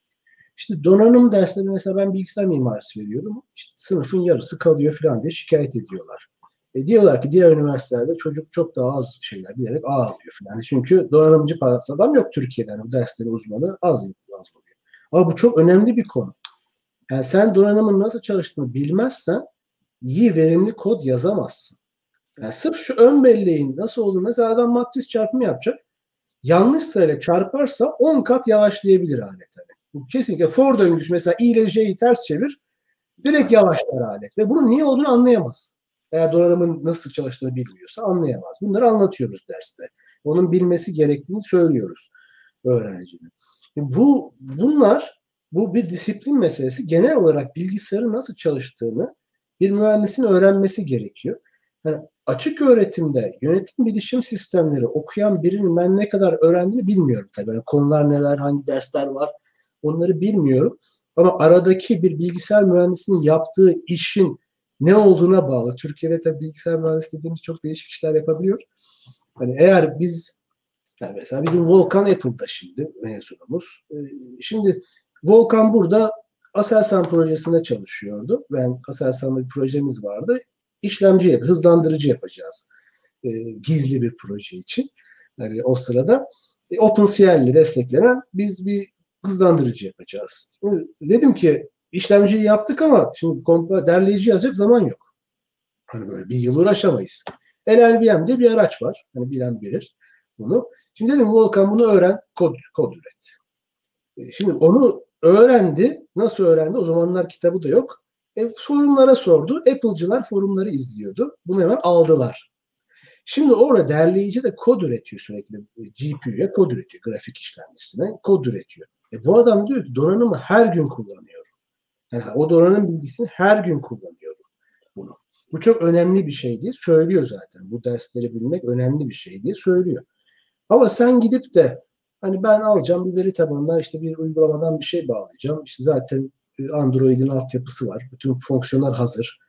İşte donanım dersleri mesela ben bilgisayar mimarisi veriyorum. İşte sınıfın yarısı kalıyor falan diye şikayet ediyorlar. E diyorlar ki diğer üniversitelerde çocuk çok daha az şeyler bilerek A alıyor falan. Çünkü donanımcı parası adam yok Türkiye'den. Bu derslerin uzmanı az, az oluyor. Ama bu çok önemli bir konu. Yani sen donanımın nasıl çalıştığını bilmezsen iyi verimli kod yazamazsın. Yani sırf şu ön belleğin nasıl olur? Mesela adam matris çarpımı yapacak. Yanlış sırayla çarparsa 10 kat yavaşlayabilir alet. Hani. Bu kesinlikle for döngüsü mesela i ile j'yi ters çevir direkt yavaşlar alet. Ve bunun niye olduğunu anlayamaz. Eğer donanımın nasıl çalıştığını bilmiyorsa anlayamaz. Bunları anlatıyoruz derste. Onun bilmesi gerektiğini söylüyoruz öğrencinin. Bu bunlar bu bir disiplin meselesi. Genel olarak bilgisayarın nasıl çalıştığını bir mühendisin öğrenmesi gerekiyor. Yani açık öğretimde yönetim bilişim sistemleri okuyan birinin ben ne kadar öğrendiğini bilmiyorum tabii. Yani konular neler, hangi dersler var onları bilmiyorum. Ama aradaki bir bilgisayar mühendisinin yaptığı işin ne olduğuna bağlı. Türkiye'de tabii bilgisayar mühendisi dediğimiz çok değişik işler yapabiliyor. Hani eğer biz yani mesela bizim Volkan Apple'da şimdi mezunumuz. Ee, şimdi Volkan burada Aselsan projesinde çalışıyordu. Ben Aselsan'da bir projemiz vardı. İşlemci, yap, hızlandırıcı yapacağız. E, gizli bir proje için. Yani o sırada e, OpenCL ile desteklenen biz bir hızlandırıcı yapacağız. Dedim ki işlemciyi yaptık ama şimdi derleyici yazacak zaman yok. Hani böyle bir yıl uğraşamayız. LLVM diye bir araç var. Hani bilen bilir bunu. Şimdi dedim Volkan bunu öğren, kod, kod üret. E, şimdi onu öğrendi. Nasıl öğrendi? O zamanlar kitabı da yok. E, forumlara sordu. Apple'cılar forumları izliyordu. Bunu hemen aldılar. Şimdi orada derleyici de kod üretiyor sürekli. GPU'ya kod üretiyor. Grafik işlemcisine kod üretiyor. E, bu adam diyor ki donanımı her gün kullanıyorum. Yani o donanım bilgisini her gün kullanıyorum bunu. Bu çok önemli bir şey diye söylüyor zaten. Bu dersleri bilmek önemli bir şey diye söylüyor. Ama sen gidip de hani ben alacağım bir veri tabanından işte bir uygulamadan bir şey bağlayacağım. İşte zaten e, Android'in altyapısı var. Bütün fonksiyonlar hazır.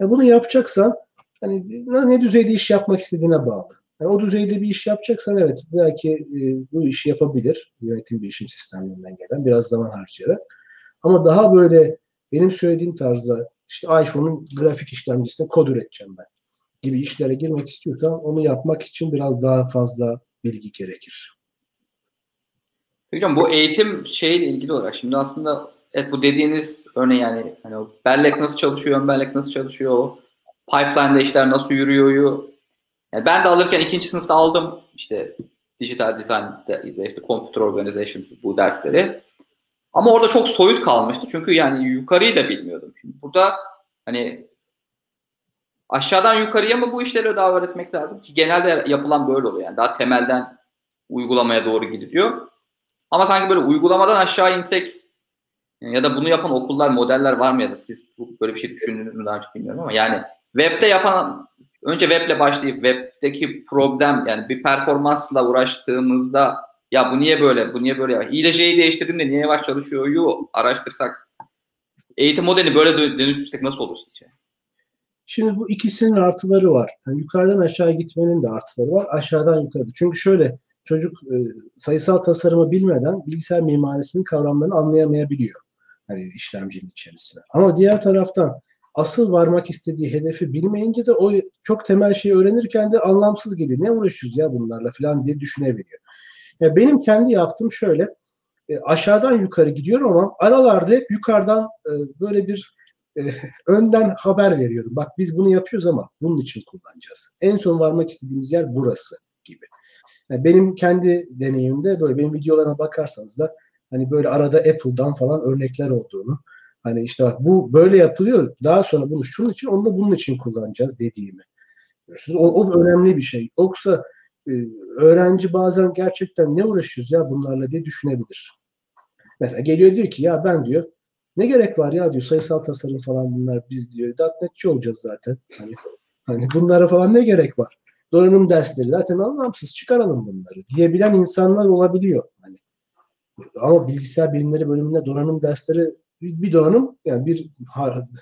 Yani bunu yapacaksan hani ne düzeyde iş yapmak istediğine bağlı. Yani o düzeyde bir iş yapacaksan evet belki e, bu işi yapabilir. Yönetim bilişim sistemlerinden gelen biraz zaman harcayarak. Ama daha böyle benim söylediğim tarzda işte iPhone'un grafik işlemcisine kod üreteceğim ben gibi işlere girmek istiyorsan onu yapmak için biraz daha fazla bilgi gerekir. Hocam bu eğitim şeyle ilgili olarak şimdi aslında evet bu dediğiniz örneğin yani hani o bellek nasıl çalışıyor, ön bellek nasıl çalışıyor, o pipeline'da işler nasıl yürüyor. Yani ben de alırken ikinci sınıfta aldım işte dijital design, işte computer organization bu dersleri. Ama orada çok soyut kalmıştı. Çünkü yani yukarıyı da bilmiyordum. Şimdi burada hani aşağıdan yukarıya mı bu işleri daha öğretmek lazım ki genelde yapılan böyle oluyor. Yani daha temelden uygulamaya doğru gidiyor. Ama sanki böyle uygulamadan aşağı insek ya da bunu yapan okullar, modeller var mı ya da siz böyle bir şey düşündünüz mü daha önce bilmiyorum ama yani webde yapan önce weble başlayıp webdeki problem yani bir performansla uğraştığımızda ya bu niye böyle, bu niye böyle ya? İyi de J'yi değiştirdim de niye yavaş çalışıyor yu araştırsak eğitim modelini böyle dönüştürsek nasıl olur sizce? Şimdi bu ikisinin artıları var. Yani yukarıdan aşağı gitmenin de artıları var. Aşağıdan yukarı. Çünkü şöyle çocuk e, sayısal tasarımı bilmeden bilgisayar mimarisinin kavramlarını anlayamayabiliyor. Hani işlemcinin içerisine. Ama diğer taraftan asıl varmak istediği hedefi bilmeyince de o çok temel şeyi öğrenirken de anlamsız geliyor. Ne uğraşıyoruz ya bunlarla falan diye düşünebiliyor. Yani benim kendi yaptığım şöyle e, aşağıdan yukarı gidiyorum ama aralarda hep yukarıdan e, böyle bir e, [laughs] önden haber veriyorum. Bak biz bunu yapıyoruz ama bunun için kullanacağız. En son varmak istediğimiz yer burası. Yani benim kendi deneyimimde böyle benim videolarıma bakarsanız da hani böyle arada Apple'dan falan örnekler olduğunu hani işte bak bu böyle yapılıyor daha sonra bunu şunun için onu da bunun için kullanacağız dediğimi. O, o önemli bir şey. Yoksa e, öğrenci bazen gerçekten ne uğraşıyoruz ya bunlarla diye düşünebilir. Mesela geliyor diyor ki ya ben diyor ne gerek var ya diyor sayısal tasarım falan bunlar biz diyor .NET'çi olacağız zaten. Hani, hani bunlara falan ne gerek var? Donanım dersleri zaten anlamsız çıkaralım bunları diyebilen insanlar olabiliyor. Hani ama bilgisayar bilimleri bölümünde donanım dersleri bir donanım yani bir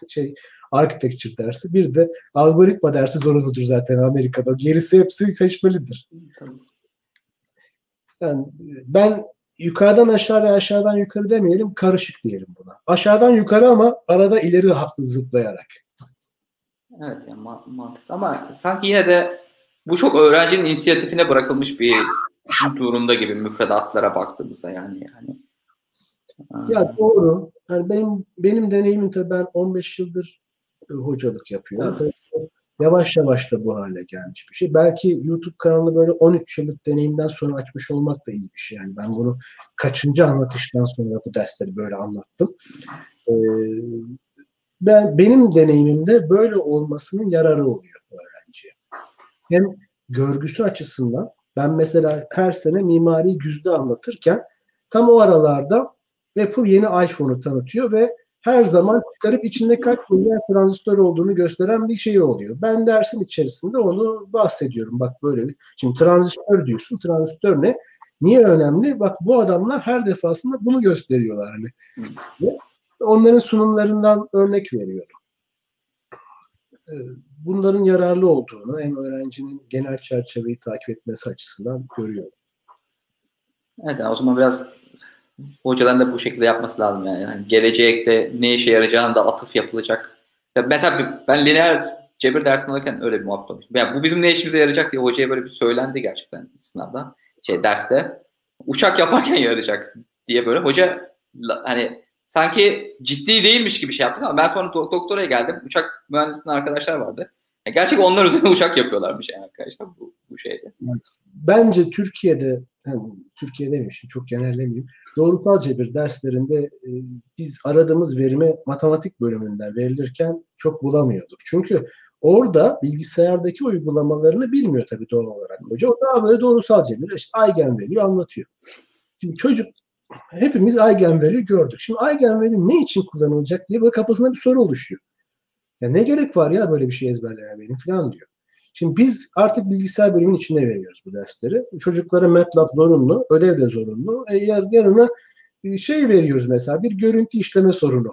şey architecture dersi bir de algoritma dersi zorunludur zaten Amerika'da. Gerisi hepsi seçmelidir. Yani ben yukarıdan aşağı ve aşağıdan yukarı demeyelim karışık diyelim buna. Aşağıdan yukarı ama arada ileri zıplayarak. Evet yani mantıklı ama sanki yine de bu çok öğrencinin inisiyatifine bırakılmış bir durumda gibi müfredatlara baktığımızda yani yani. Ya doğru. Yani benim benim deneyimim tabii ben 15 yıldır e, hocalık yapıyorum. Tabii. tabii yavaş yavaş da bu hale gelmiş bir şey. Belki YouTube kanalı böyle 13 yıllık deneyimden sonra açmış olmak da iyi bir şey. Yani ben bunu kaçıncı anlatıştan sonra bu dersleri böyle anlattım. Ee, ben benim deneyimimde böyle olmasının yararı oluyor. Hem görgüsü açısından ben mesela her sene mimari güzde anlatırken tam o aralarda Apple yeni iPhone'u tanıtıyor ve her zaman çıkarıp içinde kaç milyar transistör olduğunu gösteren bir şey oluyor. Ben dersin içerisinde onu bahsediyorum. Bak böyle bir. Şimdi transistör diyorsun. Transistör ne? Niye önemli? Bak bu adamlar her defasında bunu gösteriyorlar. Hani. Onların sunumlarından örnek veriyorum. Bunların yararlı olduğunu hem öğrencinin genel çerçeveyi takip etmesi açısından görüyorum. Evet o zaman biraz hocaların da bu şekilde yapması lazım yani. yani gelecekte ne işe yarayacağını da atıf yapılacak. Ya mesela ben lineer cebir dersini alırken öyle bir muhabbet olmuş. Yani bu bizim ne işimize yarayacak diye hocaya böyle bir söylendi gerçekten sınavda. Şey derste. Uçak yaparken yarayacak diye böyle hoca hani sanki ciddi değilmiş gibi şey yaptık ama ben sonra do- doktora geldim. Uçak mühendisliğinden arkadaşlar vardı. Yani gerçek onlar üzerine [laughs] uçak yapıyorlarmış yani arkadaşlar bu, bu şeyde. Bence Türkiye'de yani Türkiye demişim çok genellemeyeyim. Doğrusal cebir derslerinde e, biz aradığımız verimi matematik bölümünden verilirken çok bulamıyorduk. Çünkü orada bilgisayardaki uygulamalarını bilmiyor tabii doğal olarak hoca. O daha böyle doğrusal cebir işte eigenvalue anlatıyor. Şimdi çocuk hepimiz eigenvalue gördük. Şimdi eigenvalue ne için kullanılacak diye böyle kafasında bir soru oluşuyor. Ya ne gerek var ya böyle bir şey ezberlemeye benim falan diyor. Şimdi biz artık bilgisayar bölümünün içine veriyoruz bu dersleri. Çocuklara MATLAB zorunlu, ödev de zorunlu. E, yanına şey veriyoruz mesela bir görüntü işleme sorunu.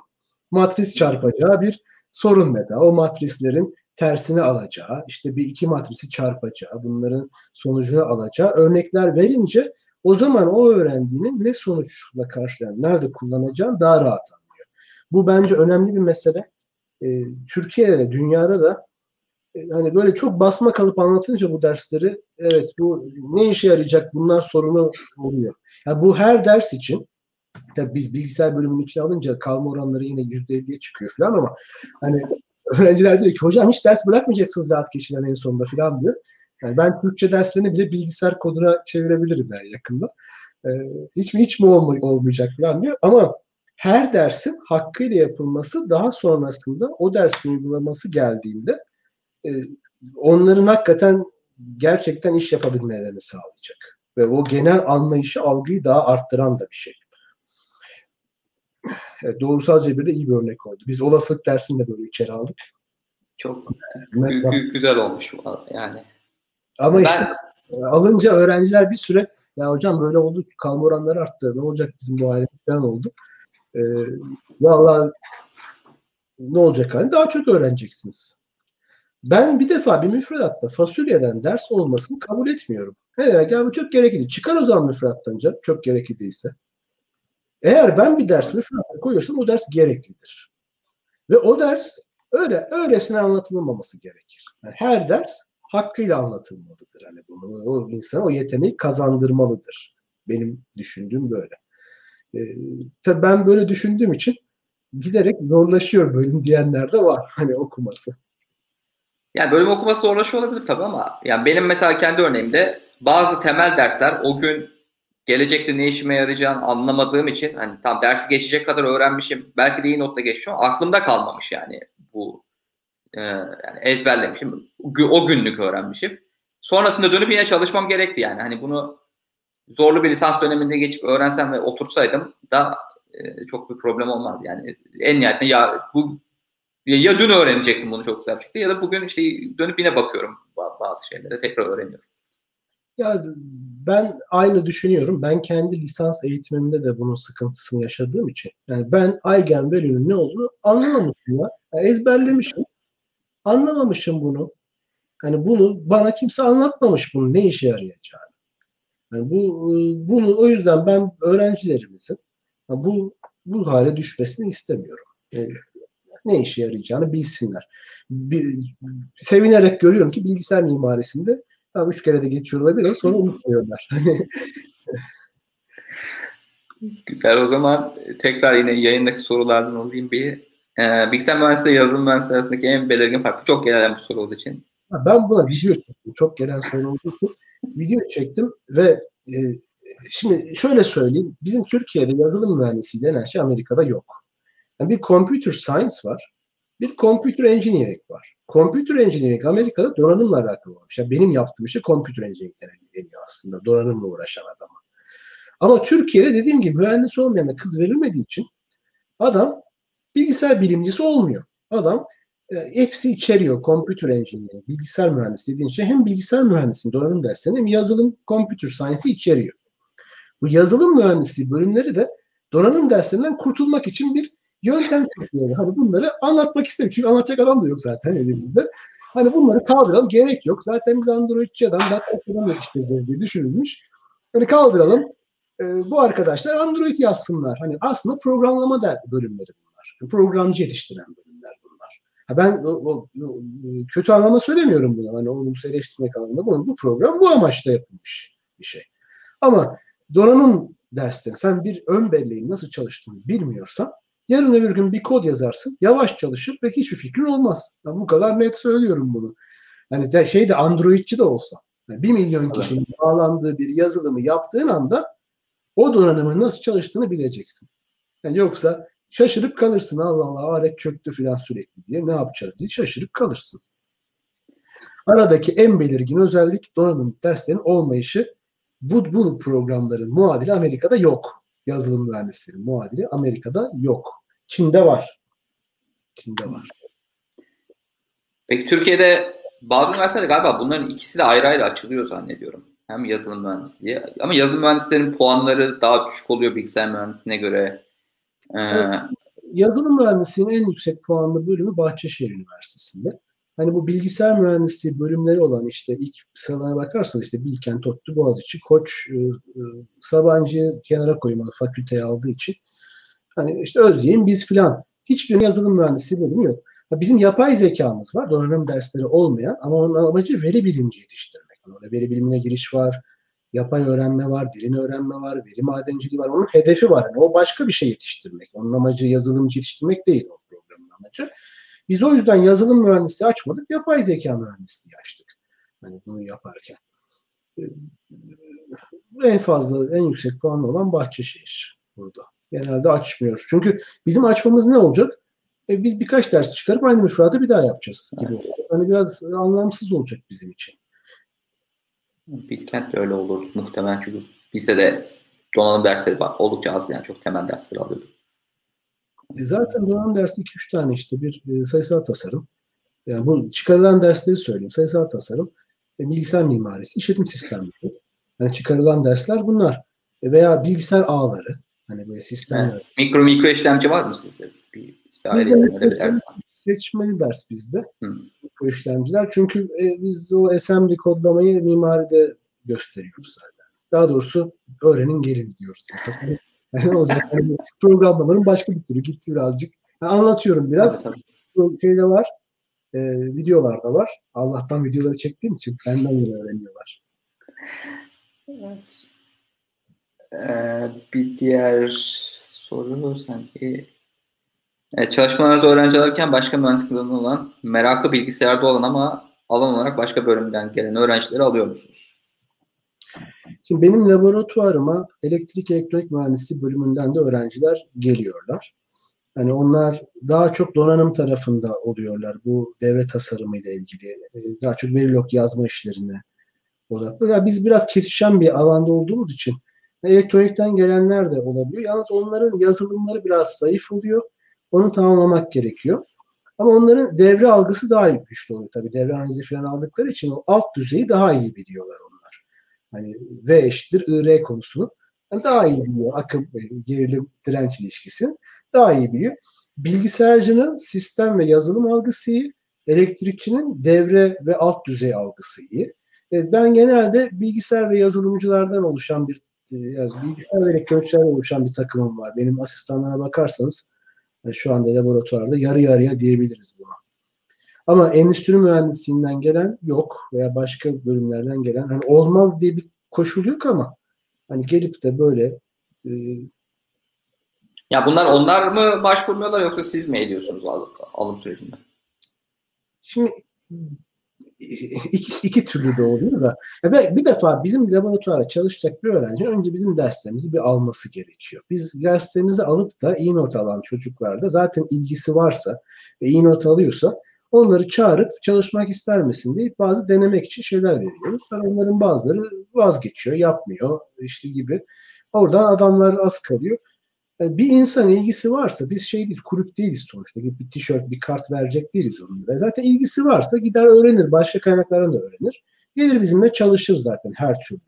Matris çarpacağı bir sorun mesela. O matrislerin tersini alacağı, işte bir iki matrisi çarpacağı, bunların sonucunu alacağı örnekler verince o zaman o öğrendiğinin ne sonuçla karşılayan, nerede kullanacağını daha rahat anlıyor. Bu bence önemli bir mesele. E, Türkiye'de, dünyada da e, hani böyle çok basma kalıp anlatınca bu dersleri evet bu ne işe yarayacak bunlar sorunu oluyor. Yani bu her ders için tabii biz bilgisayar bölümünün içine alınca kalma oranları yine yüzde elliye çıkıyor falan ama hani öğrenciler diyor ki hocam hiç ders bırakmayacaksınız rahat kişiden en sonunda falan diyor. Yani ben Türkçe derslerini bile bilgisayar koduna çevirebilirim yani yakında. Ee, hiç mi hiç mi olmay- olmayacak falan diyor. Ama her dersin hakkıyla yapılması daha sonrasında o dersin uygulaması geldiğinde e, onların hakikaten gerçekten iş yapabilmelerini sağlayacak. Ve o genel anlayışı, algıyı daha arttıran da bir şey. Evet, doğrusal cebirde iyi bir örnek oldu. Biz olasılık dersini de böyle içeri aldık. Çok güzel olmuş yani. Ama ben... işte e, alınca öğrenciler bir süre ya hocam böyle oldu kalma oranları arttı. Ne olacak bizim bu halimiz falan oldu. Ee, Valla ne olacak hani daha çok öğreneceksiniz. Ben bir defa bir müfredatta fasulyeden ders olmasını kabul etmiyorum. Ne demek ya bu çok gerekli. Çıkar o zaman müfredattan canım. Çok gerekli değilse. Eğer ben bir ders müfredatta koyuyorsam o ders gereklidir. Ve o ders öyle öylesine anlatılmaması gerekir. Yani her ders hakkıyla anlatılmalıdır. Hani bunu o insan o yeteneği kazandırmalıdır. Benim düşündüğüm böyle. Ee, tabii ben böyle düşündüğüm için giderek zorlaşıyor bölüm diyenler de var hani okuması. Yani bölüm okuması zorlaşıyor olabilir tabii ama yani benim mesela kendi örneğimde bazı temel dersler o gün gelecekte ne işime yarayacağını anlamadığım için hani tam dersi geçecek kadar öğrenmişim. Belki de iyi notla geçmişim aklımda kalmamış yani bu e, yani ezberlemişim. O günlük öğrenmişim. Sonrasında dönüp yine çalışmam gerekti yani. Hani bunu zorlu bir lisans döneminde geçip öğrensem ve otursaydım da e, çok bir problem olmazdı. Yani en nihayetinde ya bu ya dün öğrenecektim bunu çok güzel bir şekilde ya da bugün işte dönüp yine bakıyorum bazı şeylere tekrar öğreniyorum. Ya ben aynı düşünüyorum. Ben kendi lisans eğitimimde de bunun sıkıntısını yaşadığım için. Yani ben eigenvalue'nin ne olduğunu anlamamışım ya. Yani ezberlemişim. Anlamamışım bunu. Yani bunu bana kimse anlatmamış bunun ne işe yarayacağını. Yani bu bunu o yüzden ben öğrencilerimizin bu bu hale düşmesini istemiyorum. E, ne işe yarayacağını bilsinler. Bir, sevinerek görüyorum ki bilgisayar mimarisinde tam üç kere de geçiyor olabilir sonra unutmuyorlar. [laughs] Güzel o zaman tekrar yine yayındaki sorulardan olayım bir. Ee, bilgisayar mühendisliği yazılım mühendisliği arasındaki en belirgin fark çok gelen bir soru olduğu için. Ben buna video çektim. Çok gelen soru olduğu için video çektim ve e, şimdi şöyle söyleyeyim. Bizim Türkiye'de yazılım mühendisliği denen şey Amerika'da yok. Yani bir computer science var. Bir computer engineering var. Computer engineering Amerika'da donanımla alakalı olmuş. Yani benim yaptığım işe computer engineering deniyor aslında. Donanımla uğraşan adama. Ama Türkiye'de dediğim gibi mühendis olmayana kız verilmediği için adam bilgisayar bilimcisi olmuyor. Adam e, hepsi içeriyor. Computer engineering, bilgisayar mühendisi dediğin şey hem bilgisayar mühendisliği donanım dersleri hem yazılım computer science'i içeriyor. Bu yazılım mühendisliği bölümleri de donanım derslerinden kurtulmak için bir yöntem tutuyor. Hani bunları anlatmak istemiyor. Çünkü anlatacak adam da yok zaten elimizde. Hani bunları kaldıralım. Gerek yok. Zaten biz Androidçi adam, .NET yetiştireceğiz diye düşünülmüş. Hani kaldıralım. Ee, bu arkadaşlar Android yazsınlar. Hani aslında programlama der bölümleri bunlar. Programcı yetiştiren bölümler bunlar. Ha ben o, o, o, kötü anlamda söylemiyorum bunu. Hani olumsuz eleştirmek anlamında. Bunu, bu program bu amaçla yapılmış bir şey. Ama donanım dersleri sen bir ön belleğin nasıl çalıştığını bilmiyorsan yarın öbür gün bir kod yazarsın. Yavaş çalışır ve hiçbir fikrin olmaz. Ben bu kadar net söylüyorum bunu. Hani şey de Androidçi de olsa yani bir milyon kişinin evet. bağlandığı bir yazılımı yaptığın anda o donanımın nasıl çalıştığını bileceksin. Yani yoksa şaşırıp kalırsın. Allah Allah alet çöktü filan sürekli diye ne yapacağız diye şaşırıp kalırsın. Aradaki en belirgin özellik donanım derslerinin olmayışı bu, bu programların muadili Amerika'da yok. Yazılım mühendisleri muadili Amerika'da yok. Çin'de var. Çin'de var. Peki Türkiye'de bazı üniversitelerde galiba bunların ikisi de ayrı ayrı açılıyor zannediyorum. Hem yazılım mühendisliği ama yazılım mühendislerin puanları daha düşük oluyor bilgisayar mühendisliğine göre. Ee. Yazılım mühendisliğinin en yüksek puanlı bölümü Bahçeşehir Üniversitesi'nde. Hani bu bilgisayar mühendisliği bölümleri olan işte ilk sıralara bakarsanız işte Bilkent, ODTÜ, Boğaziçi, Koç, e, e, Sabancı'yı kenara koymalı fakülteye aldığı için. Hani işte Özyeğin biz filan. Hiçbir yazılım mühendisliği bölümü yok. Bizim yapay zekamız var, donanım dersleri olmayan ama onun amacı veri bilimci yetiştirmek. Yani orada veri bilimine giriş var, yapay öğrenme var, derin öğrenme var, veri madenciliği var. Onun hedefi var. Yani o başka bir şey yetiştirmek. Onun amacı yazılımcı yetiştirmek değil o programın amacı. Biz o yüzden yazılım mühendisliği açmadık, yapay zeka mühendisliği açtık. Hani bunu yaparken. Ee, en fazla, en yüksek puanlı olan Bahçeşehir burada. Genelde açmıyoruz. Çünkü bizim açmamız ne olacak? E, biz birkaç ders çıkarıp aynı müşahede bir daha yapacağız gibi. Hani biraz anlamsız olacak bizim için. Bilkent de öyle olur muhtemelen çünkü bizde de donanım dersleri var. Oldukça az yani çok temel dersleri alıyorduk. E zaten donanım dersi 2-3 tane işte bir e, sayısal tasarım. Yani bu çıkarılan dersleri söyleyeyim. Sayısal tasarım, e, bilgisayar mimarisi, işletim sistemleri. Yani çıkarılan dersler bunlar. E, veya bilgisayar ağları. Hani böyle sistemler. Evet. Mikro mikro işlemci var mı sizde? Bir, işte bir ders Seçmeli ders bizde. Hı. Mikro işlemciler. Çünkü e, biz o assembly kodlamayı mimaride gösteriyoruz zaten. Daha doğrusu öğrenin gelin diyoruz. Yani o zaman [laughs] programlamanın başka bir türü gitti birazcık. Yani anlatıyorum biraz. Tabii. Şeyde var. E, videolarda var. Allah'tan videoları çektiğim için benden yine öğreniyorlar. Evet. Ee, bir diğer soru sanki evet, çalışmalarınızı öğrenci alırken başka mühendisliklerden olan merakı bilgisayarda olan ama alan olarak başka bölümden gelen öğrencileri alıyor musunuz? Şimdi benim laboratuvarıma elektrik elektronik mühendisliği bölümünden de öğrenciler geliyorlar. Hani onlar daha çok donanım tarafında oluyorlar. Bu devre tasarımı ile ilgili. E, daha çok verilog yazma işlerine odaklı. Yani biz biraz kesişen bir alanda olduğumuz için elektronikten gelenler de olabiliyor. Yalnız onların yazılımları biraz zayıf oluyor. Onu tamamlamak gerekiyor. Ama onların devre algısı daha güçlü oluyor tabii. Devre analizi falan aldıkları için o alt düzeyi daha iyi biliyorlar hani V eşittir IR konusunu yani daha iyi biliyor. Akım, e, gerilim, direnç ilişkisi daha iyi biliyor. Bilgisayarcının sistem ve yazılım algısı iyi. Elektrikçinin devre ve alt düzey algısı iyi. E, ben genelde bilgisayar ve yazılımcılardan oluşan bir e, yani bilgisayar ve elektronikçilerden oluşan bir takımım var. Benim asistanlara bakarsanız şu anda laboratuvarda yarı yarıya diyebiliriz buna. Ama endüstri mühendisliğinden gelen yok veya başka bölümlerden gelen hani olmaz diye bir koşul yok ama hani gelip de böyle e, ya bunlar onlar mı başvurmuyorlar yoksa siz mi ediyorsunuz al, alım sürecinde? Şimdi iki, iki türlü de oluyor da. Ve bir defa bizim laboratuvara çalışacak bir öğrenci önce bizim derslerimizi bir alması gerekiyor. Biz derslerimizi alıp da iyi not alan çocuklarda zaten ilgisi varsa ve iyi not alıyorsa onları çağırıp çalışmak ister misin deyip bazı denemek için şeyler veriyoruz. Yani onların bazıları vazgeçiyor, yapmıyor işte gibi. Oradan adamlar az kalıyor. Yani bir insan ilgisi varsa biz şey değil, kulüp değiliz sonuçta. Bir tişört, bir kart verecek değiliz onun. Zaten ilgisi varsa gider öğrenir. Başka kaynaklardan da öğrenir. Gelir bizimle çalışır zaten her türlü.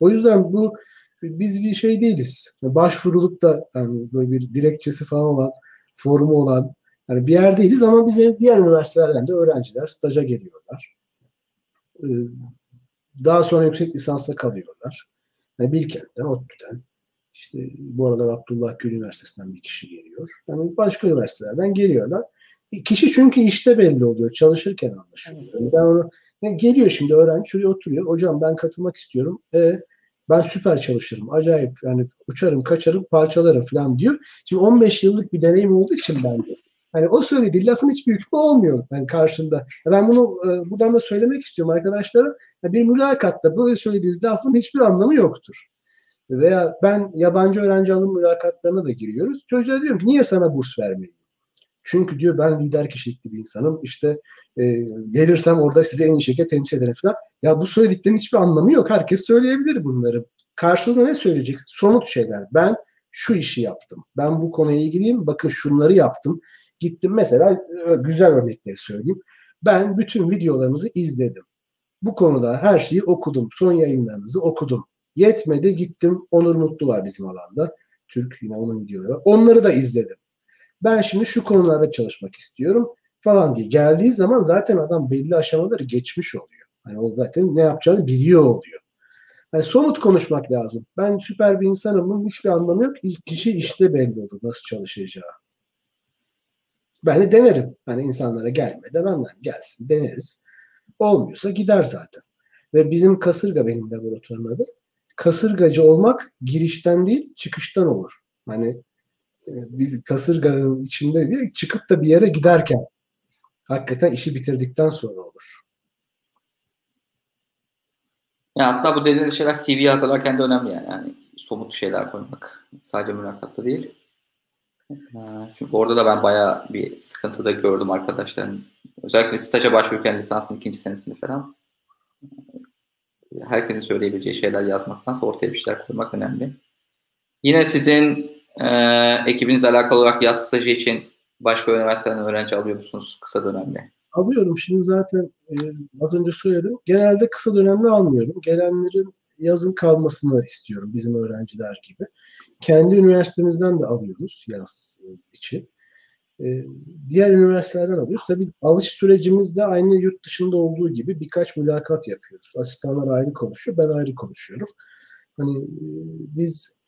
O yüzden bu biz bir şey değiliz. Başvurulup da yani böyle bir dilekçesi falan olan, forumu olan yani bir yer değiliz ama bize diğer üniversitelerden de öğrenciler staja geliyorlar. Ee, daha sonra yüksek lisansa kalıyorlar. Yani Bilkent'ten, ODTÜ'den, işte bu arada Abdullah Gül Üniversitesi'nden bir kişi geliyor. Yani başka üniversitelerden geliyorlar. E, kişi çünkü işte belli oluyor. Çalışırken anlaşılıyor. Yani ben onu, yani geliyor şimdi öğrenci şuraya oturuyor. Hocam ben katılmak istiyorum. E, ben süper çalışırım. Acayip yani uçarım, kaçarım, parçalarım falan diyor. Şimdi 15 yıllık bir deneyim olduğu için ben de. Hani o söylediği lafın hiçbir hükmü olmuyor yani karşında. Ben bunu e, buradan da söylemek istiyorum arkadaşlara. Bir mülakatta böyle söylediğiniz lafın hiçbir anlamı yoktur. Veya ben yabancı öğrenci alım mülakatlarına da giriyoruz. Çocuğa diyorum ki niye sana burs vermeliyim? Çünkü diyor ben lider kişilikli bir insanım. İşte e, gelirsem orada size en iyi şekilde temsil ederim falan. Ya bu söylediklerin hiçbir anlamı yok. Herkes söyleyebilir bunları. Karşılığında ne söyleyeceksin? Somut şeyler. Ben şu işi yaptım. Ben bu konuya ilgiliyim. Bakın şunları yaptım. Gittim mesela e, güzel örnekleri söyleyeyim. Ben bütün videolarınızı izledim. Bu konuda her şeyi okudum. Son yayınlarınızı okudum. Yetmedi gittim Onur Mutlu var bizim alanda. Türk yine onun videoları. Onları da izledim. Ben şimdi şu konularda çalışmak istiyorum falan diye. Geldiği zaman zaten adam belli aşamaları geçmiş oluyor. Hani o zaten ne yapacağını biliyor oluyor. Yani somut konuşmak lazım. Ben süper bir insanımın hiçbir anlamı yok. İlk kişi işte belli oldu nasıl çalışacağı. Ben de denerim. Hani insanlara gelme de benden gelsin deneriz. Olmuyorsa gider zaten. Ve bizim kasırga benim laboratuvarım kasırgacı olmak girişten değil çıkıştan olur. Hani e, biz kasırganın içinde değil çıkıp da bir yere giderken hakikaten işi bitirdikten sonra olur. Ya aslında bu dediğiniz şeyler CV hazırlarken de önemli yani. yani somut şeyler koymak. Sadece mülakatta değil. E, çünkü orada da ben bayağı bir sıkıntı da gördüm arkadaşların. Özellikle staja başvururken lisansın ikinci senesinde falan herkesin söyleyebileceği şeyler yazmaktansa ortaya bir şeyler koymak önemli. Yine sizin e, ekibinizle alakalı olarak yaz stajı için başka üniversiteden öğrenci alıyor musunuz kısa dönemli? Alıyorum. Şimdi zaten e, az önce söyledim. Genelde kısa dönemli almıyorum. Gelenlerin yazın kalmasını istiyorum bizim öğrenciler gibi. Kendi üniversitemizden de alıyoruz yaz için. Ee, diğer üniversitelerden alıyoruz. Tabii alış sürecimiz de aynı yurt dışında olduğu gibi birkaç mülakat yapıyoruz. Asistanlar ayrı konuşuyor, ben ayrı konuşuyorum. Hani e, biz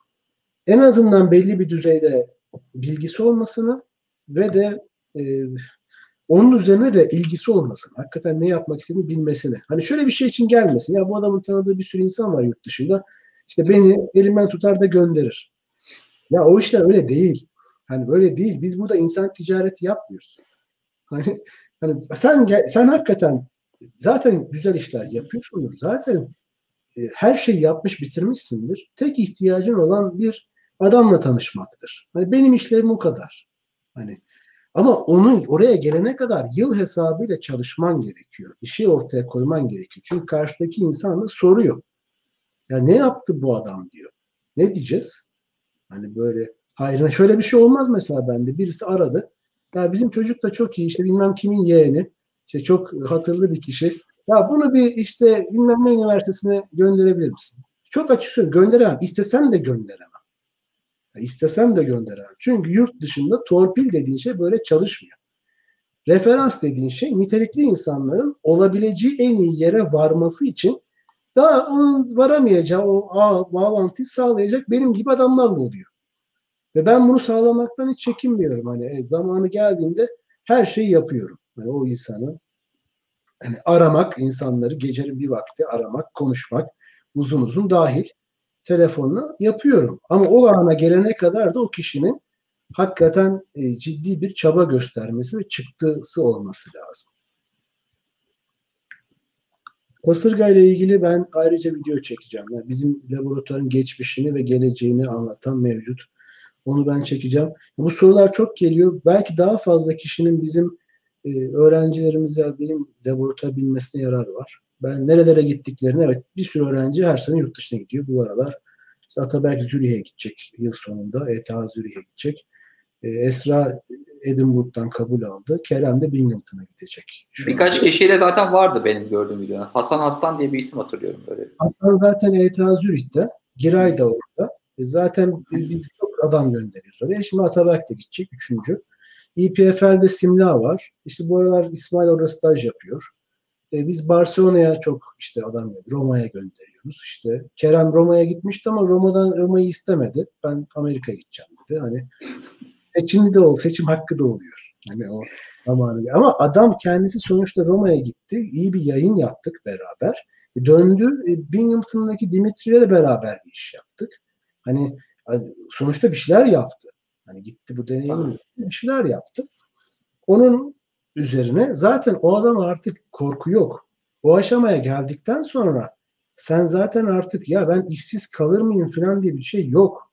en azından belli bir düzeyde bilgisi olmasını ve de e, onun üzerine de ilgisi olmasını, hakikaten ne yapmak istediğini bilmesini. Hani şöyle bir şey için gelmesin. Ya bu adamın tanıdığı bir sürü insan var yurt dışında. İşte beni elimden tutar da gönderir. Ya o işler öyle değil. Hani böyle değil. Biz burada insan ticareti yapmıyoruz. Hani, hani sen sen hakikaten zaten güzel işler yapıyorsundur. Zaten e, her şeyi yapmış bitirmişsindir. Tek ihtiyacın olan bir adamla tanışmaktır. Hani benim işlerim o kadar. Hani ama onu oraya gelene kadar yıl hesabıyla çalışman gerekiyor. Bir şey ortaya koyman gerekiyor. Çünkü karşıdaki insan da soruyor. Ya ne yaptı bu adam diyor. Ne diyeceğiz? Hani böyle Hayır şöyle bir şey olmaz mesela bende. Birisi aradı. Ya bizim çocuk da çok iyi işte bilmem kimin yeğeni. İşte çok hatırlı bir kişi. Ya bunu bir işte bilmem ne üniversitesine gönderebilir misin? Çok açık söylüyorum gönderemem. İstesem de gönderemem. Ya istesem de gönderemem. Çünkü yurt dışında torpil dediğin şey böyle çalışmıyor. Referans dediğin şey nitelikli insanların olabileceği en iyi yere varması için daha onun varamayacağı o ağ, bağlantıyı sağlayacak benim gibi adamlarla oluyor. Ve ben bunu sağlamaktan hiç çekinmiyorum. Hani e, zamanı geldiğinde her şeyi yapıyorum. Yani o insanı hani aramak, insanları gecenin bir vakti aramak, konuşmak, uzun uzun dahil telefonla yapıyorum. Ama o ana gelene kadar da o kişinin hakikaten e, ciddi bir çaba göstermesi ve çıktısı olması lazım. Kasırga ile ilgili ben ayrıca video çekeceğim. Yani bizim laboratuvarın geçmişini ve geleceğini anlatan mevcut. Onu ben çekeceğim. Bu sorular çok geliyor. Belki daha fazla kişinin bizim e, öğrencilerimize benim laboratuvar bilmesine yarar var. Ben nerelere gittiklerini evet bir sürü öğrenci her sene yurt dışına gidiyor bu aralar. İşte Ataberk Zürih'e gidecek yıl sonunda. ETH Zürih'e gidecek. E, Esra Edinburgh'dan kabul aldı. Kerem de Binghamton'a gidecek. Şu Birkaç anda. kişiyle zaten vardı benim gördüğüm videoda. Hasan Hasan diye bir isim hatırlıyorum böyle. Hasan zaten ETH Zürih'te. Giray da orada. E zaten biz çok adam gönderiyoruz oraya. Şimdi Ataberk de gidecek. Üçüncü. EPFL'de Simla var. İşte bu aralar İsmail orada staj yapıyor. E, biz Barcelona'ya çok işte adam Roma'ya gönderiyoruz. İşte Kerem Roma'ya gitmişti ama Roma'dan Roma'yı istemedi. Ben Amerika'ya gideceğim dedi. Hani seçimli de ol, seçim hakkı da oluyor. Hani o zamanı. Ama adam kendisi sonuçta Roma'ya gitti. İyi bir yayın yaptık beraber. E, döndü. E, Binghamton'daki Dimitri'yle de beraber bir iş yaptık. Hani sonuçta bir şeyler yaptı. Hani gitti bu deneyim bir şeyler yaptı. Onun üzerine zaten o adam artık korku yok. O aşamaya geldikten sonra sen zaten artık ya ben işsiz kalır mıyım falan diye bir şey yok.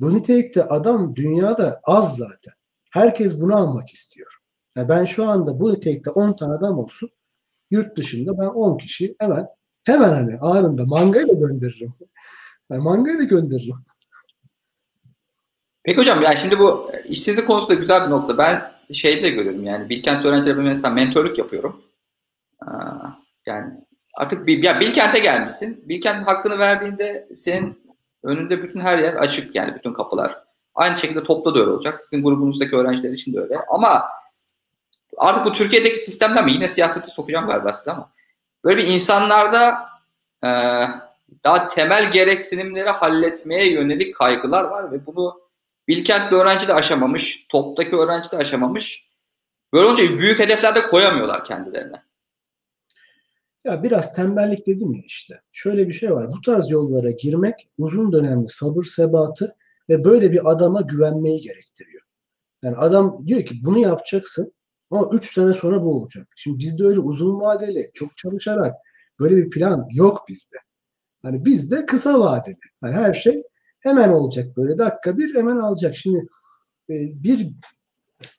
Bu nitelikte adam dünyada az zaten. Herkes bunu almak istiyor. Yani ben şu anda bu nitelikte 10 tane adam olsun. Yurt dışında ben 10 kişi hemen hemen hani anında mangayla gönderirim. Yani [laughs] mangayla gönderirim. Peki hocam ya şimdi bu işsizlik konusu da güzel bir nokta. Ben şeyde de görüyorum yani Bilkent öğrencilerime mesela mentorluk yapıyorum. Yani artık bir, ya Bilkent'e gelmişsin. Bilkent'in hakkını verdiğinde senin önünde bütün her yer açık yani bütün kapılar. Aynı şekilde topta da öyle olacak. Sizin grubunuzdaki öğrenciler için de öyle. Ama artık bu Türkiye'deki sistemden mi? Yine siyaseti sokacağım galiba size ama. Böyle bir insanlarda e, daha temel gereksinimleri halletmeye yönelik kaygılar var ve bunu Bilkentli öğrenci de aşamamış, toptaki öğrenci de aşamamış. Böyle olunca büyük hedefler de koyamıyorlar kendilerine. Ya biraz tembellik dedim ya işte. Şöyle bir şey var. Bu tarz yollara girmek uzun dönemli sabır sebatı ve böyle bir adama güvenmeyi gerektiriyor. Yani adam diyor ki bunu yapacaksın ama 3 sene sonra bu olacak. Şimdi bizde öyle uzun vadeli, çok çalışarak böyle bir plan yok bizde. Hani bizde kısa vadeli. Hani her şey hemen olacak böyle dakika bir hemen alacak. Şimdi e, bir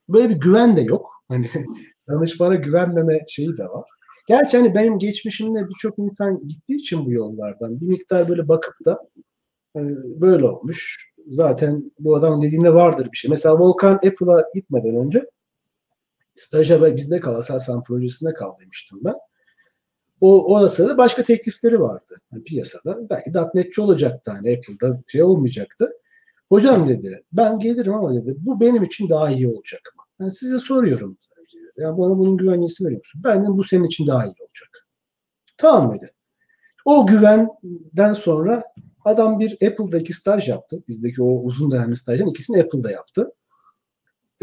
böyle bir güven de yok. Hani [laughs] danışmana güvenmeme şeyi de var. Gerçi hani benim geçmişimde birçok insan gittiği için bu yollardan bir miktar böyle bakıp da hani böyle olmuş. Zaten bu adam dediğinde vardır bir şey. Mesela Volkan Apple'a gitmeden önce staja bizde kal, Aselsan projesinde kal demiştim ben. O, o sırada başka teklifleri vardı yani piyasada. Belki .NET'çi olacaktı hani Apple'da şey olmayacaktı. Hocam dedi ben gelirim ama dedi bu benim için daha iyi olacak? Ben size soruyorum. Yani bana bunun güvencesini veriyor musun? Ben de bu senin için daha iyi olacak. Tamam dedi. O güvenden sonra adam bir Apple'daki staj yaptı. Bizdeki o uzun dönemli stajdan ikisini Apple'da yaptı.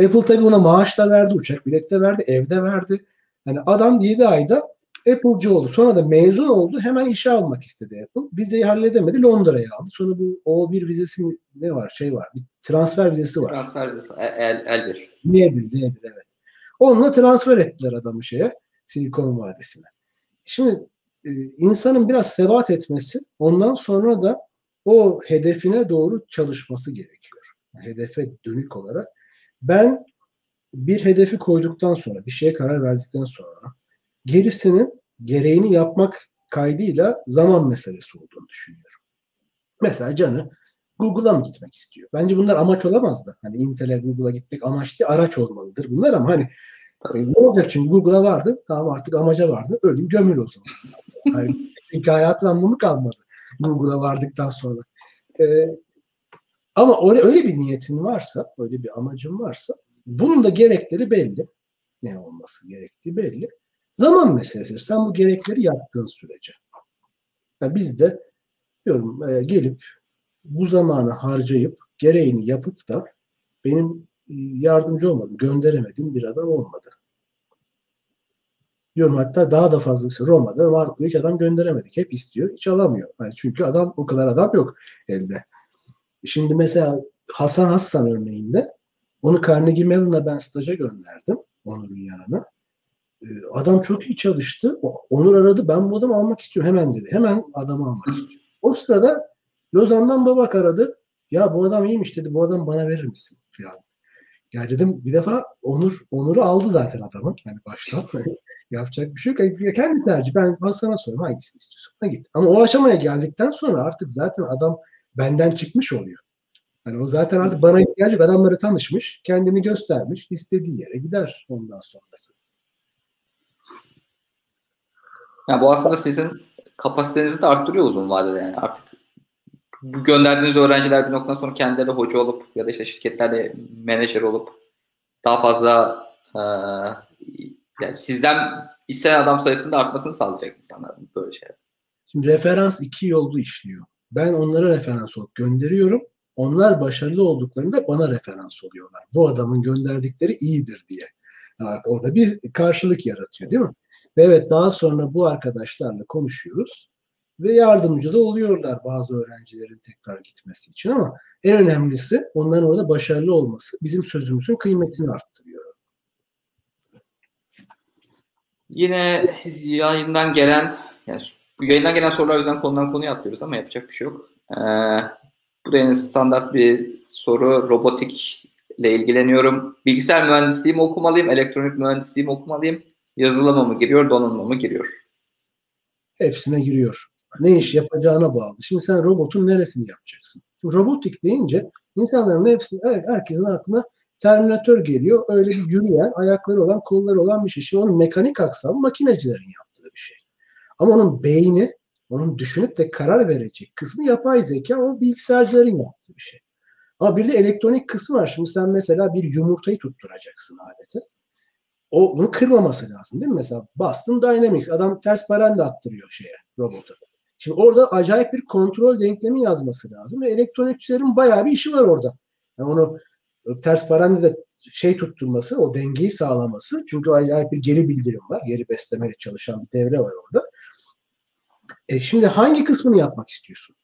Apple tabii ona maaş da verdi, uçak bileti de verdi, evde verdi. Yani adam 7 ayda Apple'cı oldu. Sonra da mezun oldu. Hemen işe almak istedi Apple. Vizeyi halledemedi. Londra'ya aldı. Sonra bu O1 vizesi ne var? Şey var. Bir transfer vizesi var. Transfer vizesi. El, L1. L1, L1 evet. Onunla transfer ettiler adamı şeye. Silikon Vadisi'ne. Şimdi e, insanın biraz sebat etmesi ondan sonra da o hedefine doğru çalışması gerekiyor. Hedefe dönük olarak. Ben bir hedefi koyduktan sonra, bir şeye karar verdikten sonra gerisinin gereğini yapmak kaydıyla zaman meselesi olduğunu düşünüyorum. Mesela Canı Google'a mı gitmek istiyor? Bence bunlar amaç olamazdı. Hani Intel'e Google'a gitmek amaç değil, araç olmalıdır bunlar ama hani e, ne olacak çünkü Google'a vardı. Tamam artık amaca vardı. Ölüm gömül o zaman. Yani, [laughs] çünkü hayatın anlamı kalmadı Google'a vardıktan sonra. Ee, ama öyle, öyle bir niyetin varsa, öyle bir amacın varsa bunun da gerekleri belli. Ne olması gerektiği belli. Zaman meselesi. Sen bu gerekleri yaptığın sürece. Yani biz de diyorum e, gelip bu zamanı harcayıp gereğini yapıp da benim e, yardımcı olmadım, gönderemedim bir adam olmadı. Diyorum hatta daha da fazla Roma'da Marco'yu hiç adam gönderemedik. Hep istiyor, hiç alamıyor. Yani çünkü adam o kadar adam yok elde. Şimdi mesela Hasan Hassan örneğinde onu Carnegie Mellon'a ben staja gönderdim Onur'un yanına. Ee, adam çok iyi çalıştı. Onur aradı. Ben bu adamı almak istiyorum hemen dedi. Hemen adamı almak istiyorum. O sırada Lozan'dan Babak aradı. Ya bu adam iyiymiş dedi. Bu adam bana verir misin? Falan. Ya dedim bir defa Onur Onur'u aldı zaten adamı. Yani baştan. [laughs] Yapacak bir şey yok. Yani kendi tercih. Ben Hasan'a sorayım hangisini istiyorsun? Ha git. Ama o aşamaya geldikten sonra artık zaten adam benden çıkmış oluyor. Yani o zaten artık bana ihtiyacı adamları tanışmış, kendini göstermiş, istediği yere gider ondan sonrası. Yani bu aslında sizin kapasitenizi de arttırıyor uzun vadede yani artık gönderdiğiniz öğrenciler bir noktadan sonra kendileri hoca olup ya da işte şirketlerde menajer olup daha fazla e, yani sizden isteyen adam sayısının da artmasını sağlayacak insanlar böyle şeyler. Şimdi referans iki yollu işliyor. Ben onlara referans olup gönderiyorum. Onlar başarılı olduklarında bana referans oluyorlar. Bu adamın gönderdikleri iyidir diye. Orada bir karşılık yaratıyor değil mi? Ve evet daha sonra bu arkadaşlarla konuşuyoruz ve yardımcı da oluyorlar bazı öğrencilerin tekrar gitmesi için ama en önemlisi onların orada başarılı olması bizim sözümüzün kıymetini arttırıyor. Yine yayından gelen yani yayından gelen sorular yüzden konudan konuya atlıyoruz ama yapacak bir şey yok. Ee, bu da yine standart bir soru. Robotik ile ilgileniyorum. Bilgisayar mühendisliği mi okumalıyım, elektronik mühendisliği mi okumalıyım? Yazılıma mı giriyor, donanıma mı giriyor? Hepsine giriyor. Ne iş yapacağına bağlı. Şimdi sen robotun neresini yapacaksın? Robotik deyince insanların hepsi, herkesin aklına Terminator geliyor. Öyle bir yürüyen, ayakları olan, kolları olan bir şey. Şimdi onun mekanik aksam makinecilerin yaptığı bir şey. Ama onun beyni, onun düşünüp de karar verecek kısmı yapay zeka, o bilgisayarcıların yaptığı bir şey. Ama bir de elektronik kısmı var. Şimdi sen mesela bir yumurtayı tutturacaksın alete. O onu kırmaması lazım değil mi? Mesela Boston Dynamics adam ters parende attırıyor şeye robota. Şimdi orada acayip bir kontrol denklemi yazması lazım ve elektronikçilerin bayağı bir işi var orada. Yani onu ters parende de şey tutturması, o dengeyi sağlaması. Çünkü acayip bir geri bildirim var. Geri beslemeli çalışan bir devre var orada. E şimdi hangi kısmını yapmak istiyorsun?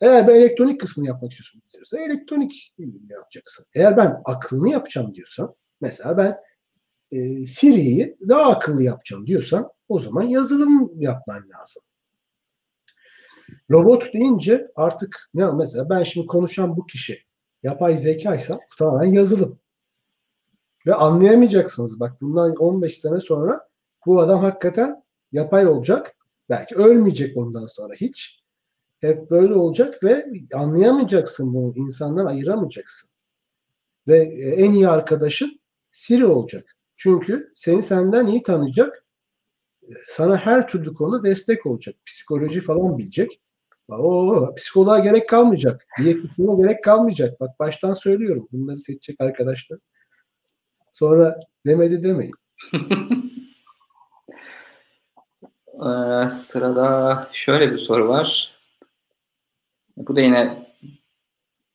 Eğer ben elektronik kısmını yapmak istiyorsun diyorsa elektronik yapacaksın. Eğer ben aklını yapacağım diyorsan mesela ben e, Siri'yi daha akıllı yapacağım diyorsan o zaman yazılım yapman lazım. Robot deyince artık ne mesela ben şimdi konuşan bu kişi yapay zekaysa bu tamamen yazılım. Ve anlayamayacaksınız. Bak bundan 15 sene sonra bu adam hakikaten yapay olacak. Belki ölmeyecek ondan sonra hiç. Hep böyle olacak ve anlayamayacaksın bunu. insandan ayıramayacaksın. Ve e, en iyi arkadaşın Siri olacak. Çünkü seni senden iyi tanıyacak. Sana her türlü konuda destek olacak. Psikoloji falan bilecek. O psikoloğa gerek kalmayacak. Diyetisine gerek kalmayacak. Bak baştan söylüyorum. Bunları seçecek arkadaşlar. Sonra demedi demeyin. [laughs] ee, sırada şöyle bir soru var. Bu da yine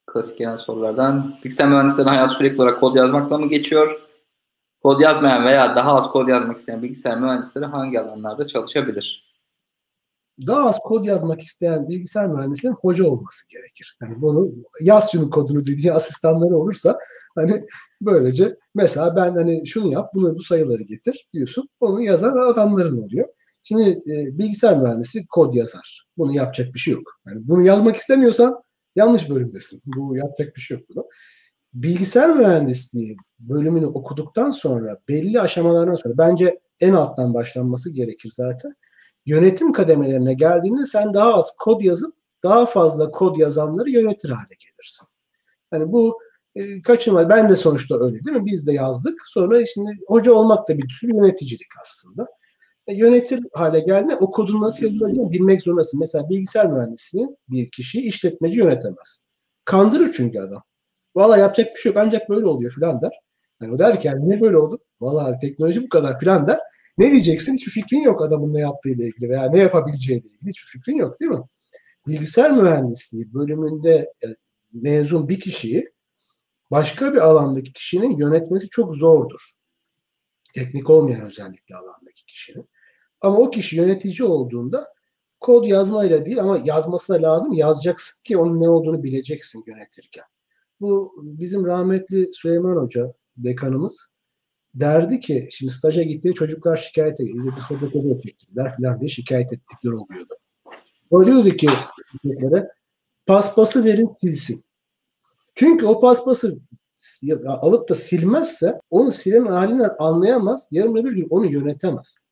klasik genel sorulardan. Bilgisayar mühendislerinin hayatı sürekli olarak kod yazmakla mı geçiyor? Kod yazmayan veya daha az kod yazmak isteyen bilgisayar mühendisleri hangi alanlarda çalışabilir? Daha az kod yazmak isteyen bilgisayar mühendisinin hoca olması gerekir. Yani bunu yaz şunun kodunu dediği asistanları olursa hani böylece mesela ben hani şunu yap, bunu bu sayıları getir diyorsun. Onu yazan adamların oluyor. Şimdi e, bilgisayar mühendisi kod yazar. Bunu yapacak bir şey yok. Yani bunu yazmak istemiyorsan yanlış bölümdesin. Bu yapacak bir şey yok bunu. Bilgisayar mühendisliği bölümünü okuduktan sonra belli aşamalardan sonra bence en alttan başlanması gerekir zaten. Yönetim kademelerine geldiğinde sen daha az kod yazıp daha fazla kod yazanları yönetir hale gelirsin. Yani bu e, kaçınılmaz. Ben de sonuçta öyle değil mi? Biz de yazdık. Sonra şimdi hoca olmak da bir tür yöneticilik aslında. E, yönetir hale geldiğinde o kodun nasıl yazıldığını bilmek zorundasın. Mesela bilgisayar mühendisliği bir kişiyi işletmeci yönetemez. Kandırır çünkü adam. Valla yapacak bir şey yok ancak böyle oluyor filan der. Yani o der ki yani niye böyle oldu? Valla teknoloji bu kadar filan der. Ne diyeceksin? Hiçbir fikrin yok adamın ne yaptığıyla ilgili veya ne yapabileceğiyle ilgili. Hiçbir fikrin yok değil mi? Bilgisayar mühendisliği bölümünde e, mezun bir kişiyi başka bir alandaki kişinin yönetmesi çok zordur. Teknik olmayan özellikle alandaki kişinin. Ama o kişi yönetici olduğunda kod yazmayla değil ama yazmasına lazım yazacaksın ki onun ne olduğunu bileceksin yönetirken. Bu bizim rahmetli Süleyman Hoca dekanımız derdi ki şimdi staja gittiği çocuklar şikayet ediyor. İzzet Fobek'e çektirdiler falan diye şikayet ettikleri oluyordu. O ki çocuklara paspası verin silsin. Çünkü o paspası alıp da silmezse onu silen halinden anlayamaz. Yarın öbür gün onu yönetemez.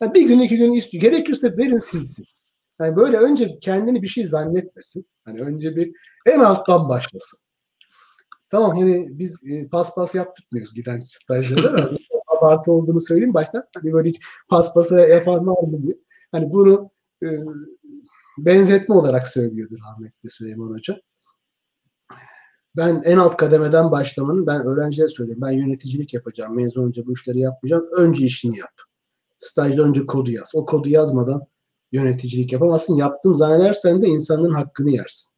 Yani bir gün iki gün istiyor. Gerekirse verin silsin. Yani böyle önce kendini bir şey zannetmesin. Hani önce bir en alttan başlasın. Tamam hani biz e, paspas yaptırmıyoruz giden stajyerlere [laughs] abartı olduğunu söyleyeyim baştan. Hani böyle hiç paspasa yapan var mı diye. Hani bunu e, benzetme olarak söylüyordu rahmetli Süleyman Hoca. Ben en alt kademeden başlamanın ben öğrencilere söyleyeyim. Ben yöneticilik yapacağım. Mezun olunca bu işleri yapmayacağım. Önce işini yap. Stajda önce kodu yaz. O kodu yazmadan yöneticilik yapamazsın. Yaptığım zannedersen de insanların hakkını yersin.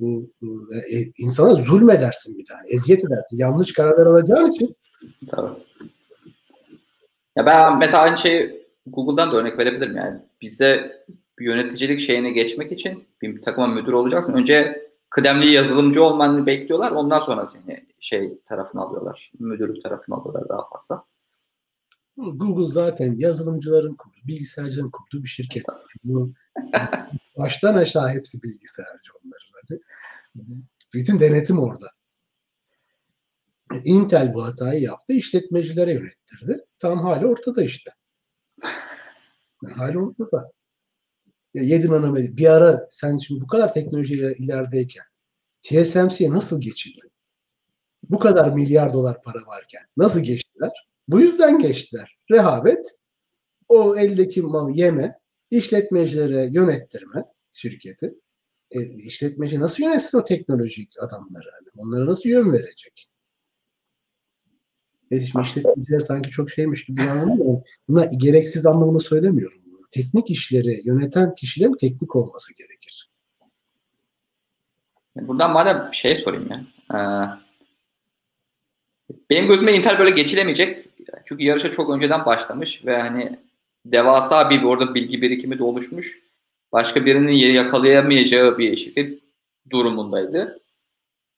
Bu, bu e, insana zulmedersin bir tane. Eziyet edersin. Yanlış kararlar alacağın için. Tabii. Ya ben mesela aynı şeyi Google'dan da örnek verebilirim yani. Bir yöneticilik şeyine geçmek için bir takıma müdür olacaksın. Önce kıdemli yazılımcı olmanı bekliyorlar. Ondan sonra seni şey tarafına alıyorlar. Müdürlük tarafına alıyorlar daha fazla. Google zaten yazılımcıların kurduğu, bilgisayarcıların kurduğu bir şirket. [laughs] Baştan aşağı hepsi bilgisayarcı onların. Hani. Bütün denetim orada. Intel bu hatayı yaptı, işletmecilere yönettirdi. Tam hali ortada işte. hali ortada. Yedi nanometre. Bir ara sen şimdi bu kadar teknolojiye ilerideyken TSMC'ye nasıl geçildin? Bu kadar milyar dolar para varken nasıl geçtiler? Bu yüzden geçtiler. Rehavet, o eldeki malı yeme, işletmecilere yönettirme şirketi. E, işletmeci nasıl yönetsin o teknolojik adamları? Yani onlara nasıl yön verecek? E şimdi işletmeciler sanki çok şeymiş gibi anlamıyor. Buna gereksiz anlamını söylemiyorum. Teknik işleri yöneten kişilerin teknik olması gerekir. Buradan madem şey sorayım ya. Ee, benim gözüme Intel böyle geçilemeyecek. Çünkü yarışa çok önceden başlamış ve hani devasa bir orada bilgi birikimi de oluşmuş. Başka birinin yakalayamayacağı bir şirket durumundaydı.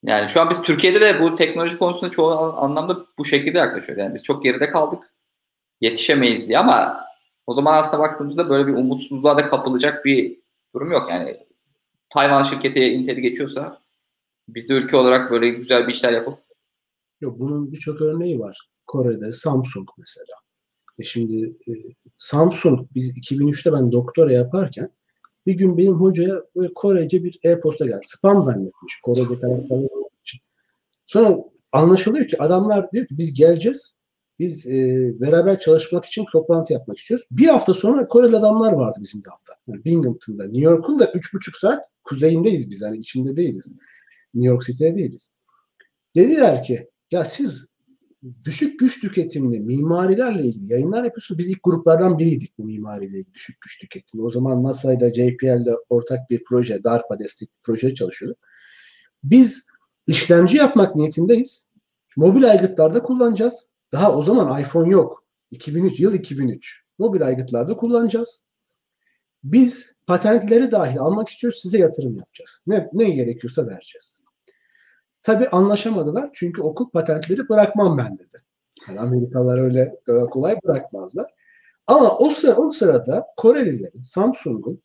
Yani şu an biz Türkiye'de de bu teknoloji konusunda çoğu anlamda bu şekilde yaklaşıyoruz. Yani biz çok geride kaldık. Yetişemeyiz diye ama o zaman aslında baktığımızda böyle bir umutsuzluğa da kapılacak bir durum yok. Yani Tayvan şirketi Intel'i geçiyorsa biz de ülke olarak böyle güzel bir işler yapıp Yok bunun birçok örneği var. Kore'de Samsung mesela. E şimdi e, Samsung biz 2003'te ben doktora yaparken bir gün benim hocaya böyle Korece bir e-posta geldi. Spam zannetmiş. Korece karakterleri için. Sonra anlaşılıyor ki adamlar diyor ki biz geleceğiz. Biz e, beraber çalışmak için toplantı yapmak istiyoruz. Bir hafta sonra Koreli adamlar vardı bizim de hafta. Yani Binghamton'da. New York'un da üç buçuk saat kuzeyindeyiz biz. Yani içinde değiliz. New York City'de değiliz. Dediler ki ya siz düşük güç tüketimli mimarilerle ilgili yayınlar yapıyorsunuz. Biz ilk gruplardan biriydik bu mimariyle ilgili düşük güç tüketimli. O zaman NASA ile JPL'de ortak bir proje, DARPA destekli proje çalışıyorduk. Biz işlemci yapmak niyetindeyiz. Mobil aygıtlarda kullanacağız. Daha o zaman iPhone yok. 2003 yıl 2003. Mobil aygıtlarda kullanacağız. Biz patentleri dahil almak istiyoruz. Size yatırım yapacağız. Ne, ne gerekiyorsa vereceğiz. Tabii anlaşamadılar çünkü okul patentleri bırakmam ben dedi. Yani Amerikalılar öyle kolay bırakmazlar. Ama o, sıra, o sırada Korelilerin, Samsung'un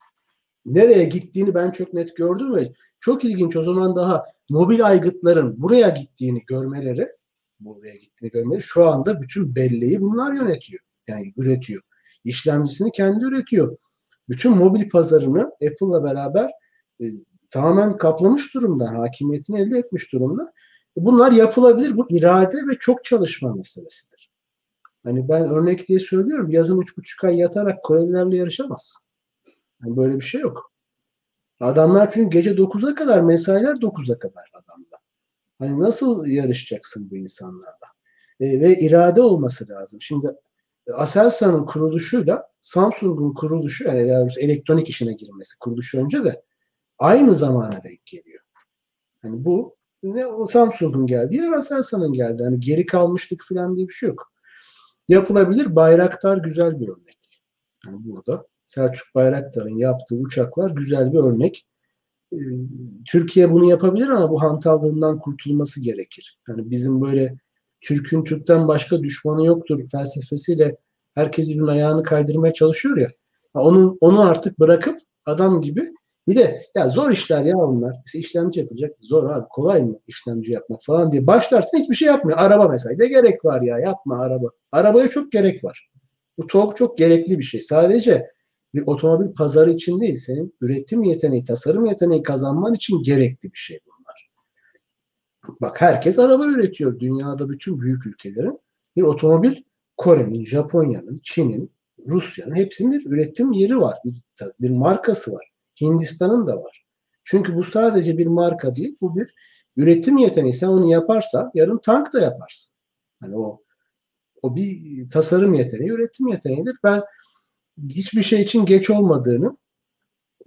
nereye gittiğini ben çok net gördüm ve çok ilginç o zaman daha mobil aygıtların buraya gittiğini görmeleri, buraya gittiğini görmeleri şu anda bütün belleği bunlar yönetiyor. Yani üretiyor. İşlemcisini kendi üretiyor. Bütün mobil pazarını Apple'la beraber e, tamamen kaplamış durumda, hakimiyetini elde etmiş durumda. Bunlar yapılabilir. Bu irade ve çok çalışma meselesidir. Hani ben örnek diye söylüyorum. Yazın üç buçuk ay yatarak Korelilerle yarışamaz. Yani böyle bir şey yok. Adamlar çünkü gece 9'a kadar, mesailer 9'a kadar adamda. Hani nasıl yarışacaksın bu insanlarla? E, ve irade olması lazım. Şimdi Aselsan'ın kuruluşuyla Samsung'un kuruluşu, yani elektronik işine girmesi kuruluşu önce de aynı zamana denk geliyor. Hani bu ne o Samsung'un geldi ya Aselsan'ın geldi. Hani geri kalmışlık falan diye bir şey yok. Yapılabilir. Bayraktar güzel bir örnek. Yani burada Selçuk Bayraktar'ın yaptığı uçaklar güzel bir örnek. Ee, Türkiye bunu yapabilir ama bu hantallığından kurtulması gerekir. Yani bizim böyle Türk'ün Türk'ten başka düşmanı yoktur felsefesiyle herkes birbirinin ayağını kaydırmaya çalışıyor ya. Onu, onu artık bırakıp adam gibi bir de ya zor işler ya onlar. Mesela işlemci yapılacak. Zor abi kolay mı işlemci yapmak falan diye başlarsın hiçbir şey yapmıyor. Araba mesela ne gerek var ya yapma araba. Arabaya çok gerek var. Bu TOG çok gerekli bir şey. Sadece bir otomobil pazarı için değil, senin üretim yeteneği, tasarım yeteneği kazanman için gerekli bir şey bunlar. Bak herkes araba üretiyor. Dünyada bütün büyük ülkelerin bir otomobil Kore'nin, Japonya'nın, Çin'in, Rusya'nın hepsinin bir üretim yeri var. Bir, bir markası var. Hindistan'ın da var. Çünkü bu sadece bir marka değil, bu bir üretim yeteneği. Sen onu yaparsan yarın tank da yaparsın. Hani o o bir tasarım yeteneği, üretim yeteneğidir. Ben hiçbir şey için geç olmadığını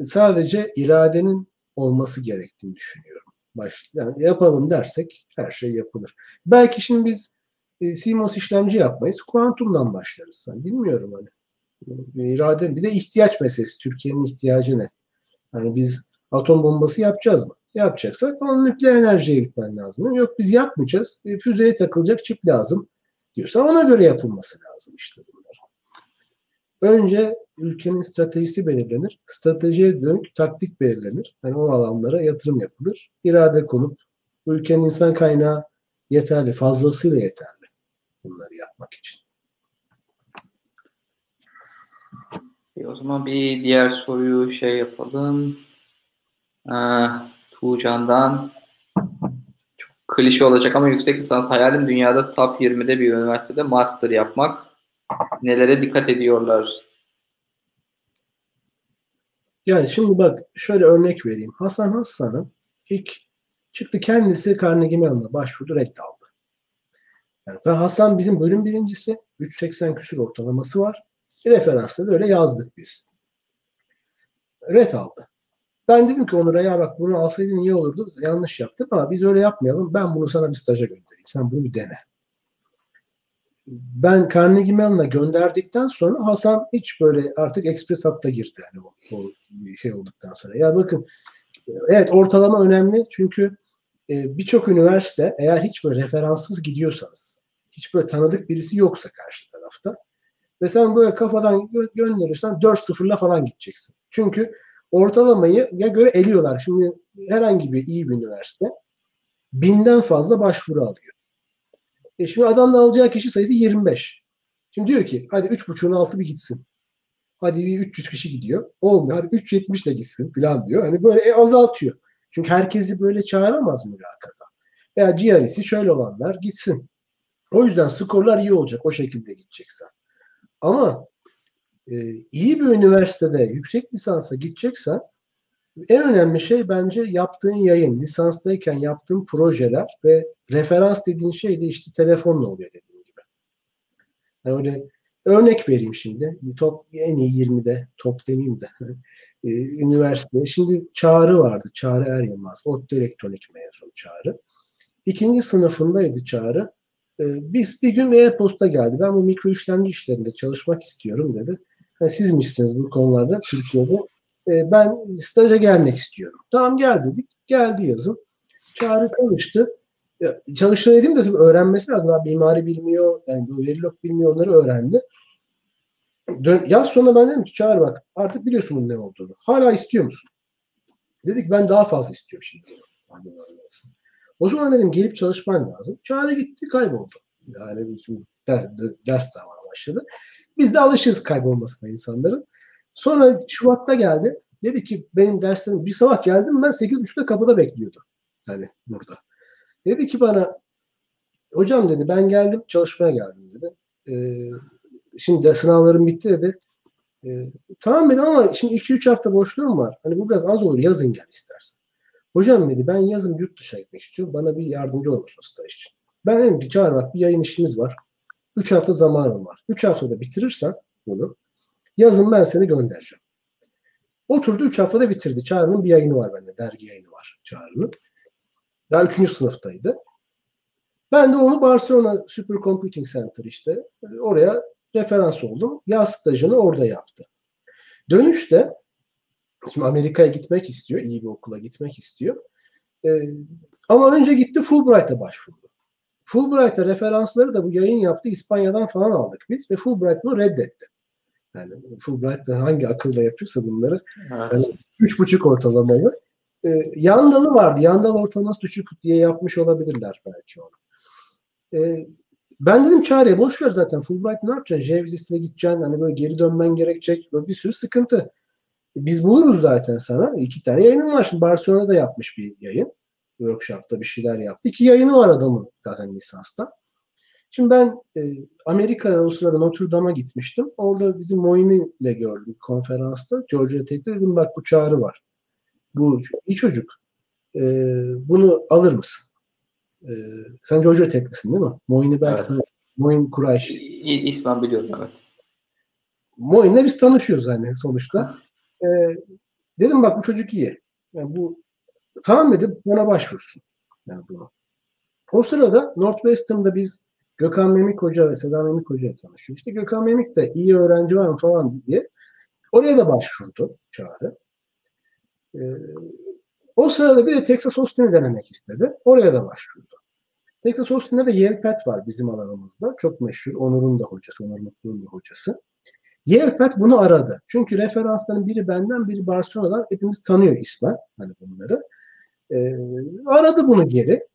sadece iradenin olması gerektiğini düşünüyorum. Baş, yani yapalım dersek her şey yapılır. Belki şimdi biz e, CMOS işlemci yapmayız. Kuantumdan başlarız. Yani bilmiyorum hani. Bir irade bir de ihtiyaç meselesi. Türkiye'nin ihtiyacı ne? Yani biz atom bombası yapacağız mı? Yapacaksak onun nükleer enerjiye gitmen lazım. Yok biz yapmayacağız. E, füzeye takılacak çip lazım diyorsa ona göre yapılması lazım işte bunlar. Önce ülkenin stratejisi belirlenir. Stratejiye dönük taktik belirlenir. Yani o alanlara yatırım yapılır. İrade konup ülkenin insan kaynağı yeterli, fazlasıyla yeterli bunları yapmak için. E o zaman bir diğer soruyu şey yapalım. Ee, Tuğcan'dan çok klişe olacak ama yüksek lisans hayalim dünyada top 20'de bir üniversitede master yapmak. Nelere dikkat ediyorlar? Yani şimdi bak şöyle örnek vereyim. Hasan Hasan'ın ilk çıktı kendisi Carnegie Mellon'a başvurdu reddaldı. Yani ve Hasan bizim bölüm birincisi 3.80 küsur ortalaması var. Bir referansla da öyle yazdık biz. Red aldı. Ben dedim ki Onur'a ya bak bunu alsaydın iyi olurdu. Yanlış yaptın ama biz öyle yapmayalım. Ben bunu sana bir staja göndereyim. Sen bunu bir dene. Ben Carnegie Mellon'a gönderdikten sonra Hasan hiç böyle artık ekspres hatta girdi. Yani o, o şey olduktan sonra. Ya bakın evet ortalama önemli çünkü e, birçok üniversite eğer hiç böyle referanssız gidiyorsanız hiç böyle tanıdık birisi yoksa karşı tarafta ve sen böyle kafadan gö- gönderiyorsan 4-0'la falan gideceksin. Çünkü ortalamayı ya göre eliyorlar. Şimdi herhangi bir iyi bir üniversite binden fazla başvuru alıyor. E şimdi adamla alacağı kişi sayısı 25. Şimdi diyor ki hadi 3.5'un altı bir gitsin. Hadi bir 300 kişi gidiyor. Olmuyor. Hadi 370 de gitsin falan diyor. Hani böyle e, azaltıyor. Çünkü herkesi böyle çağıramaz mülakata. Veya GRE'si şöyle olanlar gitsin. O yüzden skorlar iyi olacak. O şekilde gideceksen. Ama e, iyi bir üniversitede yüksek lisansa gideceksen en önemli şey bence yaptığın yayın, lisanstayken yaptığın projeler ve referans dediğin şey de işte telefonla oluyor dediğim gibi. Yani öyle örnek vereyim şimdi. Top en iyi 20'de top demeyeyim de [laughs] e, üniversite. Şimdi Çağrı vardı. Çağrı Er Yılmaz. ODTÜ elektronik mezunu Çağrı. İkinci sınıfındaydı Çağrı. E, biz bir gün e-posta geldi. Ben bu mikro işlemci işlerinde çalışmak istiyorum dedi. Yani sizmişsiniz bu konularda Türkiye'de. E, ben staja gelmek istiyorum. Tamam gel dedik. Geldi yazın. Çağrı konuştu. Çalıştı dediğim de tabii öğrenmesi lazım. Daha mimari bilmiyor, yani bu verilog bilmiyor onları öğrendi. Dön, yaz sonunda ben dedim ki Çağrı bak artık biliyorsun bunun ne olduğunu. Hala istiyor musun? Dedik ben daha fazla istiyorum şimdi. O zaman dedim gelip çalışman lazım. Çağrı gitti kayboldu. Yani şimdi ders, davana başladı. Biz de alışırız kaybolmasına insanların. Sonra Şubat'ta geldi. Dedi ki benim derslerim bir sabah geldim ben 8.30'da kapıda bekliyordu. Yani burada. Dedi ki bana hocam dedi ben geldim çalışmaya geldim dedi. Ee, şimdi de sınavlarım bitti dedi. Ee, tamam dedim ama şimdi 2-3 hafta boşluğum var. Hani bu biraz az olur yazın gel istersen. Hocam dedi ben yazın yurt dışına gitmek istiyorum. Bana bir yardımcı olursun staj için. Ben dedim ki çağır bak bir yayın işimiz var. 3 hafta zamanım var. 3 haftada bitirirsen bunu yazın ben seni göndereceğim. Oturdu 3 haftada bitirdi. Çağrı'nın bir yayını var bende. Dergi yayını var Çağrı'nın. Daha 3. sınıftaydı. Ben de onu Barcelona Supercomputing Center işte oraya referans oldum. Yaz stajını orada yaptı. Dönüşte şimdi Amerika'ya gitmek istiyor. iyi bir okula gitmek istiyor. Ee, ama önce gitti Fulbright'a başvurdu. Fulbright'a referansları da bu yayın yaptı İspanya'dan falan aldık biz ve Fulbright bunu reddetti. Yani Fulbright da hangi akılda yapıyorsa bunları evet. yani üç buçuk ortalamalı. Ee, yandalı vardı. Yandal ortalaması düşük diye yapmış olabilirler belki onu. Ee, ben dedim çareye boş ver zaten Fulbright ne yapacaksın? Jevzis'le gideceksin. Hani böyle geri dönmen gerekecek. Böyle bir sürü sıkıntı. Biz buluruz zaten sana. İki tane yayınım var. Şimdi Barcelona'da yapmış bir yayın. Workshop'ta bir şeyler yaptı. İki yayını var adamın zaten lisansta. Şimdi ben e, Amerika'da o sırada Notre Dame'a gitmiştim. Orada bizim Moyni ile gördüm konferansta. Georgia Tech'te dedim bak bu çağrı var. Bu iyi çocuk. E, bunu alır mısın? E, sen Georgia Tech'lisin değil mi? Moyni belki evet. tanı. Moin Kurayş. İsmen biliyorum evet. Moyin'le biz tanışıyoruz hani sonuçta. E, dedim bak bu çocuk iyi. Yani bu tamam dedim bana başvursun. Yani bunu. O sırada Northwestern'da biz Gökhan Memik Hoca ve Seda Memik Hoca tanışıyor. İşte Gökhan Memik de iyi öğrenci var mı falan diye oraya da başvurdu Çağrı. Ee, o sırada bir de Texas Austin'i denemek istedi. Oraya da başvurdu. Texas Austin'de de Yale Pat var bizim alanımızda. Çok meşhur. Onur'un da hocası. Onur Mutlu'nun da hocası. Yale Pat bunu aradı. Çünkü referansların biri benden biri Barcelona'dan hepimiz tanıyor ismen. Hani bunları. Ee, aradı bunu geri.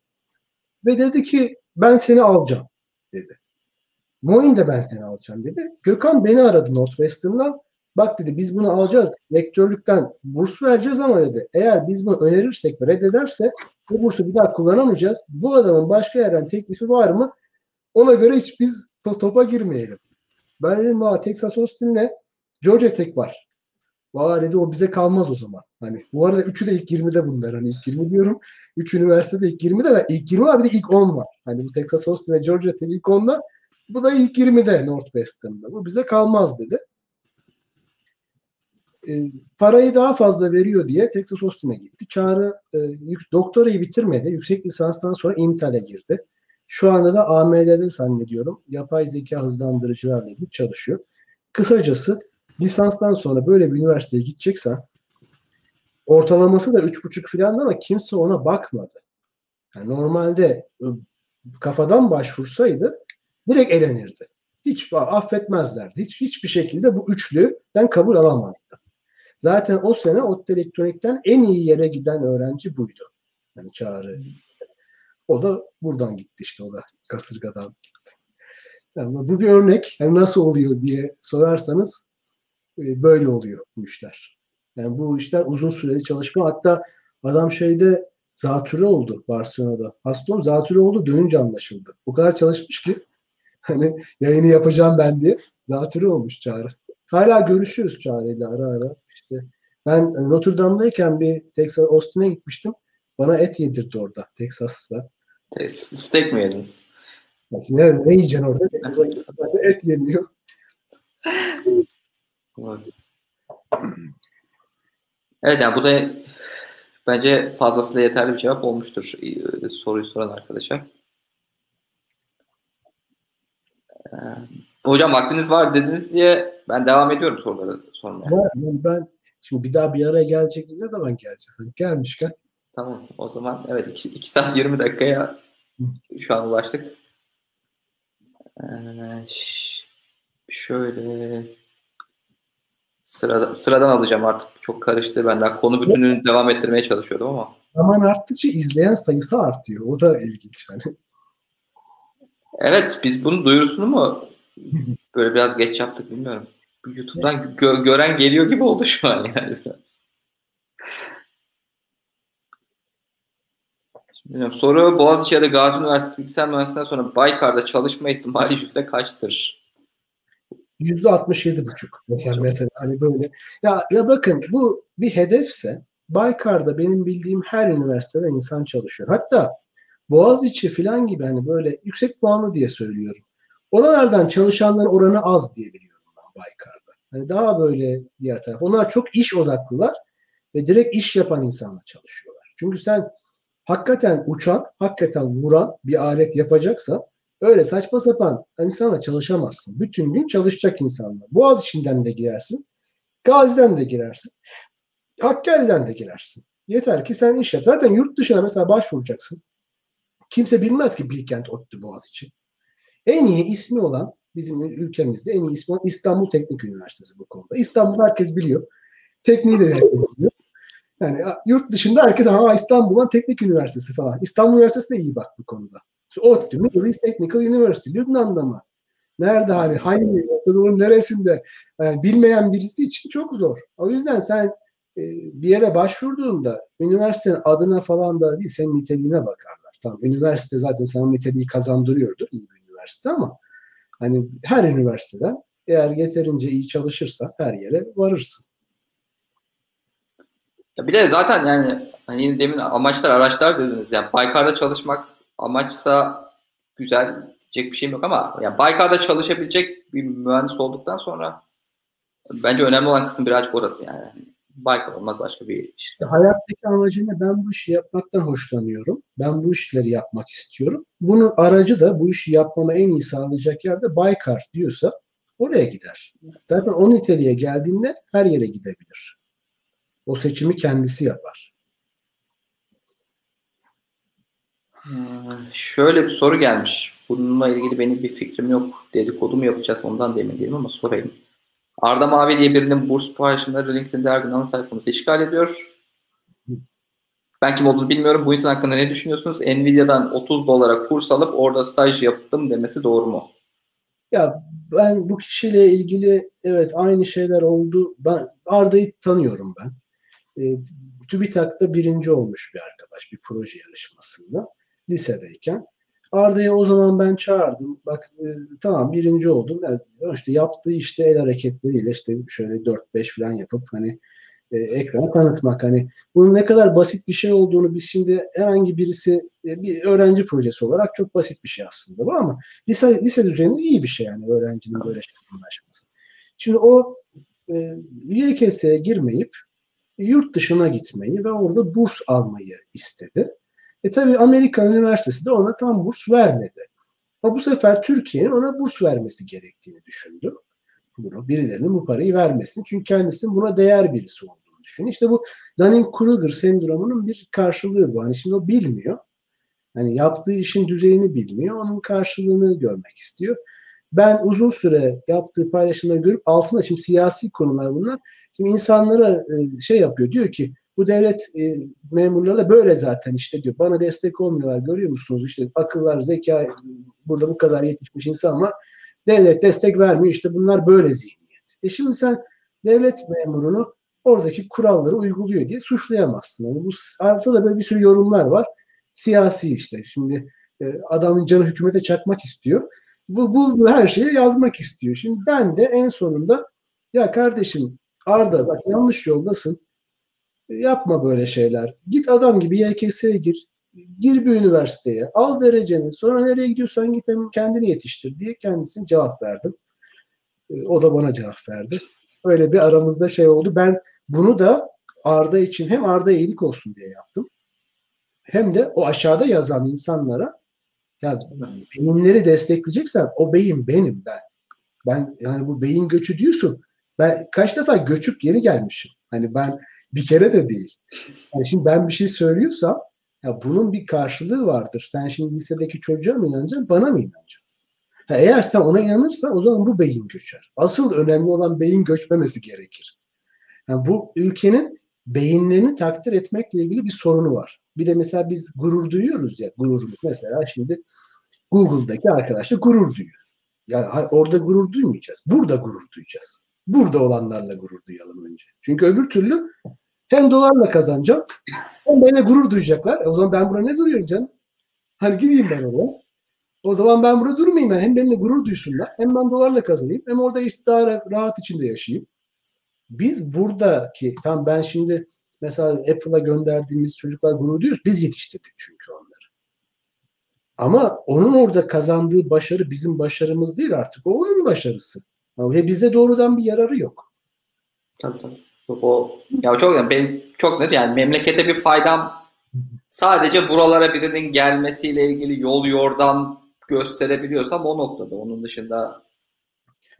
Ve dedi ki ben seni alacağım dedi. Moin de ben seni alacağım dedi. Gökhan beni aradı Northwestern'dan. Bak dedi biz bunu alacağız. Rektörlükten burs vereceğiz ama dedi. Eğer biz bunu önerirsek ve reddederse bu bursu bir daha kullanamayacağız. Bu adamın başka yerden teklifi var mı? Ona göre hiç biz topa girmeyelim. Ben dedim valla Texas Austin'le Georgia Tech var. Valla dedi o bize kalmaz o zaman. Hani bu arada üçü de ilk 20'de bunlar. Hani ilk 20 diyorum. Üç üniversitede ilk 20'de ve ilk 20 var bir de ilk 10 var. Hani bu Texas Austin ve Georgia Tech ilk 10'da. Bu da ilk 20'de Northwestern'da. Bu bize kalmaz dedi. E, parayı daha fazla veriyor diye Texas Austin'e gitti. Çağrı e, doktorayı bitirmedi. Yüksek lisanstan sonra Intel'e girdi. Şu anda da AMD'de zannediyorum yapay zeka hızlandırıcılarla ilgili çalışıyor. Kısacası lisanstan sonra böyle bir üniversiteye gideceksen ortalaması da 3,5 falan ama kimse ona bakmadı. Yani normalde kafadan başvursaydı direkt elenirdi. Hiç affetmezlerdi. Hiç hiçbir şekilde bu üçlüden kabul alamazdı. Zaten o sene ODTÜ Elektronik'ten en iyi yere giden öğrenci buydu. Yani Çağrı. O da buradan gitti işte o da kasırgadan gitti. Yani bu bir örnek. Yani nasıl oluyor diye sorarsanız e, böyle oluyor bu işler. Yani bu işler uzun süreli çalışma. Hatta adam şeyde zatürre oldu Barcelona'da. Hasta oldu, zatürre oldu dönünce anlaşıldı. O kadar çalışmış ki [laughs] hani yayını yapacağım ben diye zatürre olmuş Çağrı. Hala görüşüyoruz Çağrı'yla ara ara. İşte ben e, Notre Dame'dayken bir Texas Austin'e gitmiştim. Bana et yedirdi orada Texas'ta. Steak mi yediniz? Ne, ne yiyeceksin orada? et yeniyor. Evet yani bu da bence fazlasıyla yeterli bir cevap olmuştur e, soruyu soran arkadaşa. Ee, hocam vaktiniz var dediniz diye ben devam ediyorum soruları sormaya. Var, ben şimdi bir daha bir araya gelecek ne zaman geleceğiz? Hani gelmişken. Tamam o zaman evet 2 saat 20 dakikaya şu an ulaştık. Ee, şöyle Sırada, sıradan alacağım artık. Çok karıştı. Ben daha konu bütününü devam ettirmeye çalışıyordum ama. Zaman arttıkça izleyen sayısı artıyor. O da ilginç. Yani. Evet. Biz bunun duyurusunu mu [laughs] böyle biraz geç yaptık bilmiyorum. YouTube'dan gö- gören geliyor gibi oldu şu an yani biraz. Soru Boğaziçi ya da Gazi Üniversitesi Bilgisayar Mühendisliğinden sonra Baykar'da çalışma ihtimali yüzde kaçtır? yüzde 67 buçuk mesela, mesela hani böyle ya ya bakın bu bir hedefse Baykar'da benim bildiğim her üniversitede insan çalışıyor. Hatta Boğaziçi falan gibi hani böyle yüksek puanlı diye söylüyorum. Oralardan çalışanların oranı az diye biliyorum ben Baykar'da. Hani daha böyle diğer taraf. Onlar çok iş odaklılar ve direkt iş yapan insanla çalışıyorlar. Çünkü sen hakikaten uçan, hakikaten vuran bir alet yapacaksa Öyle saçma sapan insanla çalışamazsın. Bütün gün çalışacak insanla. Boğaz içinden de girersin. Gazi'den de girersin. Hakkari'den de girersin. Yeter ki sen iş yap. Zaten yurt dışına mesela başvuracaksın. Kimse bilmez ki Bilkent ODTÜ Boğaziçi. En iyi ismi olan bizim ülkemizde en iyi ismi olan İstanbul Teknik Üniversitesi bu konuda. İstanbul herkes biliyor. Tekniği de biliyor. Yani yurt dışında herkes ha İstanbul'dan teknik üniversitesi falan. İstanbul Üniversitesi de iyi bak bu konuda. ODTÜ, Middle East Technical University, Lübnan'da mı? Nerede hani hangi Ortadoğu'nun neresinde yani bilmeyen birisi için çok zor. O yüzden sen e, bir yere başvurduğunda üniversitenin adına falan da değil senin niteliğine bakarlar. Tamam üniversite zaten sana niteliği kazandırıyordur iyi bir üniversite ama hani her üniversiteden eğer yeterince iyi çalışırsa her yere varırsın. Bir de zaten yani hani demin amaçlar araçlar dediniz yani Baykar'da çalışmak amaçsa güzel diyecek bir şeyim yok ama yani Baykar'da çalışabilecek bir mühendis olduktan sonra bence önemli olan kısım birazcık orası yani. Baykar olmak başka bir iş. Hayattaki amacıyla ben bu işi yapmaktan hoşlanıyorum. Ben bu işleri yapmak istiyorum. Bunun aracı da bu işi yapmama en iyi sağlayacak yerde Baykar diyorsa oraya gider. Zaten o niteliğe geldiğinde her yere gidebilir. O seçimi kendisi yapar. Hmm, şöyle bir soru gelmiş. Bununla ilgili benim bir fikrim yok. Dedikodu mu yapacağız ondan da emin değilim ama sorayım. Arda Mavi diye birinin burs paylaşımları LinkedIn'de her sayfamızı işgal ediyor. Ben kim olduğunu bilmiyorum. Bu insan hakkında ne düşünüyorsunuz? Nvidia'dan 30 dolara kurs alıp orada staj yaptım demesi doğru mu? Ya ben bu kişiyle ilgili evet aynı şeyler oldu. Ben Arda'yı tanıyorum ben. E, TÜBİTAK'ta birinci olmuş bir arkadaş bir proje yarışmasında lisedeyken. Arda'yı o zaman ben çağırdım. Bak e, tamam birinci oldum. Yani işte yaptığı işte el hareketleriyle işte şöyle 4-5 falan yapıp hani e, ekrana tanıtmak. Hani bunun ne kadar basit bir şey olduğunu biz şimdi herhangi birisi e, bir öğrenci projesi olarak çok basit bir şey aslında bu ama lise, lise düzeyinde iyi bir şey yani öğrencinin böyle şeylerle ulaşması. Şimdi o e, YKS'ye girmeyip yurt dışına gitmeyi ve orada burs almayı istedi. E tabi Amerika Üniversitesi de ona tam burs vermedi. Ama bu sefer Türkiye'nin ona burs vermesi gerektiğini düşündü. Bunu birilerinin bu parayı vermesini. Çünkü kendisinin buna değer birisi olduğunu düşünüyor. İşte bu Dunning-Kruger sendromunun bir karşılığı bu. Hani şimdi o bilmiyor. Hani yaptığı işin düzeyini bilmiyor. Onun karşılığını görmek istiyor. Ben uzun süre yaptığı paylaşımları görüp altına şimdi siyasi konular bunlar. Şimdi insanlara e, şey yapıyor. Diyor ki bu devlet e, memurları da böyle zaten işte diyor. Bana destek olmuyorlar görüyor musunuz? İşte akıllar, zeka burada bu kadar yetişmiş insan var. Devlet destek vermiyor. İşte bunlar böyle zihniyet. E şimdi sen devlet memurunu oradaki kuralları uyguluyor diye suçlayamazsın. Yani bu altta da böyle bir sürü yorumlar var. Siyasi işte. Şimdi e, adamın canı hükümete çakmak istiyor. Bu, bu her şeyi yazmak istiyor. Şimdi ben de en sonunda ya kardeşim Arda bak yanlış yoldasın Yapma böyle şeyler. Git adam gibi YKS'ye gir. Gir bir üniversiteye. Al dereceni. Sonra nereye gidiyorsan git kendini yetiştir diye kendisine cevap verdim. E, o da bana cevap verdi. Öyle bir aramızda şey oldu. Ben bunu da Arda için hem Arda iyilik olsun diye yaptım. Hem de o aşağıda yazan insanlara ya beyinleri destekleyeceksen o beyin benim ben. Ben yani bu beyin göçü diyorsun. Ben kaç defa göçüp geri gelmişim. Hani ben bir kere de değil. Yani şimdi ben bir şey söylüyorsam ya bunun bir karşılığı vardır. Sen şimdi lisedeki çocuğa mı inanacaksın, bana mı inanacaksın? Ha, eğer sen ona inanırsan o zaman bu beyin göçer. Asıl önemli olan beyin göçmemesi gerekir. Yani bu ülkenin beyinlerini takdir etmekle ilgili bir sorunu var. Bir de mesela biz gurur duyuyoruz ya gururumuz. Mesela şimdi Google'daki arkadaşla gurur duyuyor. Yani orada gurur duymayacağız. Burada gurur duyacağız. Burada olanlarla gurur duyalım önce. Çünkü öbür türlü hem dolarla kazanacağım hem benimle gurur duyacaklar. E o zaman ben burada ne duruyorum canım? Hani gideyim ben oraya. O zaman ben burada durmayayım ben. Hem benimle gurur duysunlar hem ben dolarla kazanayım hem orada işte daha rahat içinde yaşayayım. Biz buradaki tam ben şimdi mesela Apple'a gönderdiğimiz çocuklar gurur duyuyoruz. Biz yetiştirdik çünkü onları. Ama onun orada kazandığı başarı bizim başarımız değil artık. O onun başarısı. Ve bizde doğrudan bir yararı yok. Tabii tabii. O, ya çok yani benim çok net yani memlekete bir faydam sadece buralara birinin gelmesiyle ilgili yol yordam gösterebiliyorsam o noktada. Onun dışında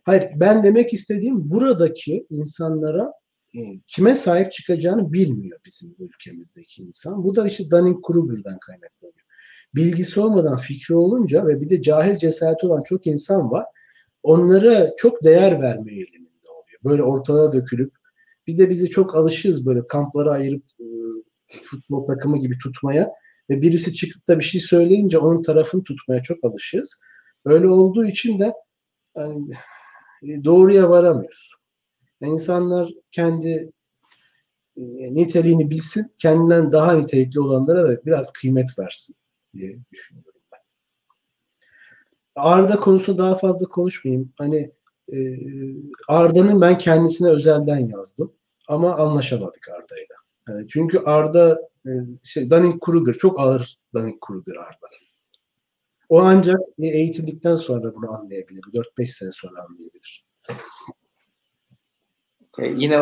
Hayır ben demek istediğim buradaki insanlara kime sahip çıkacağını bilmiyor bizim ülkemizdeki insan. Bu da işte Dunning-Kruger'dan kaynaklanıyor. bilgisi olmadan fikri olunca ve bir de cahil cesareti olan çok insan var. Onlara çok değer verme eğiliminde oluyor. Böyle ortalığa dökülüp biz de bizi çok alışığız böyle kamplara ayırıp e, futbol takımı gibi tutmaya ve birisi çıkıp da bir şey söyleyince onun tarafını tutmaya çok alışığız. Öyle olduğu için de yani, e, doğruya varamıyoruz. İnsanlar kendi e, niteliğini bilsin, kendinden daha nitelikli olanlara da biraz kıymet versin diye düşünüyorum ben. Arda konusunda daha fazla konuşmayayım. Hani e, Arda'nın ben kendisine özelden yazdım ama anlaşamadık Arda'yla. Yani çünkü Arda e, işte Dunning-Kruger çok ağır Dunning-Kruger Arda. O ancak eğitildikten sonra bunu anlayabilir. 4-5 sene sonra anlayabilir. Okay. Yine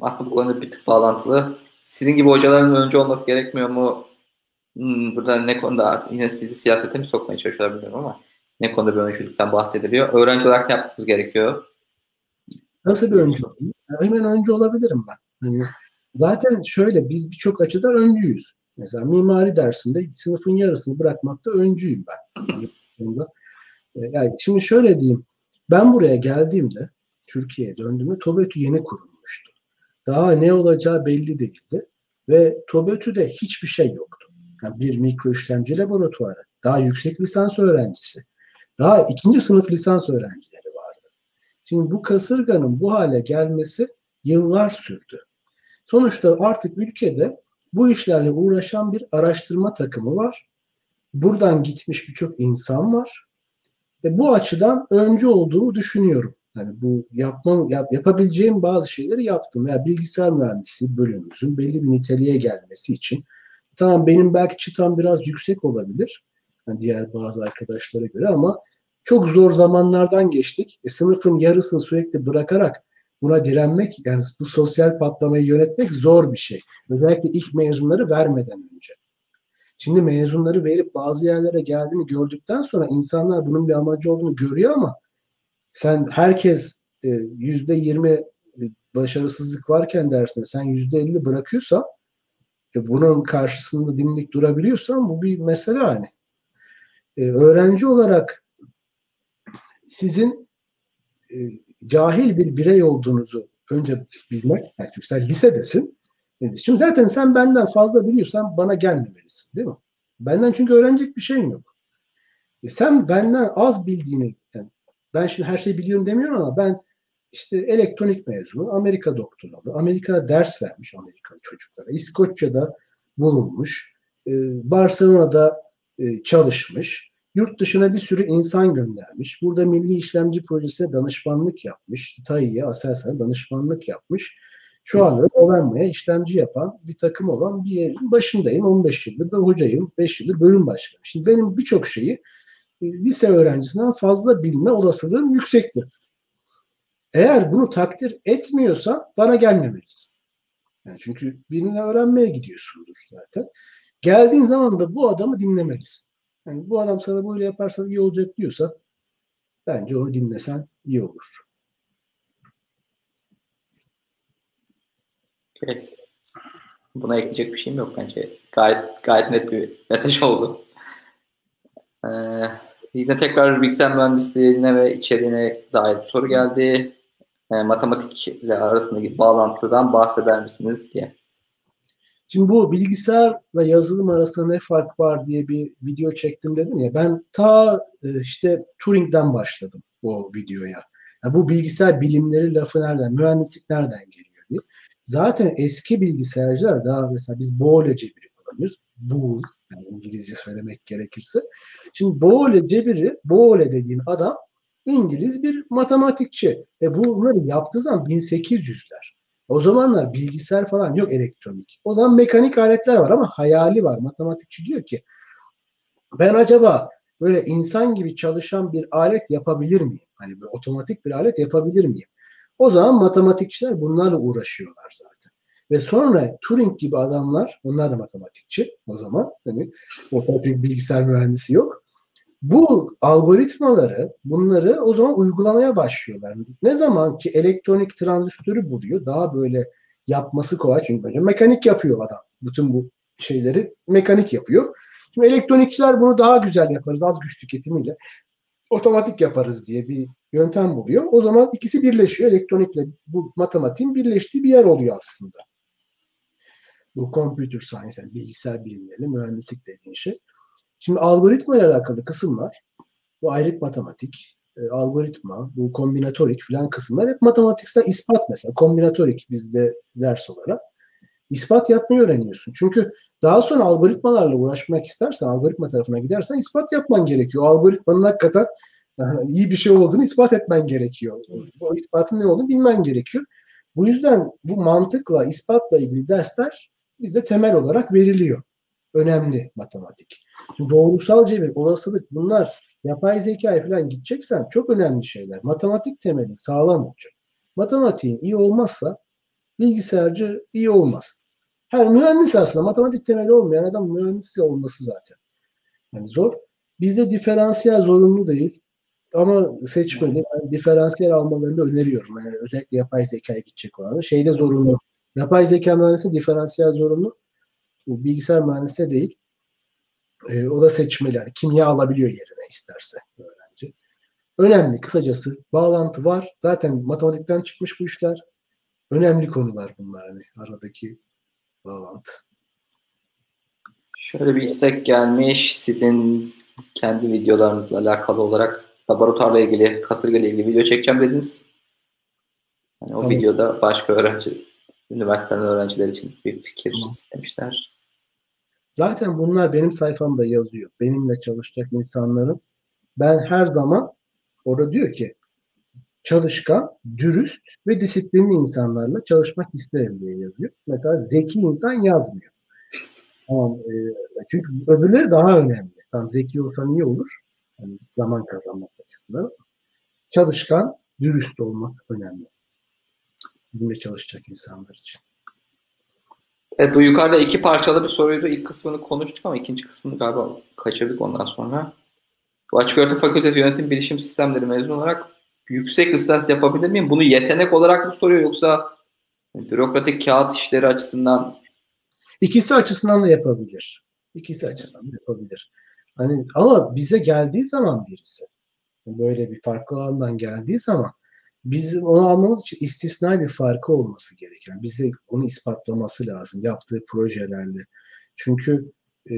aslında bu konuda bir tık bağlantılı. Sizin gibi hocaların önce olması gerekmiyor mu? Hmm, burada ne konuda yine sizi siyasete mi sokmaya çalışıyorlar bilmiyorum ama ne konuda bir öncülükten bahsediliyor. Öğrenci olarak ne yapmamız gerekiyor? Nasıl bir öncü olayım? Hemen öncü olabilirim ben. Hani zaten şöyle biz birçok açıdan öncüyüz. Mesela mimari dersinde sınıfın yarısını bırakmakta öncüyüm ben. [laughs] Yani, yani şimdi şöyle diyeyim. Ben buraya geldiğimde Türkiye'ye döndüğümde TOBETÜ yeni kurulmuştu. Daha ne olacağı belli değildi. Ve TOBETÜ'de hiçbir şey yoktu. Yani bir mikro işlemci laboratuvarı, daha yüksek lisans öğrencisi, daha ikinci sınıf lisans öğrencileri vardı. Şimdi bu kasırganın bu hale gelmesi yıllar sürdü. Sonuçta artık ülkede bu işlerle uğraşan bir araştırma takımı var. Buradan gitmiş birçok insan var. E bu açıdan öncü olduğumu düşünüyorum. Yani bu yapmam, yap, yapabileceğim bazı şeyleri yaptım. Yani bilgisayar mühendisi bölümümüzün belli bir niteliğe gelmesi için tamam benim belki çıtam biraz yüksek olabilir. Yani diğer bazı arkadaşlara göre ama çok zor zamanlardan geçtik. E, sınıfın yarısını sürekli bırakarak buna direnmek yani bu sosyal patlamayı yönetmek zor bir şey. Özellikle ilk mezunları vermeden önce. Şimdi mezunları verip bazı yerlere geldiğini gördükten sonra insanlar bunun bir amacı olduğunu görüyor ama sen herkes e, yüzde yirmi e, başarısızlık varken dersinde sen yüzde elli bırakıyorsan e, bunun karşısında dimdik durabiliyorsan bu bir mesele hani. E, öğrenci olarak sizin e, cahil bir birey olduğunuzu önce bilmek. Yani çünkü sen lisedesin. Şimdi zaten sen benden fazla biliyorsan bana gelmemelisin değil mi? Benden çünkü öğrenecek bir şeyim yok. E sen benden az bildiğini, ben şimdi her şeyi biliyorum demiyorum ama ben işte elektronik mezunu, Amerika doktoralı, Amerika'da ders vermiş Amerikalı çocuklara, İskoçya'da bulunmuş, e, Barcelona'da e, çalışmış, Yurt dışına bir sürü insan göndermiş. Burada Milli İşlemci Projesi'ne danışmanlık yapmış. TAİ'ye, Aselsan'a danışmanlık yapmış. Şu anda Ovenma'ya işlemci yapan bir takım olan bir yerin başındayım. 15 yıldır da hocayım. 5 yıldır bölüm başkanı. Şimdi benim birçok şeyi lise öğrencisinden fazla bilme olasılığım yüksektir. Eğer bunu takdir etmiyorsa bana gelmemelisin. Yani çünkü birini öğrenmeye gidiyorsundur zaten. Geldiğin zaman da bu adamı dinlemelisin. Yani bu adam sana böyle yaparsa iyi olacak diyorsa bence onu dinlesen iyi olur. Okay. Buna ekleyecek bir şeyim yok bence. Gayet gayet net bir mesaj oldu. Ee, yine tekrar bilgisayar mühendisliğine ve içeriğine dair soru geldi. Ee, matematikle arasındaki bağlantıdan bahseder misiniz diye. Şimdi bu bilgisayarla yazılım arasında ne fark var diye bir video çektim dedim ya. Ben ta e, işte Turing'den başladım o videoya. Yani bu bilgisayar bilimleri lafı nereden, mühendislik nereden geliyor diye. Zaten eski bilgisayarcılar daha mesela biz Boole cebiri kullanıyoruz. Boole yani İngilizce söylemek gerekirse. Şimdi Boole cebiri, Boole dediğin adam İngiliz bir matematikçi. E bunları yaptığı zaman 1800'ler. O zamanlar bilgisayar falan yok elektronik. O zaman mekanik aletler var ama hayali var. Matematikçi diyor ki ben acaba böyle insan gibi çalışan bir alet yapabilir miyim? Hani böyle otomatik bir alet yapabilir miyim? O zaman matematikçiler bunlarla uğraşıyorlar zaten. Ve sonra Turing gibi adamlar, onlar da matematikçi o zaman. Hani otomatik bilgisayar mühendisi yok bu algoritmaları bunları o zaman uygulamaya başlıyorlar. Ne zaman ki elektronik transistörü buluyor daha böyle yapması kolay çünkü önce mekanik yapıyor adam. Bütün bu şeyleri mekanik yapıyor. Şimdi elektronikçiler bunu daha güzel yaparız az güç tüketimiyle. Otomatik yaparız diye bir yöntem buluyor. O zaman ikisi birleşiyor. Elektronikle bu matematiğin birleştiği bir yer oluyor aslında. Bu computer science, yani bilgisayar bilimleri, mühendislik dediğin şey. Şimdi algoritma ile alakalı kısım var. Bu ayrık matematik, e, algoritma, bu kombinatorik filan kısımlar hep matematiksel ispat mesela. Kombinatorik bizde ders olarak. ispat yapmayı öğreniyorsun. Çünkü daha sonra algoritmalarla uğraşmak istersen, algoritma tarafına gidersen ispat yapman gerekiyor. Algoritmanın hakikaten [laughs] iyi bir şey olduğunu ispat etmen gerekiyor. O ispatın ne olduğunu bilmen gerekiyor. Bu yüzden bu mantıkla, ispatla ilgili dersler bizde temel olarak veriliyor. Önemli matematik. Şimdi doğrusal cebir, olasılık bunlar yapay zeka falan gideceksen çok önemli şeyler. Matematik temeli sağlam olacak. Matematiğin iyi olmazsa bilgisayarcı iyi olmaz. Her mühendis aslında matematik temeli olmayan adam mühendis olması zaten. Yani zor. Bizde diferansiyel zorunlu değil. Ama seçmeli. Ben diferansiyel almalarını öneriyorum. Yani özellikle yapay zekaya gidecek olanı. Şeyde zorunlu. Yapay zeka mühendisi diferansiyel zorunlu. Bilgisayar mühendisi değil. E, o da seçmeli. Yani kimya alabiliyor yerine isterse öğrenci. Önemli kısacası bağlantı var. Zaten matematikten çıkmış bu işler. Önemli konular bunlar hani aradaki bağlantı. Şöyle bir istek gelmiş sizin kendi videolarınızla alakalı olarak laboratuvarla ilgili, kasırga ile ilgili video çekeceğim dediniz. Yani o tamam. videoda başka öğrenci, üniversiteden öğrenciler için bir fikir tamam. istemişler. Zaten bunlar benim sayfamda yazıyor. Benimle çalışacak insanların. Ben her zaman orada diyor ki çalışkan, dürüst ve disiplinli insanlarla çalışmak isterim diye yazıyor. Mesela zeki insan yazmıyor. Tamam, e, çünkü öbürleri daha önemli. Tamam zeki olsan iyi olur. Yani zaman kazanmak açısından. Çalışkan, dürüst olmak önemli. Bizimle çalışacak insanlar için. Evet bu yukarıda iki parçalı bir soruydu. İlk kısmını konuştuk ama ikinci kısmını galiba kaçırdık ondan sonra. Bu Açık Öğretim Fakültesi Yönetim Bilişim Sistemleri mezun olarak yüksek lisans yapabilir miyim? Bunu yetenek olarak mı soruyor yoksa bürokratik kağıt işleri açısından? İkisi açısından da yapabilir. İkisi açısından da yapabilir. Hani ama bize geldiği zaman birisi böyle bir farklı alandan geldiği zaman biz onu almamız için istisnai bir farkı olması gerekiyor. Bize onu ispatlaması lazım yaptığı projelerle. Çünkü e,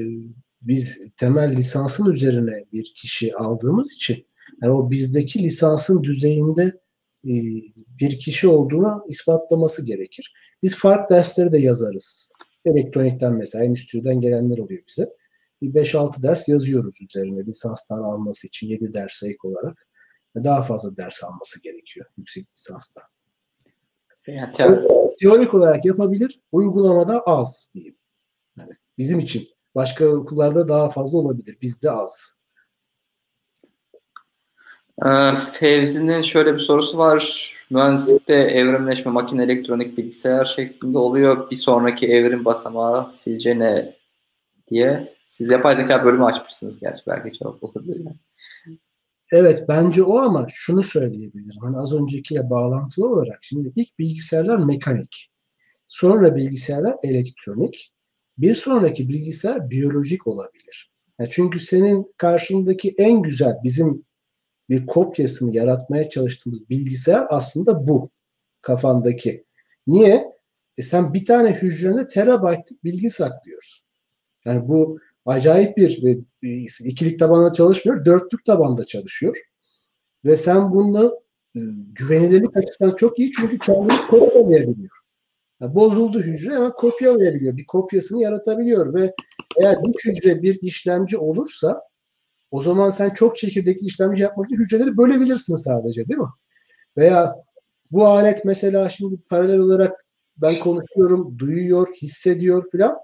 biz temel lisansın üzerine bir kişi aldığımız için yani o bizdeki lisansın düzeyinde e, bir kişi olduğunu ispatlaması gerekir. Biz fark dersleri de yazarız. Elektronikten mesela endüstriden gelenler oluyor bize. 5-6 ders yazıyoruz üzerine lisanstan alması için 7 ders ek olarak daha fazla ders alması gerekiyor yüksek lisansta. Yani teorik, olarak yapabilir, uygulamada az diyeyim. Yani bizim için. Başka okullarda daha fazla olabilir. Bizde az. Ee, Fevzi'nin şöyle bir sorusu var. Mühendislikte evrimleşme makine elektronik bilgisayar şeklinde oluyor. Bir sonraki evrim basamağı sizce ne diye. Siz yapay zeka bölümü açmışsınız gerçi belki cevap olabilir. Yani. Evet bence o ama şunu söyleyebilirim. Hani az öncekiyle bağlantılı olarak şimdi ilk bilgisayarlar mekanik. Sonra bilgisayarlar elektronik. Bir sonraki bilgisayar biyolojik olabilir. Yani çünkü senin karşındaki en güzel bizim bir kopyasını yaratmaya çalıştığımız bilgisayar aslında bu kafandaki. Niye? E sen bir tane hücrene terabaytlık bilgi saklıyorsun. Yani bu acayip bir, ikilik tabanda çalışmıyor, dörtlük tabanda çalışıyor. Ve sen bunu e, güvenilirlik açısından çok iyi çünkü kendini kopyalayabiliyor. Yani bozuldu hücre hemen kopyalayabiliyor. Bir kopyasını yaratabiliyor ve eğer bir hücre bir işlemci olursa o zaman sen çok çekirdekli işlemci yapmak için hücreleri bölebilirsin sadece değil mi? Veya bu alet mesela şimdi paralel olarak ben konuşuyorum, duyuyor, hissediyor filan.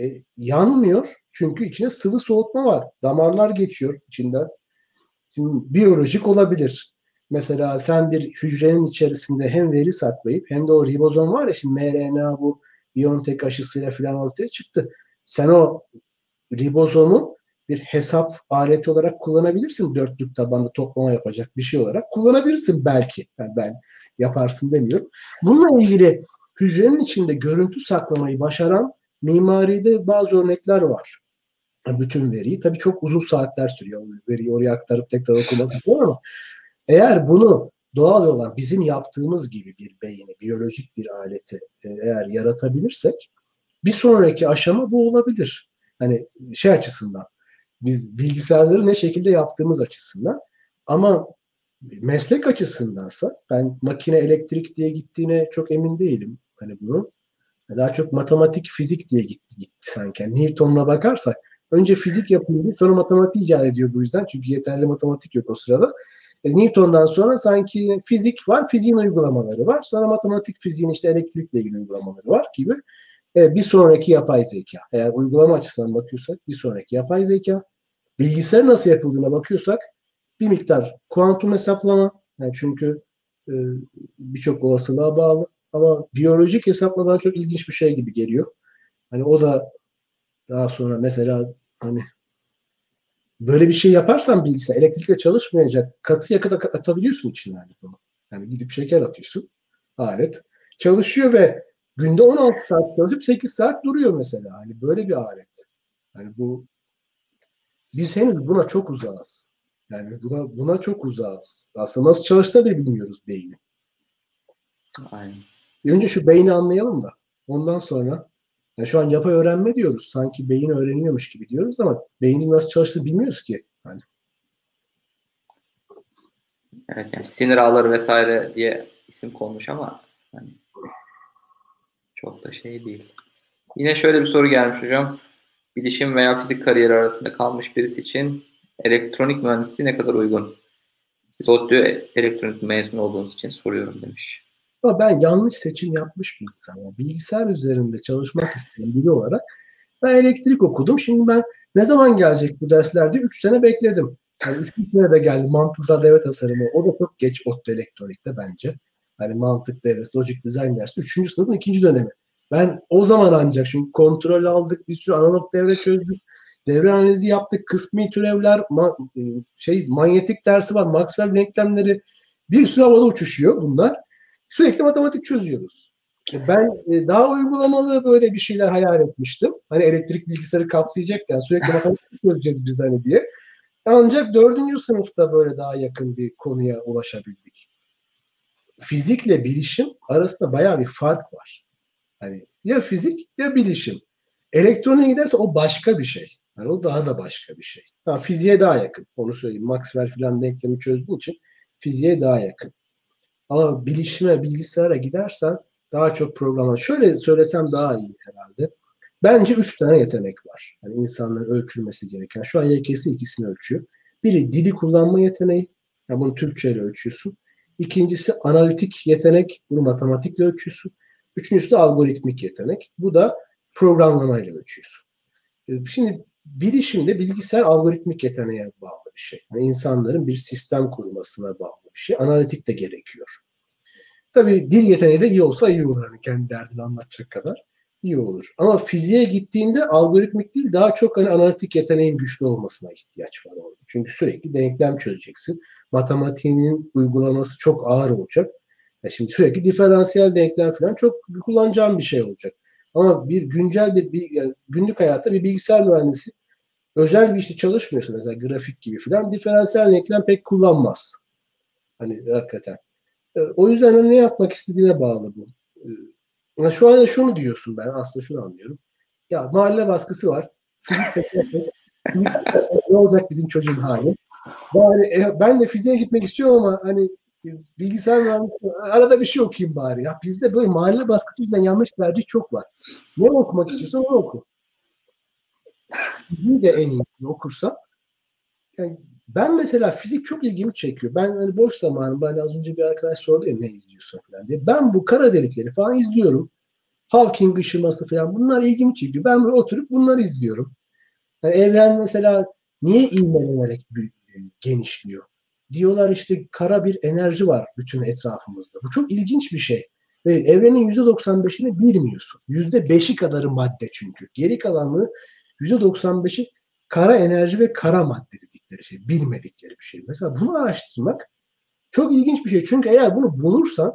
E, yanmıyor çünkü içine sıvı soğutma var. Damarlar geçiyor içinden. Şimdi biyolojik olabilir. Mesela sen bir hücrenin içerisinde hem veri saklayıp hem de o ribozom var ya şimdi mRNA bu Biontech aşısıyla falan ortaya çıktı. Sen o ribozomu bir hesap aleti olarak kullanabilirsin. Dörtlük tabanlı toplama yapacak bir şey olarak kullanabilirsin belki. Yani ben yaparsın demiyorum. Bununla ilgili hücrenin içinde görüntü saklamayı başaran mimaride bazı örnekler var. bütün veriyi. Tabii çok uzun saatler sürüyor veriyi oraya aktarıp tekrar okumak ama eğer bunu doğal olan bizim yaptığımız gibi bir beyni, biyolojik bir aleti e, eğer yaratabilirsek bir sonraki aşama bu olabilir. Hani şey açısından biz bilgisayarları ne şekilde yaptığımız açısından ama meslek açısındansa ben makine elektrik diye gittiğine çok emin değilim. Hani bunun daha çok matematik fizik diye gitti, gitti sanki. Yani Newton'la bakarsak önce fizik yapılıyor sonra matematik icat ediyor bu yüzden. Çünkü yeterli matematik yok o sırada. E, Newton'dan sonra sanki fizik var, fiziğin uygulamaları var. Sonra matematik fiziğin işte elektrikle ilgili uygulamaları var gibi. E, bir sonraki yapay zeka. Eğer uygulama açısından bakıyorsak bir sonraki yapay zeka. Bilgisayar nasıl yapıldığına bakıyorsak bir miktar kuantum hesaplama. Yani çünkü e, birçok olasılığa bağlı. Ama biyolojik hesaplamadan çok ilginç bir şey gibi geliyor. Hani o da daha sonra mesela hani böyle bir şey yaparsan bilgisayar elektrikle çalışmayacak katı yakıt atabiliyorsun içine alet. Yani gidip şeker atıyorsun alet çalışıyor ve günde 16 saat çalışıp 8 saat duruyor mesela. Hani böyle bir alet. Yani bu biz henüz buna çok uzağız. Yani buna buna çok uzağız. Aslında nasıl çalıştığını bilmiyoruz beyni. Aynen. Önce şu beyni anlayalım da ondan sonra yani şu an yapay öğrenme diyoruz. Sanki beyin öğreniyormuş gibi diyoruz ama beynin nasıl çalıştığını bilmiyoruz ki. Yani. Evet yani sinir ağları vesaire diye isim konmuş ama yani çok da şey değil. Yine şöyle bir soru gelmiş hocam. Bilişim veya fizik kariyeri arasında kalmış birisi için elektronik mühendisliği ne kadar uygun? Siz ODTÜ elektronik mezun olduğunuz için soruyorum demiş. Ama ben yanlış seçim yapmış bir insanım. Bilgisayar üzerinde çalışmak isteyen biri olarak ben elektrik okudum. Şimdi ben ne zaman gelecek bu derslerde? 3 sene bekledim. Yani 3 sene de geldi mantıksal devre tasarımı. O da çok geç ODTÜ elektronikte bence. Hani mantık devresi, logic design dersi. Üçüncü sınıfın ikinci dönemi. Ben o zaman ancak çünkü kontrol aldık, bir sürü analog devre çözdük. Devre analizi yaptık, kısmi türevler, ma şey manyetik dersi var, Maxwell denklemleri bir sürü havada uçuşuyor bunlar. Sürekli matematik çözüyoruz. E, ben e, daha uygulamalı böyle bir şeyler hayal etmiştim. Hani elektrik bilgisayarı kapsayacak yani sürekli [laughs] matematik çözeceğiz biz hani diye. Ancak dördüncü sınıfta böyle daha yakın bir konuya ulaşabildik. Fizikle bilişim arasında bayağı bir fark var. Hani ya fizik ya bilişim. Elektroniğe giderse o başka bir şey. Yani o daha da başka bir şey. Tamam, fiziğe daha yakın. Onu söyleyeyim. Maxwell filan denklemi çözdüğün için fiziğe daha yakın. Ama bilişime, bilgisayara gidersen daha çok programlar. Şöyle söylesem daha iyi herhalde. Bence üç tane yetenek var. Yani insanların ölçülmesi gereken. Şu an YKS ikisini ölçüyor. Biri dili kullanma yeteneği. Yani bunu Türkçe ile ölçüyorsun. İkincisi analitik yetenek. Bunu matematikle ölçüyorsun. Üçüncüsü de algoritmik yetenek. Bu da programlamayla ölçüyorsun. Ee, şimdi bilişimde bilgisayar algoritmik yeteneğe bağlı bir şey. Yani insanların bir sistem kurmasına bağlı bir şey. Analitik de gerekiyor. Tabii dil yeteneği de iyi olsa iyi olur. Hani kendi derdini anlatacak kadar iyi olur. Ama fiziğe gittiğinde algoritmik değil daha çok hani analitik yeteneğin güçlü olmasına ihtiyaç var orada. Çünkü sürekli denklem çözeceksin. Matematiğinin uygulaması çok ağır olacak. Ya şimdi sürekli diferansiyel denklem falan çok kullanacağım bir şey olacak. Ama bir güncel bir, yani günlük hayatta bir bilgisayar mühendisi özel bir işte çalışmıyorsa mesela grafik gibi falan diferansiyel denklem pek kullanmaz. Hani hakikaten. E, o yüzden hani ne yapmak istediğine bağlı bu. E, şu anda şunu diyorsun ben aslında şunu anlıyorum. Ya mahalle baskısı var. Fizik [laughs] ne olacak bizim çocuğun hali? Bari, e, ben de fiziğe gitmek istiyorum ama hani bilgisayar mühendisliği arada bir şey okuyayım bari. Ya bizde böyle mahalle baskısı yüzünden yanlış tercih çok var. Ne okumak istiyorsan onu oku. Fiziği de en iyisini okursan yani ben mesela fizik çok ilgimi çekiyor. Ben hani boş zamanımda hani az önce bir arkadaş sordu ya ne izliyorsun falan diye. Ben bu kara delikleri falan izliyorum. Hawking ışıması falan bunlar ilgimi çekiyor. Ben böyle oturup bunları izliyorum. Yani evren mesela niye ivmelenerek genişliyor? Diyorlar işte kara bir enerji var bütün etrafımızda. Bu çok ilginç bir şey. Ve evrenin %95'ini bilmiyorsun. %5'i kadarı madde çünkü. Geri kalanını %95'i kara enerji ve kara madde dedikleri şey. Bilmedikleri bir şey. Mesela bunu araştırmak çok ilginç bir şey. Çünkü eğer bunu bulursan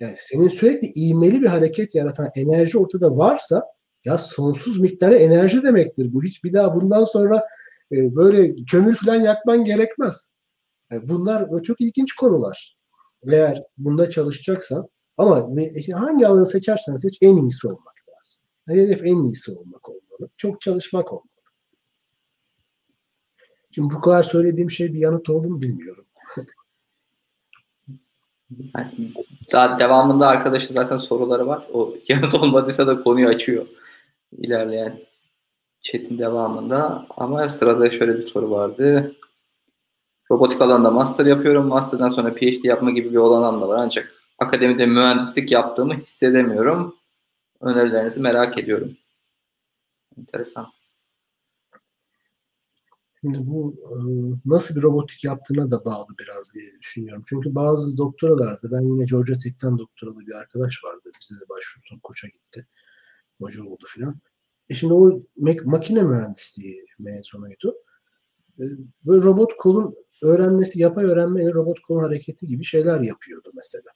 yani senin sürekli iğmeli bir hareket yaratan enerji ortada varsa Ya sonsuz miktarda enerji demektir bu. Hiç bir daha bundan sonra e, böyle kömür falan yakman gerekmez. Yani bunlar çok ilginç konular. Eğer bunda çalışacaksan ama hangi alanı seçersen seç en iyisi olmak lazım. Yani hedef en iyisi olmak olmalı. Çok çalışmak olmalı. Şimdi bu kadar söylediğim şey bir yanıt oldu mu bilmiyorum. [laughs] Daha devamında arkadaşın zaten soruları var. O yanıt olmadıysa da konuyu açıyor. ilerleyen chat'in devamında. Ama sırada şöyle bir soru vardı. Robotik alanında master yapıyorum. Master'dan sonra PhD yapma gibi bir olanam da var. Ancak akademide mühendislik yaptığımı hissedemiyorum. Önerilerinizi merak ediyorum. Enteresan. Şimdi bu e, nasıl bir robotik yaptığına da bağlı biraz diye düşünüyorum. Çünkü bazı doktoralarda ben yine Georgia Tech'ten doktoralı bir arkadaş vardı. Bize de başvursun koça gitti. Hoca oldu filan. E şimdi o makine mühendisliği mezunuydu. E, böyle robot kolun öğrenmesi, yapay öğrenme robot kolun hareketi gibi şeyler yapıyordu mesela.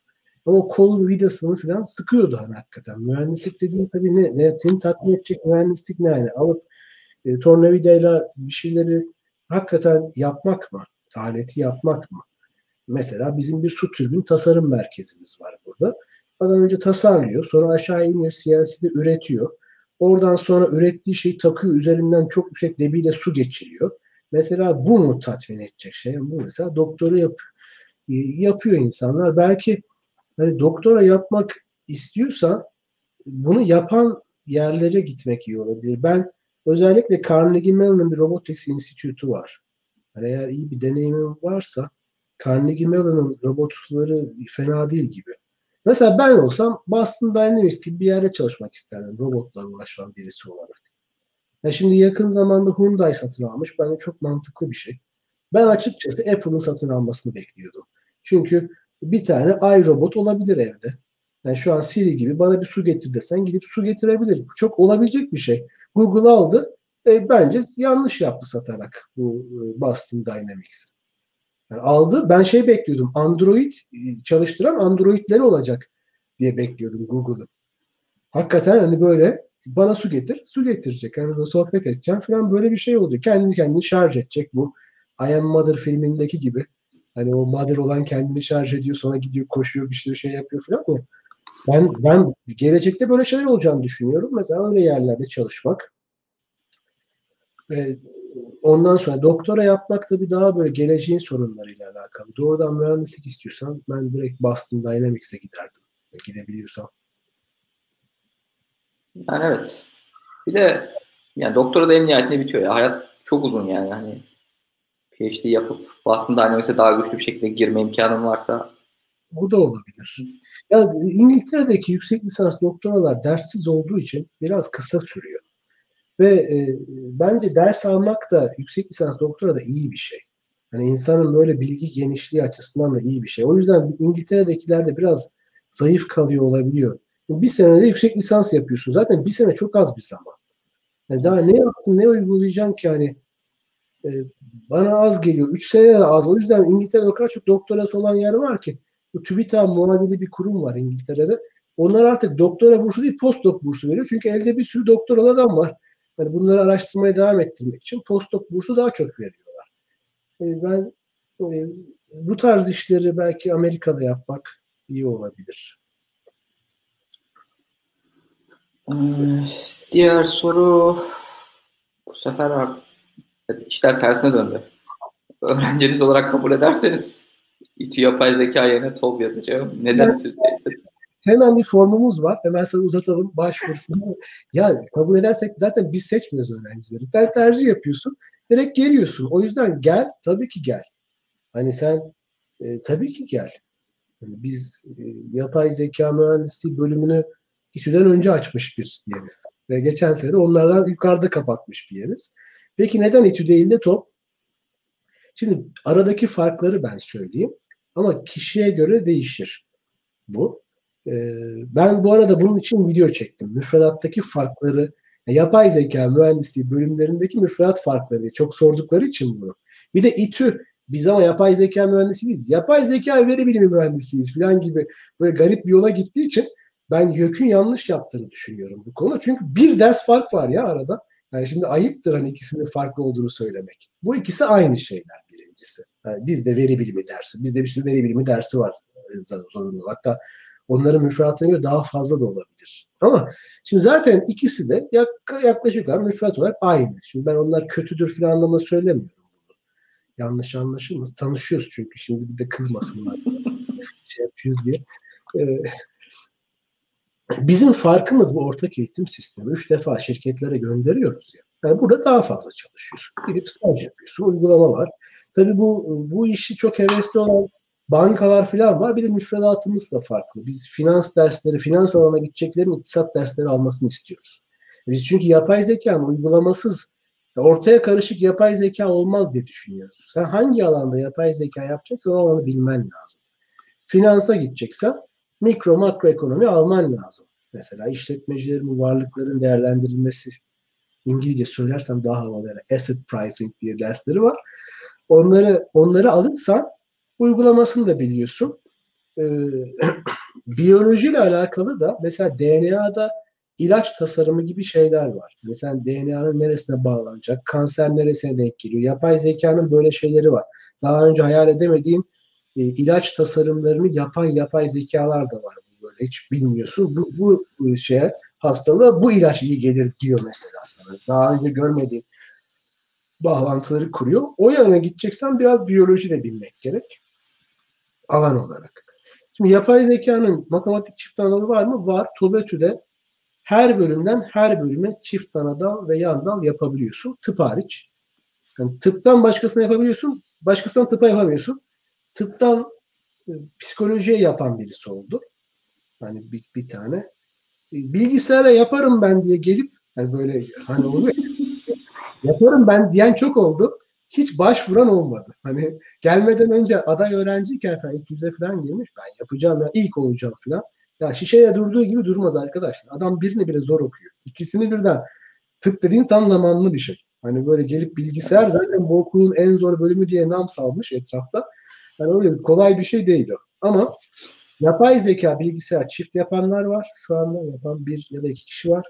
Ama o kol vidasını falan sıkıyordu hani hakikaten. Mühendislik dediğim tabii ne, ne seni tatmin edecek mühendislik ne yani? Alıp e, tornavidayla bir şeyleri hakikaten yapmak mı? Aleti yapmak mı? Mesela bizim bir su türbin tasarım merkezimiz var burada. Adam önce tasarlıyor, sonra aşağı iniyor, CNC'de üretiyor. Oradan sonra ürettiği şeyi takıyor, üzerinden çok yüksek debiyle su geçiriyor. Mesela bu mu tatmin edecek şey? Bu mesela doktora yap, e, yapıyor insanlar. Belki hani doktora yapmak istiyorsa bunu yapan yerlere gitmek iyi olabilir. Ben özellikle Carnegie Mellon'ın bir Robotics Institute'u var. Yani eğer iyi bir deneyimim varsa Carnegie Mellon'ın robotları fena değil gibi. Mesela ben olsam Boston Dynamics gibi bir yerde çalışmak isterdim robotlarla uğraşan birisi olarak. Ya şimdi yakın zamanda Hyundai satın almış. Bence çok mantıklı bir şey. Ben açıkçası Apple'ın satın almasını bekliyordum. Çünkü bir tane iRobot olabilir evde. Yani şu an Siri gibi bana bir su getir desen gidip su getirebilir. Bu çok olabilecek bir şey. Google aldı. E, bence yanlış yaptı satarak bu e, Boston Dynamics'i. Yani aldı. Ben şey bekliyordum. Android e, çalıştıran Android'leri olacak diye bekliyordum Google'ın. Hakikaten hani böyle bana su getir, su getirecek. Yani böyle sohbet edeceğim falan böyle bir şey olacak. Kendi kendini şarj edecek bu. I Am Mother filmindeki gibi. Hani o mother olan kendini şarj ediyor sonra gidiyor koşuyor bir şey, şey yapıyor falan ya. Ben, ben gelecekte böyle şeyler olacağını düşünüyorum. Mesela öyle yerlerde çalışmak. Ee, ondan sonra doktora yapmak da bir daha böyle geleceğin sorunlarıyla alakalı. Doğrudan mühendislik istiyorsan ben direkt Boston Dynamics'e giderdim. Gidebiliyorsam. Yani evet. Bir de yani doktora da en nihayetinde bitiyor ya. Hayat çok uzun yani. Hani PhD yapıp Boston Dynamics'e daha güçlü bir şekilde girme imkanın varsa o da olabilir. Ya İngiltere'deki yüksek lisans doktoralar derssiz olduğu için biraz kısa sürüyor. Ve e, bence ders almak da yüksek lisans doktora da iyi bir şey. Hani insanın böyle bilgi genişliği açısından da iyi bir şey. O yüzden İngiltere'dekiler de biraz zayıf kalıyor olabiliyor. Bir senede yüksek lisans yapıyorsun. Zaten bir sene çok az bir zaman. Yani daha ne yaptın, ne uygulayacağım ki hani e, bana az geliyor. Üç sene de az. O yüzden İngiltere'de o kadar çok doktorası olan yer var ki bu TÜBİTAK muadili bir kurum var İngiltere'de. Onlar artık doktora bursu değil postdoc bursu veriyor. Çünkü elde bir sürü doktoral adam var. Yani bunları araştırmaya devam ettirmek için postdoc bursu daha çok veriyorlar. Yani ben e, bu tarz işleri belki Amerika'da yapmak iyi olabilir. Ee, diğer soru bu sefer işler tersine döndü. Öğrenciniz olarak kabul ederseniz İTÜ yapay zeka yerine TOB yazacağım. Neden evet. Hemen bir formumuz var. Hemen sana uzatalım başvurusunu. ya kabul edersek zaten biz seçmiyoruz öğrencileri. Sen tercih yapıyorsun. Direkt geliyorsun. O yüzden gel. Tabii ki gel. Hani sen e, tabii ki gel. Yani biz e, yapay zeka mühendisliği bölümünü İTÜ'den önce açmış bir yeriz. Ve geçen sene de onlardan yukarıda kapatmış bir yeriz. Peki neden İTÜ değil de TOP? Şimdi aradaki farkları ben söyleyeyim. Ama kişiye göre değişir bu. Ee, ben bu arada bunun için video çektim. Müfredattaki farkları, yapay zeka mühendisliği bölümlerindeki müfredat farkları diye çok sordukları için bunu. Bir de İTÜ biz ama yapay zeka mühendisiyiz. Yapay zeka veri bilimi mühendisiyiz falan gibi böyle garip bir yola gittiği için Ben YÖK'ün yanlış yaptığını düşünüyorum bu konu. Çünkü bir ders fark var ya arada. Yani şimdi ayıptır hani ikisinin farklı olduğunu söylemek. Bu ikisi aynı şeyler birincisi. Yani bizde veri bilimi dersi, bizde bir sürü veri bilimi dersi var e, zorunlu. Hatta onların müfredatına göre daha fazla da olabilir. Ama şimdi zaten ikisi de yaklaşık olarak müfredat olarak aynı. Şimdi ben onlar kötüdür falan anlamda söylemiyorum bunu. Yanlış anlaşılmaz. Tanışıyoruz çünkü şimdi bir de kızmasınlar. [laughs] şey yapıyoruz diye. Ee, Bizim farkımız bu ortak eğitim sistemi. Üç defa şirketlere gönderiyoruz ya. Yani burada daha fazla çalışıyorsun. Gidip staj yapıyorsun, uygulama var. Tabii bu bu işi çok hevesli olan bankalar falan var. Bir de müfredatımız da farklı. Biz finans dersleri, finans alanına gideceklerin iktisat dersleri almasını istiyoruz. Biz çünkü yapay zekanın uygulamasız ortaya karışık yapay zeka olmaz diye düşünüyoruz. Sen hangi alanda yapay zeka yapacaksan o alanı bilmen lazım. Finansa gideceksen mikro makro ekonomi alman lazım. Mesela işletmecilerin varlıkların değerlendirilmesi İngilizce söylersem daha havalı asset pricing diye dersleri var. Onları onları alırsan uygulamasını da biliyorsun. Ee, [clears throat] biyolojiyle alakalı da mesela DNA'da ilaç tasarımı gibi şeyler var. Mesela DNA'nın neresine bağlanacak, kanser neresine denk geliyor. Yapay zekanın böyle şeyleri var. Daha önce hayal edemediğin e, ilaç tasarımlarını yapan yapay zekalar da var. Böyle hiç bilmiyorsun. Bu, bu e, şeye hastalığa bu ilaç iyi gelir diyor mesela sana. Daha önce görmediğin bağlantıları kuruyor. O yana gideceksen biraz biyoloji de bilmek gerek. Alan olarak. Şimdi yapay zekanın matematik çift anlamı var mı? Var. TOBETÜ'de her bölümden her bölüme çift ana dal ve yan dal yapabiliyorsun. Tıp hariç. Yani tıptan başkasına yapabiliyorsun. Başkasından tıpa yapamıyorsun tıptan e, psikolojiye yapan birisi oldu. Hani bir, bir tane. E, bilgisayara yaparım ben diye gelip hani böyle hani oluyor [laughs] yaparım ben diyen çok oldu. Hiç başvuran olmadı. Hani gelmeden önce aday öğrenciyken falan ilk yüze falan girmiş. Ben yapacağım ya ilk olacağım falan. Ya şişeye durduğu gibi durmaz arkadaşlar. Adam birini bile zor okuyor. İkisini birden tıp dediğin tam zamanlı bir şey. Hani böyle gelip bilgisayar zaten bu okulun en zor bölümü diye nam salmış etrafta. Yani öyle kolay bir şey değil o. Ama yapay zeka bilgisayar çift yapanlar var. Şu anda yapan bir ya da iki kişi var.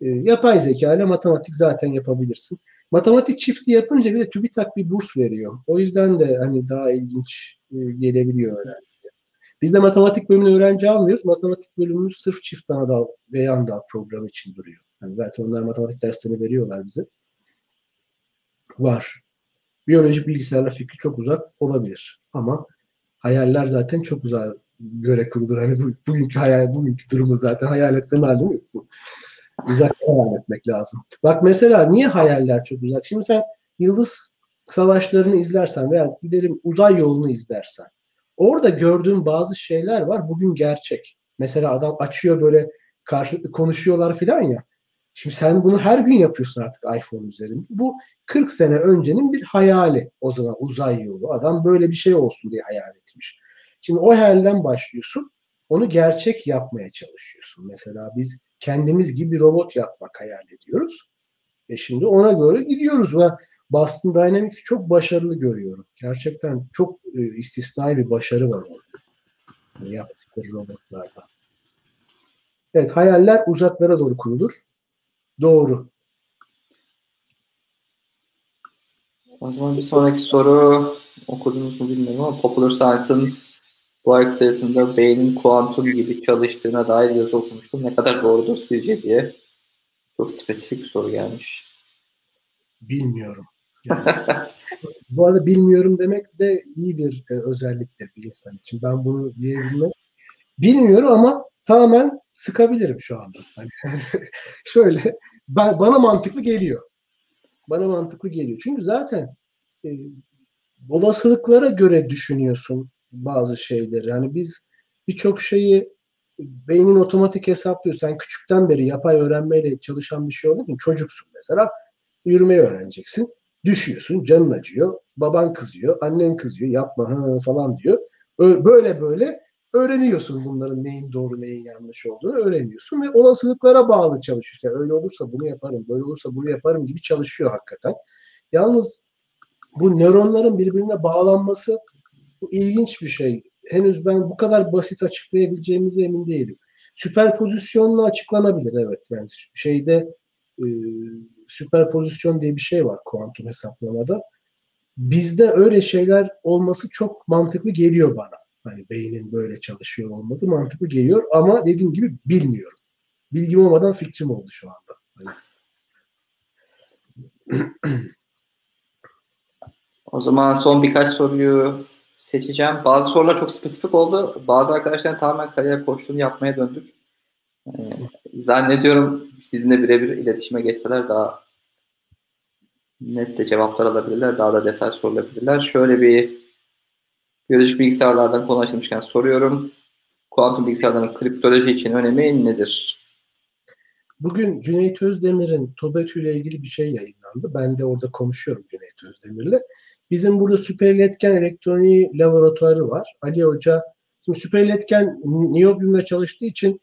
E, yapay zeka ile matematik zaten yapabilirsin. Matematik çifti yapınca bir de TÜBİTAK bir burs veriyor. O yüzden de hani daha ilginç e, gelebiliyor öğrenciye. Biz de matematik bölümünü öğrenci almıyoruz. Matematik bölümümüz sırf çift anadal ve yan dal programı için duruyor. Yani zaten onlar matematik derslerini veriyorlar bize. Var. Biyolojik bilgisayarla fikri çok uzak olabilir. Ama hayaller zaten çok uzak göre kurulur. Hani bu, bugünkü hayal, bugünkü durumu zaten hayal etmenin hali yok bu. Uzak hayal etmek lazım. Bak mesela niye hayaller çok uzak? Şimdi sen yıldız savaşlarını izlersen veya gidelim uzay yolunu izlersen orada gördüğün bazı şeyler var bugün gerçek. Mesela adam açıyor böyle karşılıklı konuşuyorlar filan ya. Şimdi sen bunu her gün yapıyorsun artık iPhone üzerinde. Bu 40 sene öncenin bir hayali o zaman uzay yolu. Adam böyle bir şey olsun diye hayal etmiş. Şimdi o hayalden başlıyorsun. Onu gerçek yapmaya çalışıyorsun. Mesela biz kendimiz gibi robot yapmak hayal ediyoruz. E şimdi ona göre gidiyoruz ve Boston Dynamics'i çok başarılı görüyorum. Gerçekten çok e, istisnai bir başarı var orada. Yaptıkları robotlarda. Evet hayaller uzaklara doğru kurulur. Doğru. O zaman bir sonraki soru okudunuz mu bilmiyorum ama Popular Science'ın bu aylık sayısında beynin kuantum gibi çalıştığına dair yazı okumuştum. Ne kadar doğrudur sizce diye. Çok spesifik bir soru gelmiş. Bilmiyorum. Yani, [laughs] bu arada bilmiyorum demek de iyi bir e, özelliktir bir insan için. Ben bunu diyebilmem. Bilmiyorum ama tamamen sıkabilirim şu anda. Hani [laughs] şöyle ben, bana mantıklı geliyor. Bana mantıklı geliyor. Çünkü zaten e, olasılıklara göre düşünüyorsun bazı şeyleri. Yani biz birçok şeyi beynin otomatik hesaplıyor. Sen küçükten beri yapay öğrenmeyle çalışan bir şey olduğu için çocuksun mesela. Yürümeyi öğreneceksin. Düşüyorsun, canın acıyor. Baban kızıyor, annen kızıyor, yapma falan diyor. Böyle böyle öğreniyorsun bunların neyin doğru neyin yanlış olduğunu öğreniyorsun ve olasılıklara bağlı çalışıyorsun. Yani öyle olursa bunu yaparım, böyle olursa bunu yaparım gibi çalışıyor hakikaten. Yalnız bu nöronların birbirine bağlanması bu ilginç bir şey. Henüz ben bu kadar basit açıklayabileceğimize emin değilim. süperpozisyonla açıklanabilir evet. Yani şeyde e, süperpozisyon diye bir şey var kuantum hesaplamada. Bizde öyle şeyler olması çok mantıklı geliyor bana. Hani beynin böyle çalışıyor olması mantıklı geliyor ama dediğim gibi bilmiyorum. Bilgim olmadan fikrim oldu şu anda. Hani... O zaman son birkaç soruyu seçeceğim. Bazı sorular çok spesifik oldu. Bazı arkadaşların tamamen kariyer koçluğunu yapmaya döndük. Ee, zannediyorum sizinle birebir iletişime geçseler daha net de cevaplar alabilirler. Daha da detay sorulabilirler. Şöyle bir biyolojik bilgisayarlardan konu soruyorum. Kuantum bilgisayarların kriptoloji için önemi nedir? Bugün Cüneyt Özdemir'in TOBETÜ ile ilgili bir şey yayınlandı. Ben de orada konuşuyorum Cüneyt Özdemir'le. Bizim burada süper iletken elektroniği laboratuvarı var. Ali Hoca, şimdi süper iletken çalıştığı için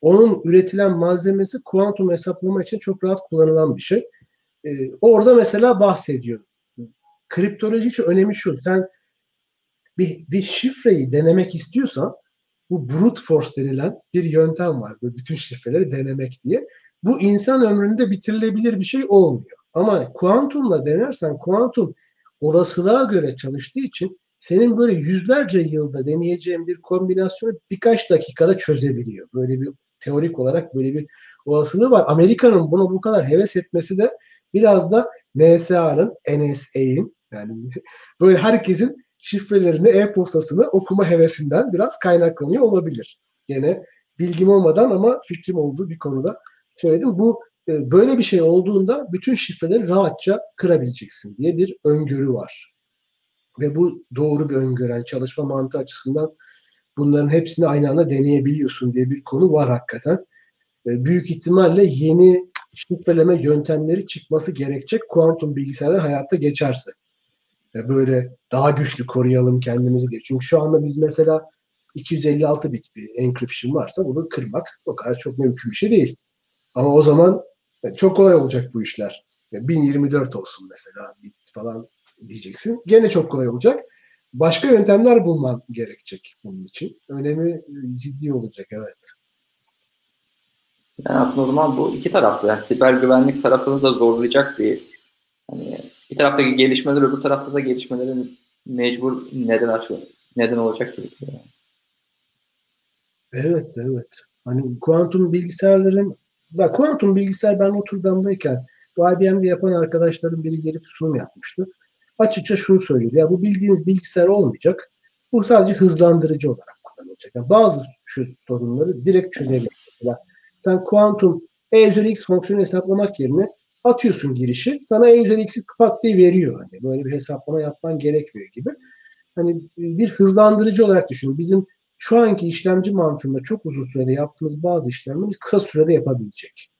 onun üretilen malzemesi kuantum hesaplama için çok rahat kullanılan bir şey. Ee, orada mesela bahsediyor. Kriptoloji için önemi şu. Sen bir, bir şifreyi denemek istiyorsan bu brute force denilen bir yöntem var. Böyle bütün şifreleri denemek diye. Bu insan ömründe bitirilebilir bir şey olmuyor. Ama kuantumla denersen kuantum olasılığa göre çalıştığı için senin böyle yüzlerce yılda deneyeceğin bir kombinasyonu birkaç dakikada çözebiliyor. Böyle bir teorik olarak böyle bir olasılığı var. Amerika'nın buna bu kadar heves etmesi de biraz da NSA'nın, NSA'in yani [laughs] böyle herkesin şifrelerini, e-postasını okuma hevesinden biraz kaynaklanıyor olabilir. Yine bilgim olmadan ama fikrim olduğu bir konuda söyledim. Bu e, böyle bir şey olduğunda bütün şifreleri rahatça kırabileceksin diye bir öngörü var. Ve bu doğru bir öngörü. Yani çalışma mantığı açısından bunların hepsini aynı anda deneyebiliyorsun diye bir konu var hakikaten. E, büyük ihtimalle yeni şifreleme yöntemleri çıkması gerekecek kuantum bilgisayarlar hayatta geçerse. E, böyle daha güçlü koruyalım kendimizi diye. Çünkü şu anda biz mesela 256 bit bir encryption varsa bunu kırmak o kadar çok mümkün bir şey değil. Ama o zaman e, çok kolay olacak bu işler. 1024 olsun mesela bit falan diyeceksin. Gene çok kolay olacak. Başka yöntemler bulman gerekecek bunun için. Önemi ciddi olacak evet. Yani aslında o zaman bu iki taraflı. Yani siber güvenlik tarafını da zorlayacak bir hani bir taraftaki gelişmeler öbür tarafta da gelişmelerin mecbur neden açıyor, neden olacak gibi. Evet, evet. Hani kuantum bilgisayarların bak kuantum bilgisayar ben Notre bu IBM'de yapan arkadaşların biri gelip sunum yapmıştı. Açıkça şunu söylüyordu. Ya bu bildiğiniz bilgisayar olmayacak. Bu sadece hızlandırıcı olarak kullanılacak. Yani bazı şu sorunları direkt çözebilir. Mesela sen kuantum E üzeri x fonksiyonu hesaplamak yerine atıyorsun girişi. Sana E üzeri x'i pat diye veriyor. Hani böyle bir hesaplama yapman gerekmiyor gibi. Hani bir hızlandırıcı olarak düşün. Bizim şu anki işlemci mantığında çok uzun sürede yaptığımız bazı işlemleri kısa sürede yapabilecek.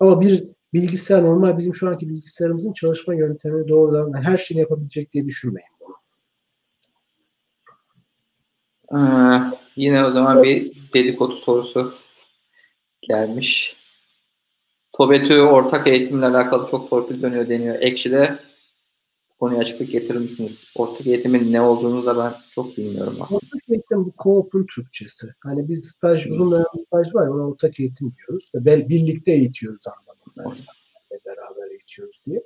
Ama bir bilgisayar normal bizim şu anki bilgisayarımızın çalışma yöntemi doğrudan her şeyini yapabilecek diye düşünmeyin. Ee, yine o zaman bir dedikodu sorusu gelmiş. TOBETÜ ortak eğitimle alakalı çok torpil dönüyor deniyor. Ekşi'de konuya açıklık getirir misiniz? Ortak eğitimin ne olduğunu da ben çok bilmiyorum aslında. Ortak eğitim bu co Türkçesi. Hani biz staj, uzun dönem staj var ona ortak eğitim diyoruz. Ve birlikte eğitiyoruz anlamında. Yani beraber eğitiyoruz diye.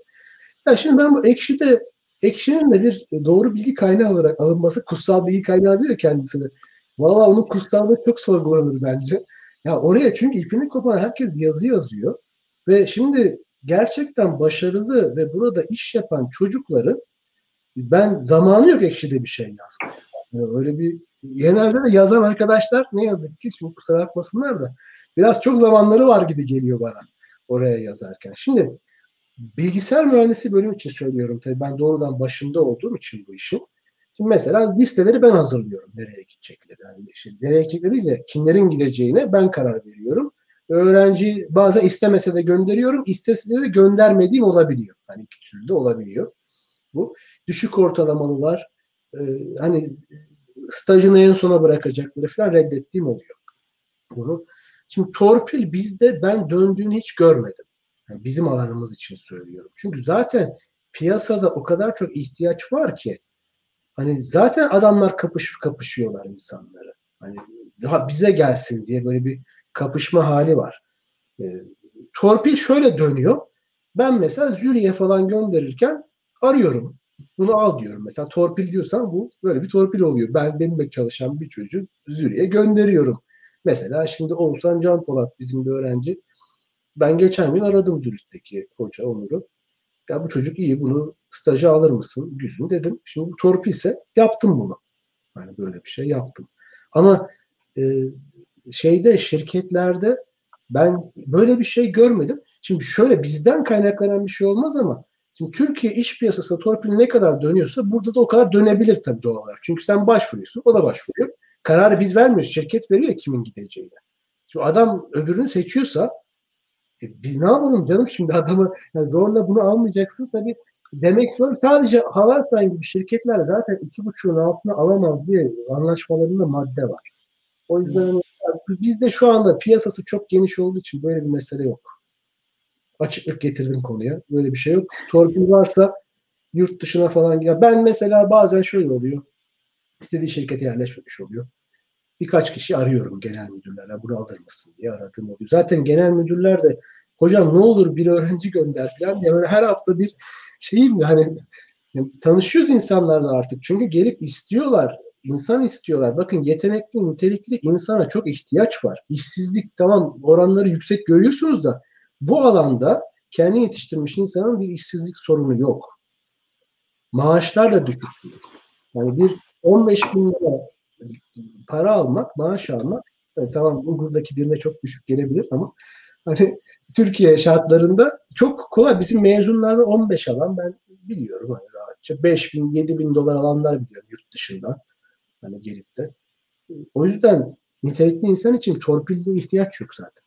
Ya şimdi ben bu Ekşi'de Ekşi'nin de bir doğru bilgi kaynağı olarak alınması kutsal bilgi kaynağı diyor kendisine. Valla onun kutsallığı çok sorgulanır bence. Ya oraya çünkü ipini kopan herkes yazı yazıyor. Ve şimdi gerçekten başarılı ve burada iş yapan çocukların ben zamanı yok ekşide bir şey yazmaya. Öyle bir genelde de yazan arkadaşlar ne yazık ki şimdi kusura bakmasınlar da biraz çok zamanları var gibi geliyor bana oraya yazarken. Şimdi bilgisayar mühendisi bölüm için söylüyorum tabii ben doğrudan başında olduğum için bu işin. Şimdi mesela listeleri ben hazırlıyorum nereye gidecekleri. Yani işte nereye gidecekleri de kimlerin gideceğine ben karar veriyorum öğrenci bazen istemese de gönderiyorum. İstese de göndermediğim olabiliyor. Hani iki türlü de olabiliyor. Bu düşük ortalamalılar e, hani stajını en sona bırakacakları falan reddettiğim oluyor. Bunu. Şimdi torpil bizde ben döndüğünü hiç görmedim. Yani bizim alanımız için söylüyorum. Çünkü zaten piyasada o kadar çok ihtiyaç var ki hani zaten adamlar kapış kapışıyorlar insanları. Hani daha bize gelsin diye böyle bir kapışma hali var. E, torpil şöyle dönüyor. Ben mesela Züriye falan gönderirken arıyorum. Bunu al diyorum. Mesela torpil diyorsan bu böyle bir torpil oluyor. Ben benimle çalışan bir çocuğu Züriye gönderiyorum. Mesela şimdi Oğuzhan Can Polat bizim bir öğrenci. Ben geçen gün aradım Zürich'teki hoca Onur'u. Ya bu çocuk iyi bunu staja alır mısın? Güzün dedim. Şimdi bu torpilse yaptım bunu. Hani böyle bir şey yaptım. Ama e, şeyde şirketlerde ben böyle bir şey görmedim. Şimdi şöyle bizden kaynaklanan bir şey olmaz ama şimdi Türkiye iş piyasasında torpil ne kadar dönüyorsa burada da o kadar dönebilir tabii doğal olarak. Çünkü sen başvuruyorsun, o da başvuruyor. Kararı biz vermiyoruz. Şirket veriyor kimin gideceğini. Şimdi adam öbürünü seçiyorsa e, biz ne yapalım canım şimdi adamı yani zorla bunu almayacaksın tabii demek zor. Sadece Havelsan gibi şirketler zaten iki buçuğun altına alamaz diye anlaşmalarında madde var. O yüzden bizde şu anda piyasası çok geniş olduğu için böyle bir mesele yok. Açıklık getirdim konuya. Böyle bir şey yok. Torpil varsa yurt dışına falan ya ben mesela bazen şöyle oluyor. İstediği şirkete yerleşmemiş oluyor. Birkaç kişi arıyorum genel müdürlerle bunu alır mısın diye aradığım oluyor. Zaten genel müdürler de hocam ne olur bir öğrenci gönder falan diye böyle her hafta bir şeyim yani, yani tanışıyoruz insanlarla artık. Çünkü gelip istiyorlar. İnsan istiyorlar. Bakın yetenekli, nitelikli insana çok ihtiyaç var. İşsizlik tamam oranları yüksek görüyorsunuz da bu alanda kendi yetiştirmiş insanın bir işsizlik sorunu yok. Maaşlar da düşük. Yani bir 15 bin lira para almak, maaş almak yani tamam buradaki birine çok düşük gelebilir ama hani Türkiye şartlarında çok kolay. Bizim mezunlarda 15 alan ben biliyorum hani rahatça. 5 bin, 7 bin dolar alanlar biliyorum yurt dışından. Hani gelip de. O yüzden nitelikli insan için torpilde ihtiyaç yok zaten.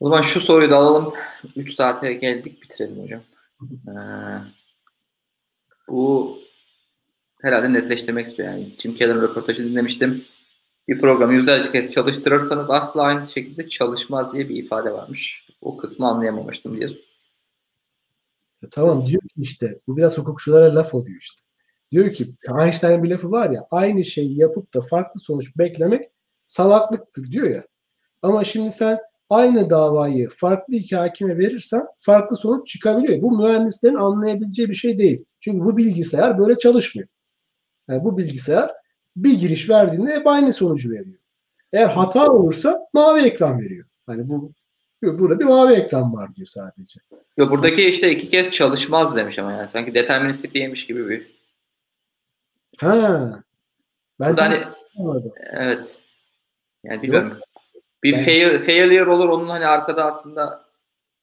O zaman şu soruyu da alalım. 3 saate geldik bitirelim hocam. Ee, bu herhalde netleştirmek istiyor. Yani Jim Keller'ın röportajını dinlemiştim. Bir programı yüzlerce kez çalıştırırsanız asla aynı şekilde çalışmaz diye bir ifade varmış. O kısmı anlayamamıştım diye. Ya tamam diyor ki işte bu biraz hukukçulara laf oluyor işte. Diyor ki Einstein'ın bir lafı var ya aynı şeyi yapıp da farklı sonuç beklemek salaklıktır diyor ya. Ama şimdi sen aynı davayı farklı iki hakime verirsen farklı sonuç çıkabiliyor. Bu mühendislerin anlayabileceği bir şey değil. Çünkü bu bilgisayar böyle çalışmıyor. Yani bu bilgisayar bir giriş verdiğinde hep aynı sonucu veriyor. Eğer hata olursa mavi ekran veriyor. Hani bu burada bir mavi ekran var diyor sadece. Yo, buradaki işte iki kez çalışmaz demiş ama yani sanki deterministik değilmiş gibi bir. Ha. Ben Burada hani evet. Yani bilmiyorum. Yok. Bir ben... fail, failure olur onun hani arkada aslında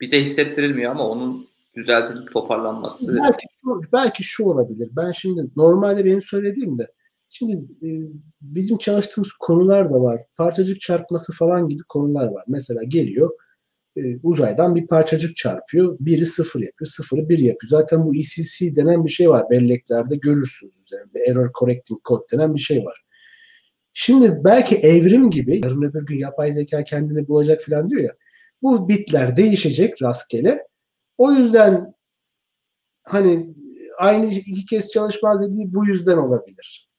bize hissettirilmiyor ama onun düzeltilip toparlanması. Belki şu, belki şu olabilir. Ben şimdi normalde benim söylediğim de şimdi e, bizim çalıştığımız konular da var. Parçacık çarpması falan gibi konular var. Mesela geliyor e, uzaydan bir parçacık çarpıyor. Biri sıfır yapıyor. Sıfırı bir yapıyor. Zaten bu ECC denen bir şey var. Belleklerde görürsünüz üzerinde. Error Correcting Code denen bir şey var. Şimdi belki evrim gibi yarın öbür gün yapay zeka kendini bulacak falan diyor ya. Bu bitler değişecek rastgele. O yüzden hani aynı iki kez çalışmaz dediği bu yüzden olabilir.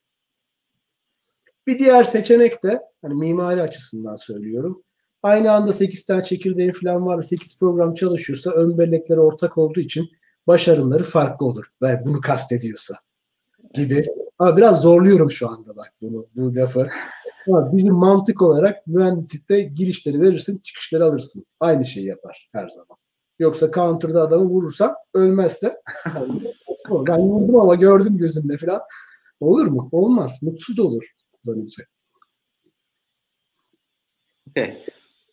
Bir diğer seçenek de hani mimari açısından söylüyorum. Aynı anda 8 tane çekirdeğin falan var 8 program çalışıyorsa ön bellekleri ortak olduğu için başarımları farklı olur. Ve bunu kastediyorsa gibi. Ama biraz zorluyorum şu anda bak bunu bu lafı. Ama bizim mantık olarak mühendislikte girişleri verirsin, çıkışları alırsın. Aynı şeyi yapar her zaman. Yoksa counter'da adamı vurursa ölmezse [laughs] ben vurdum ama gördüm gözümde falan. Olur mu? Olmaz. Mutsuz olur kullanıcı. Okay.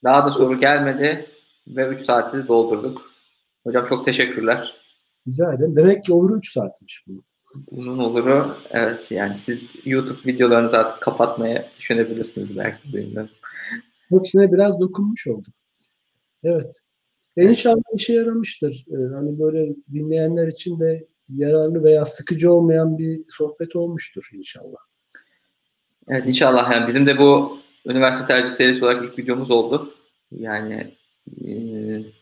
Daha da soru gelmedi ve 3 saati doldurduk. Hocam çok teşekkürler. Rica ederim. Demek ki oluru 3 saatmiş bu. Bunun oluru evet yani siz YouTube videolarınızı artık kapatmaya düşünebilirsiniz belki bilmiyorum. Hepsine biraz dokunmuş olduk. Evet. E inşallah işe yaramıştır. Ee, hani böyle dinleyenler için de yararlı veya sıkıcı olmayan bir sohbet olmuştur inşallah. Evet inşallah. Yani bizim de bu üniversite tercih serisi olarak ilk videomuz oldu. Yani e,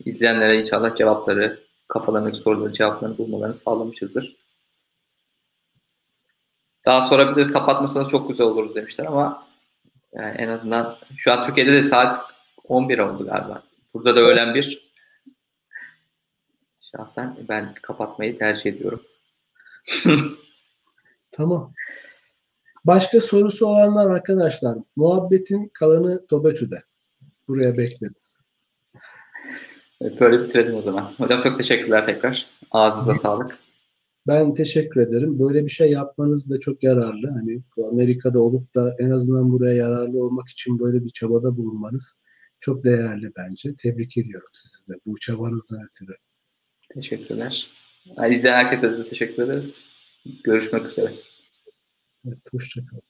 izleyenlere inşallah cevapları, kafalarındaki soruları, cevaplarını bulmalarını sağlamışızdır. daha sorabiliriz kapatmasanız çok güzel olur demişler ama yani en azından şu an Türkiye'de de saat 11 oldu galiba. Burada da öğlen bir. Şahsen ben kapatmayı tercih ediyorum. [laughs] tamam. Başka sorusu olanlar arkadaşlar. Muhabbetin kalanı Tobetü'de. Buraya bekleriz. Evet, böyle bitirelim o zaman. Hocam çok teşekkürler tekrar. Ağzınıza sağlık. Ben teşekkür ederim. Böyle bir şey yapmanız da çok yararlı. Hani Amerika'da olup da en azından buraya yararlı olmak için böyle bir çabada bulunmanız çok değerli bence. Tebrik ediyorum sizi de bu çabanızdan ötürü. Teşekkürler. İzleyen herkese de teşekkür ederiz. Görüşmek üzere. Evet, hoşçakalın.